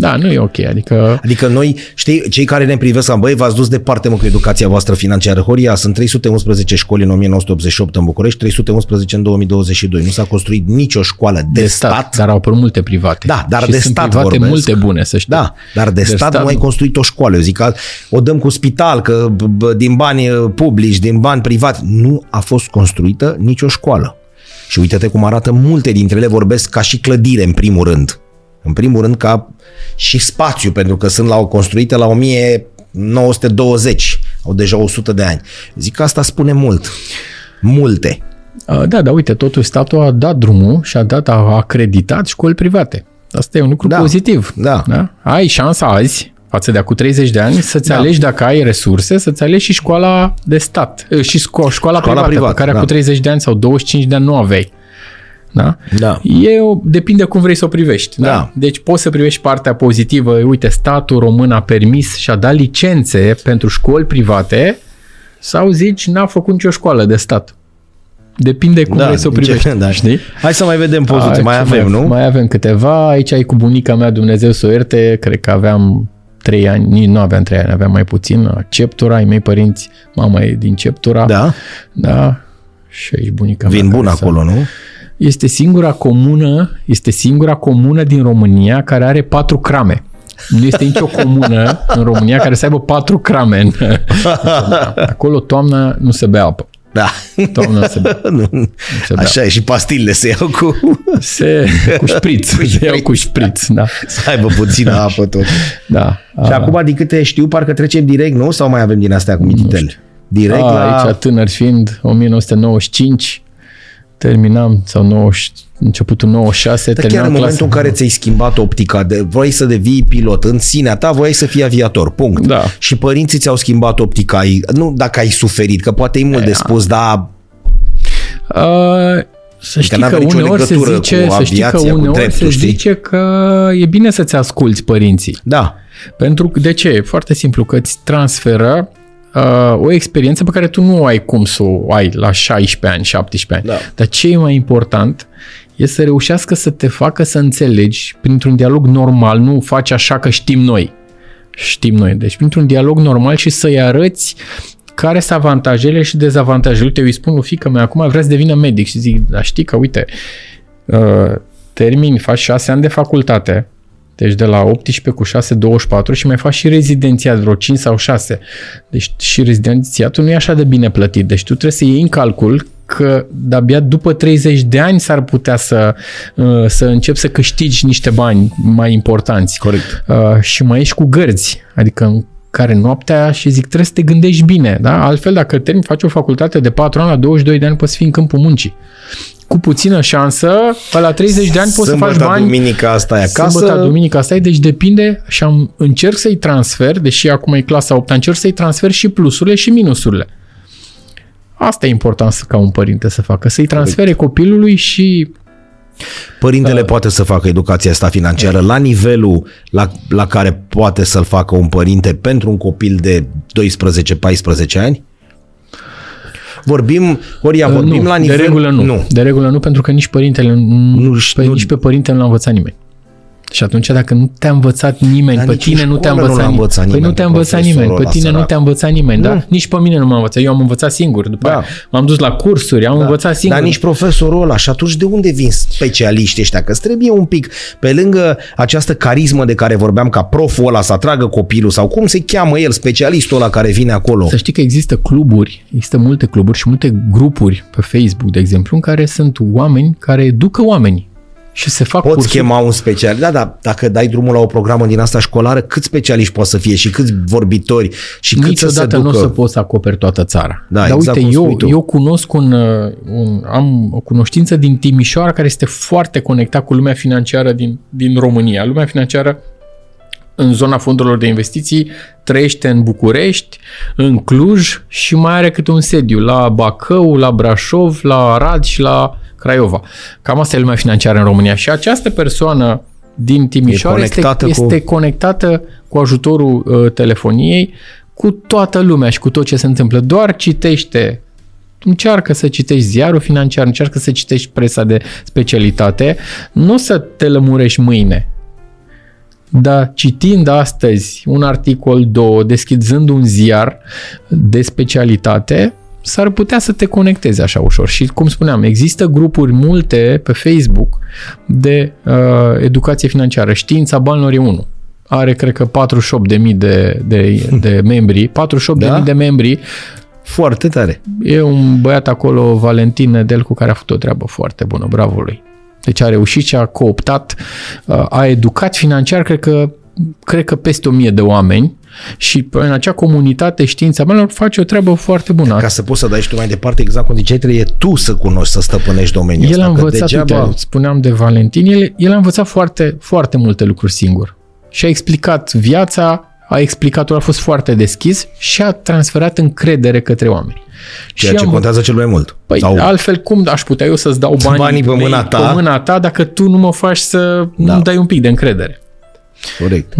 Da, nu e ok, adică Adică noi, știi, cei care ne privesc am băi, v-ați dus departe mă cu educația voastră financiară. Horia, sunt 311 școli în 1988 în București, 311 în 2022. Nu s-a construit nicio școală de, de stat. stat, dar au apărut multe private. Da, dar și de sunt stat private vorbesc. multe bune, să știi. Da, dar de, de stat, stat nu ai nu. construit o școală. Eu zic că o dăm cu spital, că b- b- din bani uh, publici, din bani privați. Nu a fost construită nicio școală. Și uite-te cum arată multe dintre ele vorbesc ca și clădire în primul rând. În primul rând ca și spațiu, pentru că sunt la o construită la 1920, au deja 100 de ani. Zic că asta spune mult. Multe. Uh, Da, dar uite, totuși statul a dat drumul și a dat, a acreditat școli private. Asta e un lucru Da, pozitiv. da. da. Ai șansa azi, față de acum 30 de ani, să-ți Da. alegi dacă ai resurse, să-ți alegi și școala de stat, uh, și sco- școala, privată, privată, pe care da. acum 30 de ani sau 25 de ani nu aveai. Da? Da. E o, depinde cum vrei să o privești. Da? Da. Deci poți să privești partea pozitivă. Uite, statul român a permis și a dat licențe pentru școli private sau zici n-a făcut nicio școală de stat. Depinde cum vrei să o nici- privești. da. Știi? Hai să mai vedem poziții. Ai, Mai ce avem, nu? Mai avem câteva. Aici ai cu bunica mea, Dumnezeu să o ierte, cred că aveam trei ani, nici nu aveam trei ani, aveam mai puțin. Ceptura, ai mei părinți, mama e din Ceptura. Da? Da. Și aici bunica Vin mea. bun care s-a- acolo, nu? Este singura comună, este singura comună din România care are patru crame. Nu este nicio comună în România care să aibă patru crame. În, acolo toamna nu se bea apă. Da. Toamna nu se bea. Nu. se bea. Așa e, și pastilele se iau cu... Se, cu șpriț. Se iau cu șpriț. Da. să aibă puțină apă tot. da. Și acum, din câte știu, parcă trecem direct, nu? Sau mai avem din astea cu mititele? Direct A, la... Aici, tânăr fiind, 1995, terminam, sau 90, începutul 96, Dar chiar terminam în momentul în clasa- care ți-ai schimbat optica, de, vrei să devii pilot în sinea ta, voiai să fii aviator, punct. Da. Și părinții ți-au schimbat optica, ai- nu dacă ai suferit, că poate e mult de spus, dar Uh, să știi n-avea că nicio uneori se legătură zice, cu să știi că aviația, cu uneori dreptul, se știi? zice că e bine să-ți asculți părinții. da, Pentru că, de ce? E foarte simplu, că îți transferă uh, o experiență pe care tu nu ai cum să o ai la 16 ani, 17 ani. Da. Dar ce e mai important e să reușească să te facă să înțelegi printr-un dialog normal, nu faci așa că știm noi. Știm noi. Deci printr-un dialog normal și să-i arăți care sunt avantajele și dezavantajele. Uite, eu îi spun lui fică mea, acum vrea să devină medic și zic, dar știi că, uite, uh, termini, faci șase ani de facultate, deci de la 18 cu 6, 24 și mai faci și rezidențiat, vreo 5 sau 6. Deci și rezidențiatul nu e așa de bine plătit. Deci tu trebuie să iei în calcul că de-abia după 30 de ani s-ar putea să, uh, să începi să câștigi niște bani mai importanți. Corect. Uh, și mai ești cu gărzi, adică în care noaptea și zic trebuie să te gândești bine, da? Altfel dacă termin, faci o facultate de 4 ani, la 22 de ani poți fi în câmpul muncii. Cu puțină șansă, pe la 30 de ani poți să faci Sâmbătă, bani duminica asta e acasă. Sâmbătă, duminica asta e, deci depinde și am, încerc să-i transfer, deși acum e clasa 8 încerc să-i transfer și plusurile și minusurile. Asta e important să, ca un părinte să facă, să-i transfere copilului și Părintele poate să facă educația asta financiară la nivelul la, la care poate să-l facă un părinte pentru un copil de 12-14 ani? Vorbim, Horia, vorbim Uh, nu, la nivel... de regulă nu. nu. De regulă nu, pentru că nici părintele nu, Nu pe, știu- nici pe părinte nu l-a învățat nimeni. Și atunci dacă nu te-a învățat nimeni, Dar pe nici în tine nu te-a școală nu învățat, l-a învățat nimeni. Păi nimeni nu te-a pe învățat nimeni, profesorul pe ăla tine nu sărac. te-a învățat nimeni, Nu. da? Nici pe mine nu m-a învățat. Eu am învățat singur. După Da. aia m-am dus la cursuri, am învățat singur. Dar nici profesorul ăla. Și atunci de unde vin specialiștii ăștia? Că îți trebuie un pic, pe lângă această carismă de care vorbeam, ca proful ăla să atragă copilul sau cum se cheamă el, specialistul ăla care vine acolo. Să știi că există cluburi, există multe cluburi și multe grupuri pe Facebook, de exemplu, în care sunt oameni care educă oameni și se fac Poți cursuri. chema un specialist. Da, dar dacă dai drumul la o programă din asta școlară, câți specialiști poate să fie și câți vorbitori și cât să se Niciodată nu ducă? o să poți să acoperi toată țara. Da, Dar exact uite, cum eu, spui tu. eu cunosc un, uh, un, am o cunoștință din Timișoara care este foarte conectat cu lumea financiară din, din România. Lumea financiară în zona fondurilor de investiții trăiește în București, în Cluj și mai are câte un sediu la Bacău, la Brașov, la Arad și la Craiova. Cam asta e lumea financiară în România și această persoană din Timișoara este, conectată cu- este conectată cu ajutorul uh, telefoniei cu toată lumea și cu tot ce se întâmplă. Doar citește încearcă să citești ziarul financiar, încearcă să citești presa de specialitate, nu o să te lămurești mâine. Dar citind astăzi un articol, două, deschizând un ziar de specialitate, s-ar putea să te conectezi așa ușor. Și cum spuneam, există grupuri multe pe Facebook de uh, educație financiară. Știința banilor e unul. Are, cred că, 48.000 de, de, de membri. 48.000 Da? de membri Foarte tare. E un băiat acolo, Valentin Nedelcu, care a făcut o treabă foarte bună, bravo lui. Deci a reușit și a cooptat, a educat financiar, cred că, cred că peste o mie de oameni și în acea comunitate știința banilor face o treabă foarte bună. Ca să poți să dai și tu mai departe exact cum ziceai, trebuie tu să cunoști, să stăpânești domeniul El a ăsta. că învățat, degeaba... uite, spuneam de Valentin, el, el a învățat foarte, foarte multe lucruri singur. Și a explicat viața, a explicat a fost foarte deschis și a transferat încredere către oameni. Ceea și ce am- contează cel mai mult. Păi Sau altfel cum aș putea eu să-ți dau banii, Banii pe mei mâna ta? pe mâna ta dacă tu nu mă faci să Da. nu dai un pic de încredere. corect.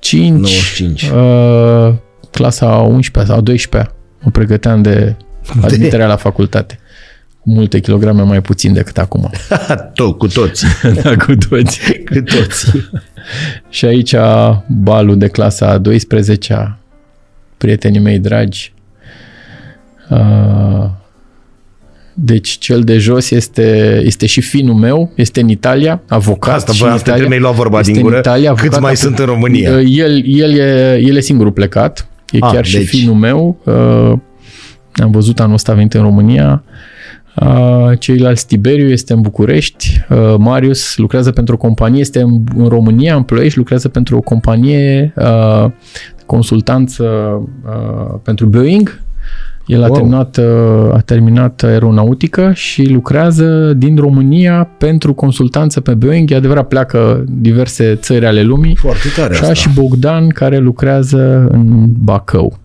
95, 95. Uh, clasa a 11 sau 12 mă pregăteam de admiterea la facultate. Cu multe kilograme mai puțin decât acum. Tot, cu toți. da, cu toți. cu toți. Și aici balul de clasa a 12 prietenii mei dragi. Uh, Deci cel de jos este, este și finul meu, este în Italia, avocat Asta și voiam în să te Italia. mi-ai luat vorba Este din în gură. Italia, Câți avocat mai acum- sunt în România? Uh, El, el, e, el e singurul plecat, e Ah, chiar și deci- finul meu. Uh, Am văzut anul ăsta venit în România. Uh, Ceilalți Tiberiu este în București, uh, Marius lucrează pentru o companie, este în, în România, în Ploiești, lucrează pentru o companie uh, de consultanță uh, pentru Boeing. El a, Wow. terminat, uh, a terminat aeronautică și lucrează din România pentru consultanță pe Boeing. E adevărat, pleacă diverse țări ale lumii. Foarte tare Și asta. și Bogdan, care lucrează în Bacău.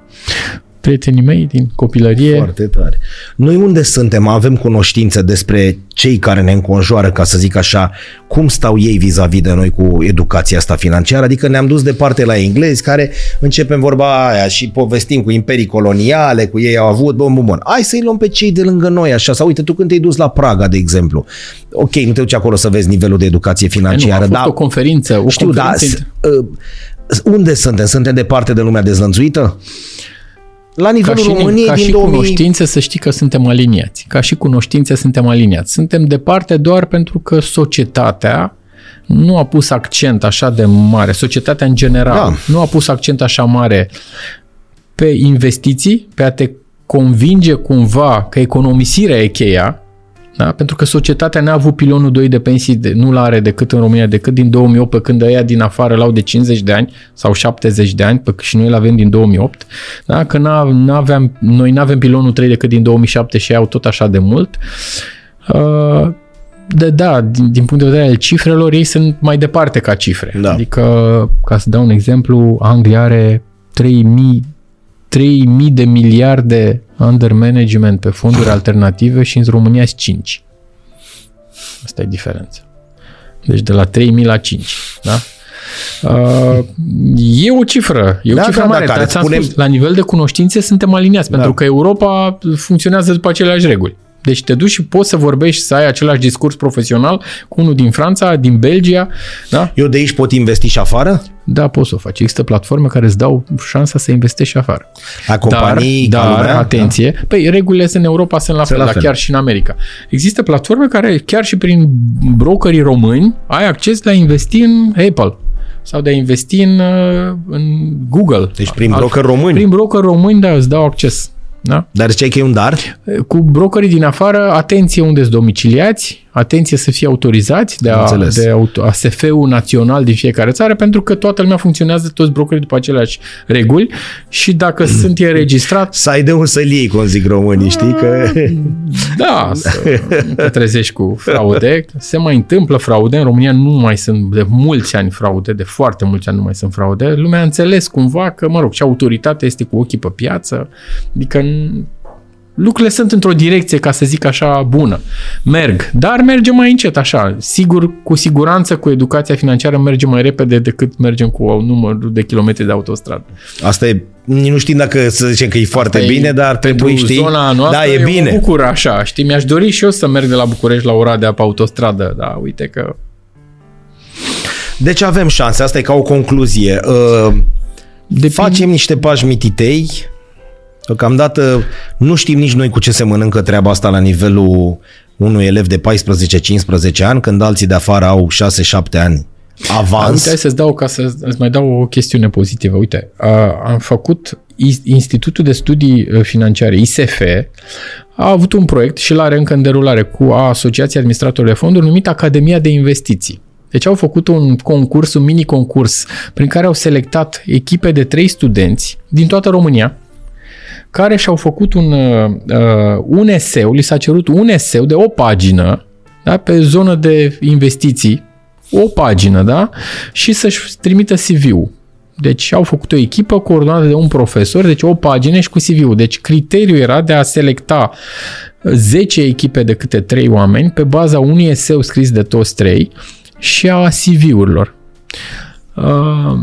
Prietenii mei din copilărie. Foarte tare. Noi unde suntem? Avem cunoștințe despre cei care ne înconjoară, ca să zic așa, cum stau ei vis-a-vis de noi cu educația asta financiară? Adică ne-am dus departe la englezi, care începem vorba aia și povestim cu imperii coloniale, cu ei au avut, bun, bun, bun. Hai să-i luăm pe cei de lângă noi, așa, sau uite, tu când te-ai dus la Praga, de exemplu, ok, nu te duci acolo să vezi nivelul de educație Nu, a financiară, fost dar o conferință. O știu, dar conferință s- uh, unde suntem? Suntem departe de lumea dezlănțuită? La ca nivelul și, României ca din și 2000... cunoștințe să știi că suntem aliniați. Ca și cunoștințe suntem aliniați. Suntem departe doar pentru că societatea nu a pus accent așa de mare, societatea în general, Da. nu a pus accent așa mare pe investiții, pe a te convinge cumva că economisirea e cheia, da? pentru că societatea n-a avut pilonul 2 de pensii, de, nu l-are decât în România, decât din 2008, pe când ăia din afară l-au de 50 de ani sau 70 de ani, pe cât și noi l-avem din 2008, da? că n-a, n-aveam, noi nu avem pilonul 3 decât din 2007 și ei au tot așa de mult. Uh, de da, din, din punct de vedere al cifrelor, ei sunt mai departe ca cifre. Da. Adică, ca să dau un exemplu, Anglia are 3000 3000 de miliarde under management pe fonduri alternative și în România sunt 5. Asta e diferența. Deci de la 3000 la 5. Da? Uh, e o cifră, e o Da, cifră da, da, mare, care dar ți-am spune- spus, la nivel de cunoștințe suntem aliniați, Da. pentru că Europa funcționează după aceleași reguli. Deci te duci și poți să vorbești, să ai același discurs profesional cu unul din Franța, din Belgia, da? Eu de aici pot investi și afară? Da, poți să o faci. Există platforme care îți dau șansa să investești și afară. La companii dar, ca dar lumea? atenție, da. păi regulile în Europa sunt la Sunt fel, la dar fel. chiar și în America. Există platforme care chiar și prin brokerii români ai acces la a investi în Apple sau de a investi în, uh, în Google. Deci prin Alt- broker români. Prin broker români, da, îți dau acces. Da? Dar ziceai că e un dar? Cu brokerii din afară, atenție unde sunt domiciliați, atenție să fie autorizați de, a, Înțeles. de auto, ASF-ul național din fiecare țară, pentru că toată lumea funcționează, toți brokerii după aceleași reguli și dacă sunt e înregistrat, Să ai de un să-l iei, cum zic românii, știi? Că... da, să nu te trezești cu fraude. Se mai întâmplă fraude. În România nu mai sunt de mulți ani fraude, de foarte mulți ani nu mai sunt fraude. Lumea a înțeles cumva că, mă rog, și autoritatea este cu ochii pe piață. Adică n- lucrurile sunt într-o direcție, ca să zic așa, bună. Merg, dar merge mai încet, așa. Sigur, cu siguranță, cu educația financiară merge mai repede decât mergem cu un număr de kilometri de autostradă. Asta e, nici nu știm dacă să zicem că e foarte Asta e bine, dar pentru trebuie, știi? zona noastră da, e Mă bine. bucur așa, știi? Mi-aș dori și eu să merg de la București la Oradea pe autostradă, dar uite că... Deci avem șanse, asta e ca o concluzie. Uh, Depinde- Facem niște pași mititei. Deocamdată nu știm nici noi cu ce se mănâncă treaba asta la nivelul unui elev de 14-15 ani, când alții de afară au 6-7 ani avans. Uite, hai să-ți dau, ca să îți mai dau o chestiune pozitivă. Uite, a, am făcut I- Institutul de Studii uh, Financiare, ISF, a avut un proiect și l-are încă în derulare cu Asociația Administratorilor de Fonduri numit Academia de Investiții. Deci au făcut un concurs, un mini-concurs, prin care au selectat echipe de trei studenți din toată România, care și-au făcut un, uh, uh, un eseu, li s-a cerut un eseu de o pagină da, pe zonă de investiții, o pagină, da? Și să-și trimită CV-ul. Deci au făcut o echipă coordonată de un profesor, deci o pagină și cu CV-ul. Deci criteriul era de a selecta 10 echipe de câte 3 oameni pe baza unui eseu scris de toți trei și a CV-urilor. Uh,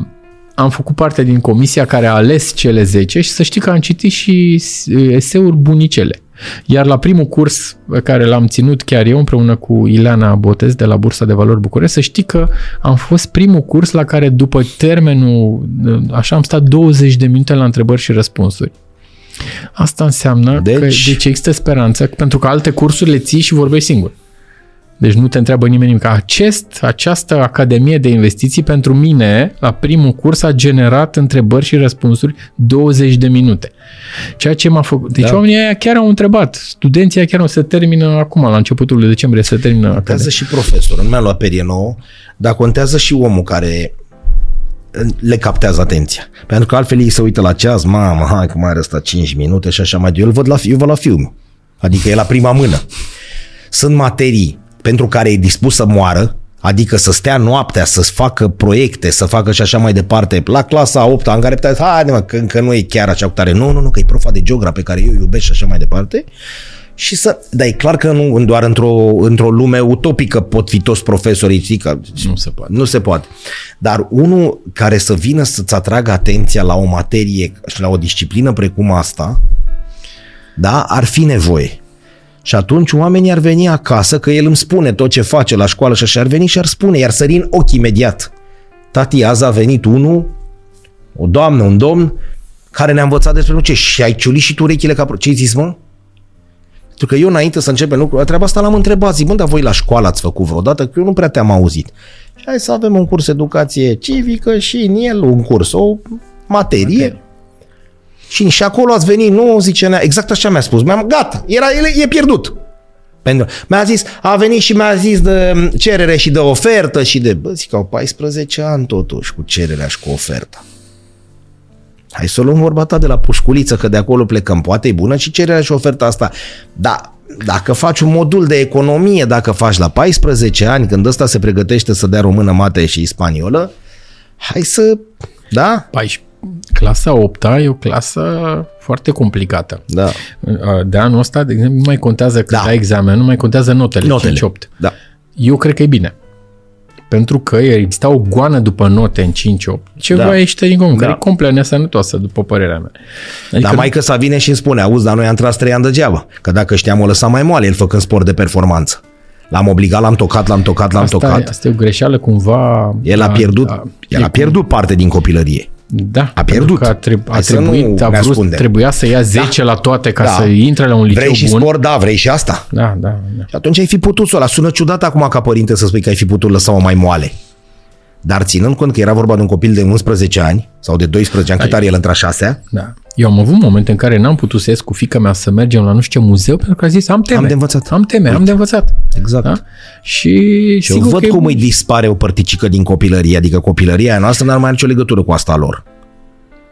am făcut parte din comisia care a ales cele 10 și să știi că am citit și eseuri bunicele. Iar la primul curs pe care l-am ținut chiar eu împreună cu Ileana Botez de la Bursa de Valori București, să știi că am fost primul curs la care după termenul, așa am stat 20 de minute la întrebări și răspunsuri. Asta înseamnă deci... că Deci- deci există speranță, pentru că alte cursuri le ții și vorbești singur. Deci nu te întreabă nimeni nimic. Acest, această academie de investiții pentru mine, la primul curs, a generat întrebări și răspunsuri 20 de minute. Ceea ce m-a făcut. Deci Da. da. oamenii aia chiar au întrebat. Studenții aia chiar o să termină acum, la începutul lui decembrie, să termină Contează academia. și profesorul, nu mi-a luat perie nouă, dar contează și omul care le captează atenția. Pentru că altfel ei se uită la ceas, mamă, hai că mai are ăsta 5 minute și așa mai de Eu îl văd la, eu văd la film. Adică e la prima mână. Sunt materii pentru care e dispus să moară, adică să stea noaptea, să facă proiecte, să facă și așa mai departe. La clasa a 8 în care puteți, haide mă, că încă nu e chiar așa cu tare. Nu, nu, nu, că e profa de geogra pe care eu o iubesc și așa mai departe. Și să, dar e clar că nu doar într-o, într-o lume utopică pot fi toți profesorii, știi, că Nu se poate. nu se poate. Dar unul care să vină să-ți atragă atenția la o materie și la o disciplină precum asta, da, ar fi nevoie. Și atunci oamenii ar veni acasă, că el îmi spune tot ce face la școală și așa ar veni și ar spune, iar sări în ochi imediat. Tati, azi a venit unul, o doamnă, un domn, care ne-a învățat despre nu ce și ai ciulit și tu urechile ca... pro- Ce ai zis, mă? Pentru că eu înainte să începem lucrul, treaba asta l-am întrebat, zic, bă, dar voi la școală ați făcut vreodată? Că eu nu prea te-am auzit. Și hai să avem un curs educație civică și în el un curs, o materie. Materie. Și, și acolo ați venit, nu zice, nea- exact așa mi-a spus. Mi-am, gata, era, e, e pierdut. Pentru, mi-a zis, a venit și mi-a zis de cerere și de ofertă și de, bă, zic, au 14 ani totuși cu cererea și cu oferta. Hai să o luăm vorba ta de la pușculiță, că de acolo plecăm. Poate e bună și cererea și oferta asta. Da, dacă faci un modul de economie, dacă faci la 14 ani, când ăsta se pregătește să dea română, mate și spaniolă, hai să... Da? 14. Clasa 8 e o clasă foarte complicată. Da. De anul ăsta, de exemplu, nu mai contează când Da. da. ai examen, nu mai contează notele, Notele. 5-8. Da. Eu cred că e bine. Pentru că exista o goană după note în 5-8. Ceva Da. da. ieșite din comun, Da. care e complet nesănătoasă, după părerea mea. Adică Dar mai că să vine și îmi spune, auzi, dar noi am tras trei ani degeaba. Că dacă știam, o lăsam mai moale, el făcând sport de performanță. L-am obligat, l-am tocat, l-am tocat, l-am asta, tocat. E, asta e o greșeală cumva... El a da, pierdut, da, el e a pierdut parte din copilărie. Da, A pierdut. pentru Că a, treb- a Hai să nu trebuit, a ne vrut, ascundem. trebuia să ia 10 la toate ca Da. să intre la un liceu Vrei și bun. sport? Da, vrei și asta. Da, da, da. Și atunci ai fi putut să o la Sună ciudat acum ca părinte să spui că ai fi putut lăsa-o mai moale. Dar ținând cont că era vorba de un copil de 11 ani sau de 12 ani, cât Ai- are el între a șasea, Da. Eu am avut momente în care n-am putut să ies cu fica mea să mergem la nu știu ce muzeu pentru că a zis am teme. Am de învățat. Am teme, am de învățat. exact. Da? Și Și eu sigur văd că e cum bun. îi dispare o părticică din copilărie, adică copilăria noastră n-ar mai are nicio legătură cu asta lor.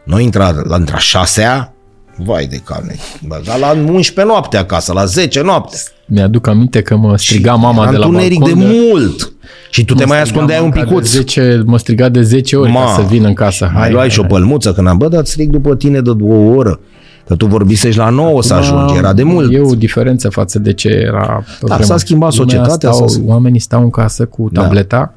Noi intra la între a șasea, vai de carne, băga la 11 noapte acasă, la 10 noapte. Mi-aduc aminte că mă striga mama Era de la întuneric balcon. de mult. Și tu te mai ascundeai un picuț. picuț. De 10, mă striga de 10 ori Ma, ca să vin în casă. Mai luai și o pălmuță când am, bă, dar stric după tine de o oră. Că tu vorbisești la 9 să ajungi, era de mult. E o diferență față de ce era pe Da, vremuri. s-a schimbat Lumea societatea, Stau, s-a- Oamenii stau în casă cu Da. tableta,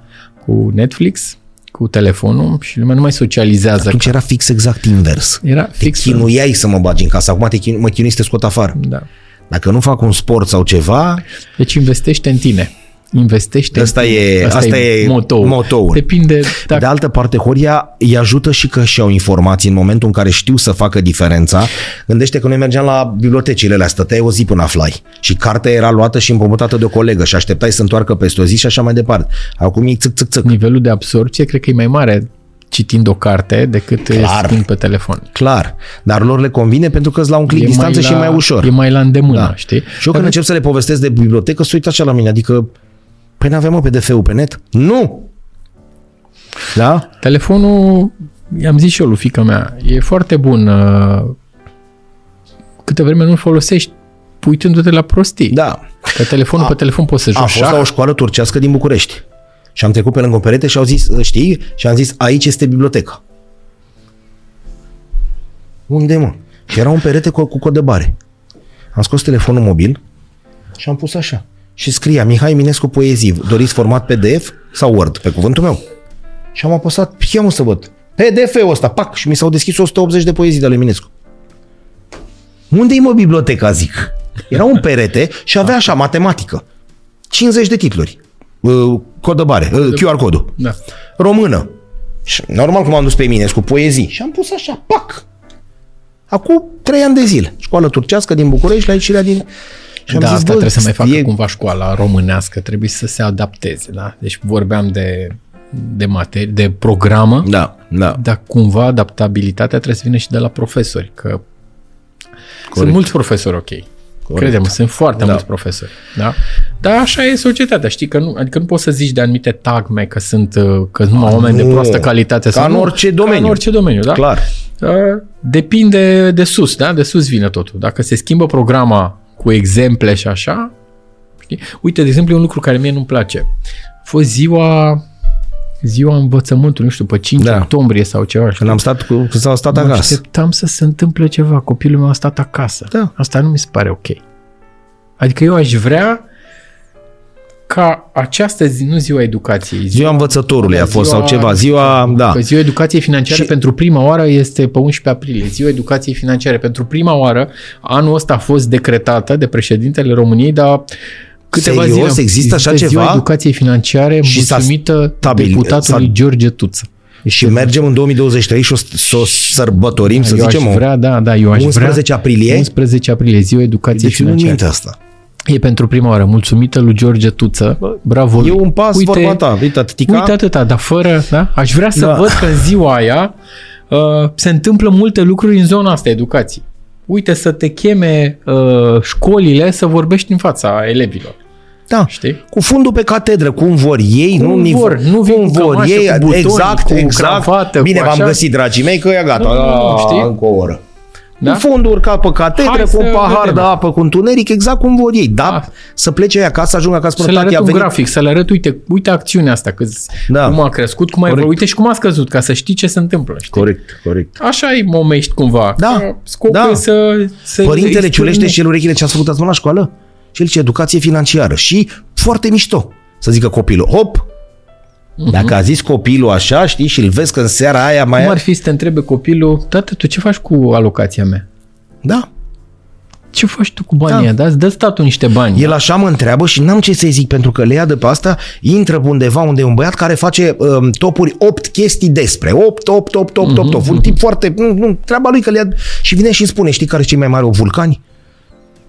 cu Netflix, cu telefonul și lumea nu mai socializează. Atunci era fix exact invers. Era Te fix. chinuiai să mă bagi în casă, acum te chinu, mă chinui să te scot afară. Da. Dacă nu fac un sport sau ceva, Deci investește în tine. Investește Asta în tine. e- asta e motoul. motoul. Depinde dacă de altă parte, Horia îi ajută și că și-au informații în momentul în care știu să facă diferența. Gândește că noi mergeam la bibliotecile alea, stăteai o zi până aflai. Și cartea era luată și împrumutată de o colegă și așteptai să întoarcă peste o zi și așa mai departe. Acum e țâc, țâc, țâc. nivelul de absorpție cred că e mai mare citind o carte decât Clar. stând pe telefon. Clar. Dar lor le convine pentru că îți la un click distanță și e mai ușor. E mai la îndemână, Da. știi? Și eu când încep să le povestesc de bibliotecă, se uită așa la mine, adică, păi n-aveam mă PDF-ul pe net? Nu! Da? Telefonul, i-am zis și eu lui fica mea, e foarte bun. uh, Câte vreme nu-l folosești, uitându-te la prostii. Da. Că telefonul pe telefon poți să Am joci fost la șah. o școală turcească din București. Și am trecut pe lângă o perete și au zis, știi? Și am zis, aici este biblioteca. Unde, mă? Și era un perete cu, cu cod de bare. Am scos telefonul mobil și am pus așa. Și scria Mihai Minescu poezii. Doriți format PDF sau Word? Pe cuvântul meu. Și am apăsat, ia mă să văd. PDF-ul ăsta, pac, și mi s-au deschis 180 de poezii de ale Minescu. Unde-i mă biblioteca, zic? Era un perete și avea așa, matematică. 50 de titluri. Uh, Cod de bare, uh, QR codul. Da. Română. Și normal cum am dus pe mine cu poezii. Și am pus așa, pac. Acum trei ani de zile. Școală turcească din București, la ieșirea din... Și am da, zis, asta bă, trebuie să mai facă e- cumva școala românească, trebuie să se adapteze, da? Deci vorbeam de, de materie, de programă, Da, da. dar cumva adaptabilitatea trebuie să vină și de la profesori, că sunt mulți profesori ok. Credem, sunt foarte Da. mulți profesori. Da? Dar așa e societatea, știi? Că nu, adică nu poți să zici de anumite tagme că sunt uh, că sunt numai oameni de nu. proastă calitate. Ca sau în nu. orice Ca domeniu. în orice domeniu, da? Clar. Uh, Depinde de sus, da? De sus vine totul. Dacă se schimbă programa cu exemple și așa, știi? Uite, de exemplu, e un lucru care mie nu-mi place. A fost ziua ziua învățământului, nu știu, pe 5 Da. octombrie sau ceva. știi? Când am stat cu, când s-au stat Mă acasă. așteptam să se întâmple ceva. Copilul meu a stat acasă. Da. Asta nu mi se pare ok. Adică eu aș vrea ca această zi, nu ziua educației, Ziua învățătorului a fost sau ceva. Ziua, da. Că ziua educației financiare Și- pentru prima oară este pe 11 aprilie. Ziua educației financiare pentru prima oară anul ăsta a fost decretată de președintele României, dar câteva Serios? zile Există așa Ziua ceva? educației financiare Și s-a mulțumită stabil- deputatului s-a- George Tuță. Și mergem în 2023 și o, să o sărbătorim, să eu zicem, aș o- vrea, da, da, eu aș 11 vrea, aprilie? 11 aprilie, ziua educației Deci nu financiare. minte asta. E pentru prima oară. Mulțumită lui George Tuță. Bravo. E lui. un pas uite, vorba ta. Uite, atâtica. Uite atâta, dar fără, da? Aș vrea să Da. văd că în ziua aia uh, se întâmplă multe lucruri în zona asta, educații. Uite, să te cheme uh, școlile să vorbești în fața elevilor. Da. Știi? Cu fundul pe catedră, cum vor ei, Cum nu vor, nu vin cum cu vor cămașă, ei, cu butoni, exact, cu exact. cravată, Bine, cu v-am așa. găsit, dragii mei, că e gata. Nu, nu, nu, a, știi? Încă o oră. Da? Cu fundul urcat pe catedră, Hai cu un să pahar vedem. de apă, cu întuneric, exact cum vor ei. Da, Da. să plece ei acasă, să ajungă acasă Să până le tati arăt a un venit. grafic, să le arăt, uite, uite acțiunea asta, că Da. cum a crescut, cum a Corect. evoluat, uite și cum a scăzut, ca să știi ce se întâmplă. Știi? Corect, corect. Așa îi momești cumva. Da, Că Scopul da. e să, să Părintele îi ciulește spune- și el urechile ce ați făcut ați la școală? Și el ce educație financiară. Și foarte mișto. Să zică copilul, hop, dacă a zis copilul așa, știi, și îl vezi că în seara aia mai... Cum ar fi să te întrebe copilul, tată, tu ce faci cu alocația mea? Da, Ce faci tu cu banii Da. ăia? Da, îți dă statul niște bani. El așa mă întreabă și n-am ce să-i zic, pentru că le ia de pe asta, intră pe undeva unde e un băiat care face um, topuri 8 chestii despre. 8, 8, 8, 8, 8, 8. Un tip foarte... Nu, nu, treaba lui că le ia... Și vine și îmi spune, știi care e cei mai mari vulcani?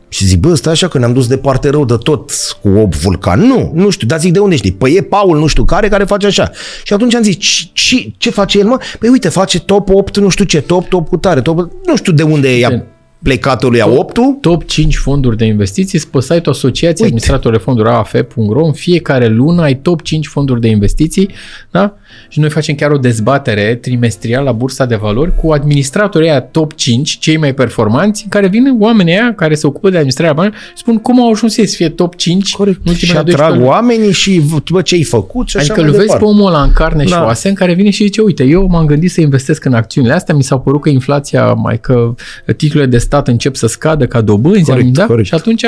Și zic, bă, stai așa că ne-am dus departe rău de tot cu 8 vulcan. Nu, nu știu, dar zic de unde știi? Păi e Paul nu știu care care face așa. Și atunci am zis, ce, ce face el mă? Păi uite, face top 8 nu știu ce, top, top cu tare, top, nu știu de unde e ea plecatul lui a 8 Top 5 fonduri de investiții, pe site-ul Asociației Administratori de Fonduri AAF.ro, în fiecare lună ai top 5 fonduri de investiții, da? Și noi facem chiar o dezbatere trimestrială la Bursa de Valori cu administratorii aia top 5, cei mai performanți, în care vin oamenii aia care se ocupă de administrarea banilor și spun cum au ajuns ei să fie top 5 Corect. și atrag oamenii și bă, ce ai făcut și Adică așa îl vezi departe. pe omul ăla în carne da. și oase în care vine și zice, uite, eu m-am gândit să investesc în acțiunile astea, mi s-a părut că inflația, mai că titlurile de stat încep să scadă ca dobânzi, Corect, da? corect. și atunci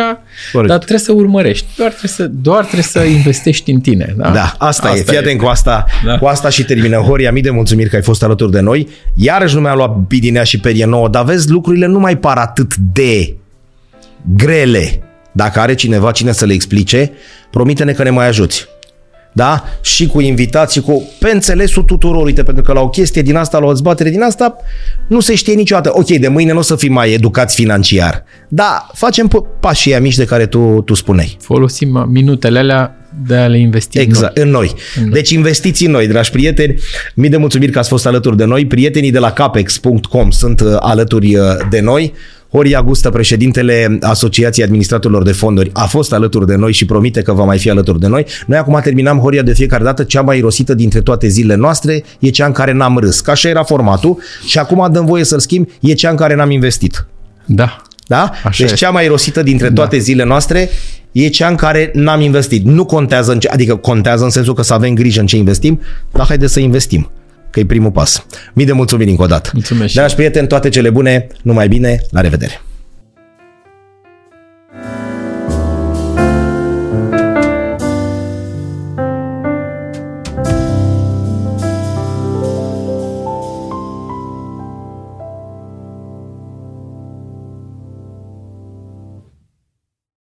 Corect. dar trebuie să urmărești, doar trebuie să, doar trebuie să investești în tine. Da, Da, asta, asta e. Fii atent cu asta, Da. cu asta și termină. Horia, mii de mulțumiri că ai fost alături de noi. Iarăși nu mi-a luat bidinea și perie nouă, dar vezi, lucrurile nu mai par atât de grele. Dacă are cineva cine să le explice, promite-ne că ne mai ajuți. Da? Și cu invitații, cu pe înțelesul tuturor, uite, pentru că la o chestie din asta, la o dezbatere din asta, nu se știe niciodată. Ok, de mâine nu o să fim mai educați financiar, dar facem p- pașii ăia mici de care tu, tu spuneai. Folosim minutele alea de a le investi Exact, în noi. în noi. Deci investiți în noi, dragi prieteni. Mii de mulțumiri că ați fost alături de noi. Prietenii de la capex.com sunt uh, alături uh, de noi. Horia Gustă, președintele Asociației Administratorilor de Fonduri, a fost alături de noi și promite că va mai fi alături de noi. Noi acum terminam Horia de fiecare dată. Cea mai irosită dintre toate zilele noastre e cea în care n-am râs. Că așa era formatul și acum dăm voie să-l schimb. E cea în care n-am investit. Da. Da? Așa deci este. cea mai rosită dintre toate da. zilele noastre e cea în care n-am investit. Nu contează, în ce, adică contează în sensul că să avem grijă în ce investim, dar haideți să investim, că e primul pas. Mii de mulțumiri încă o dată. Mulțumesc și Dragi prieteni, toate cele bune, numai bine, la revedere!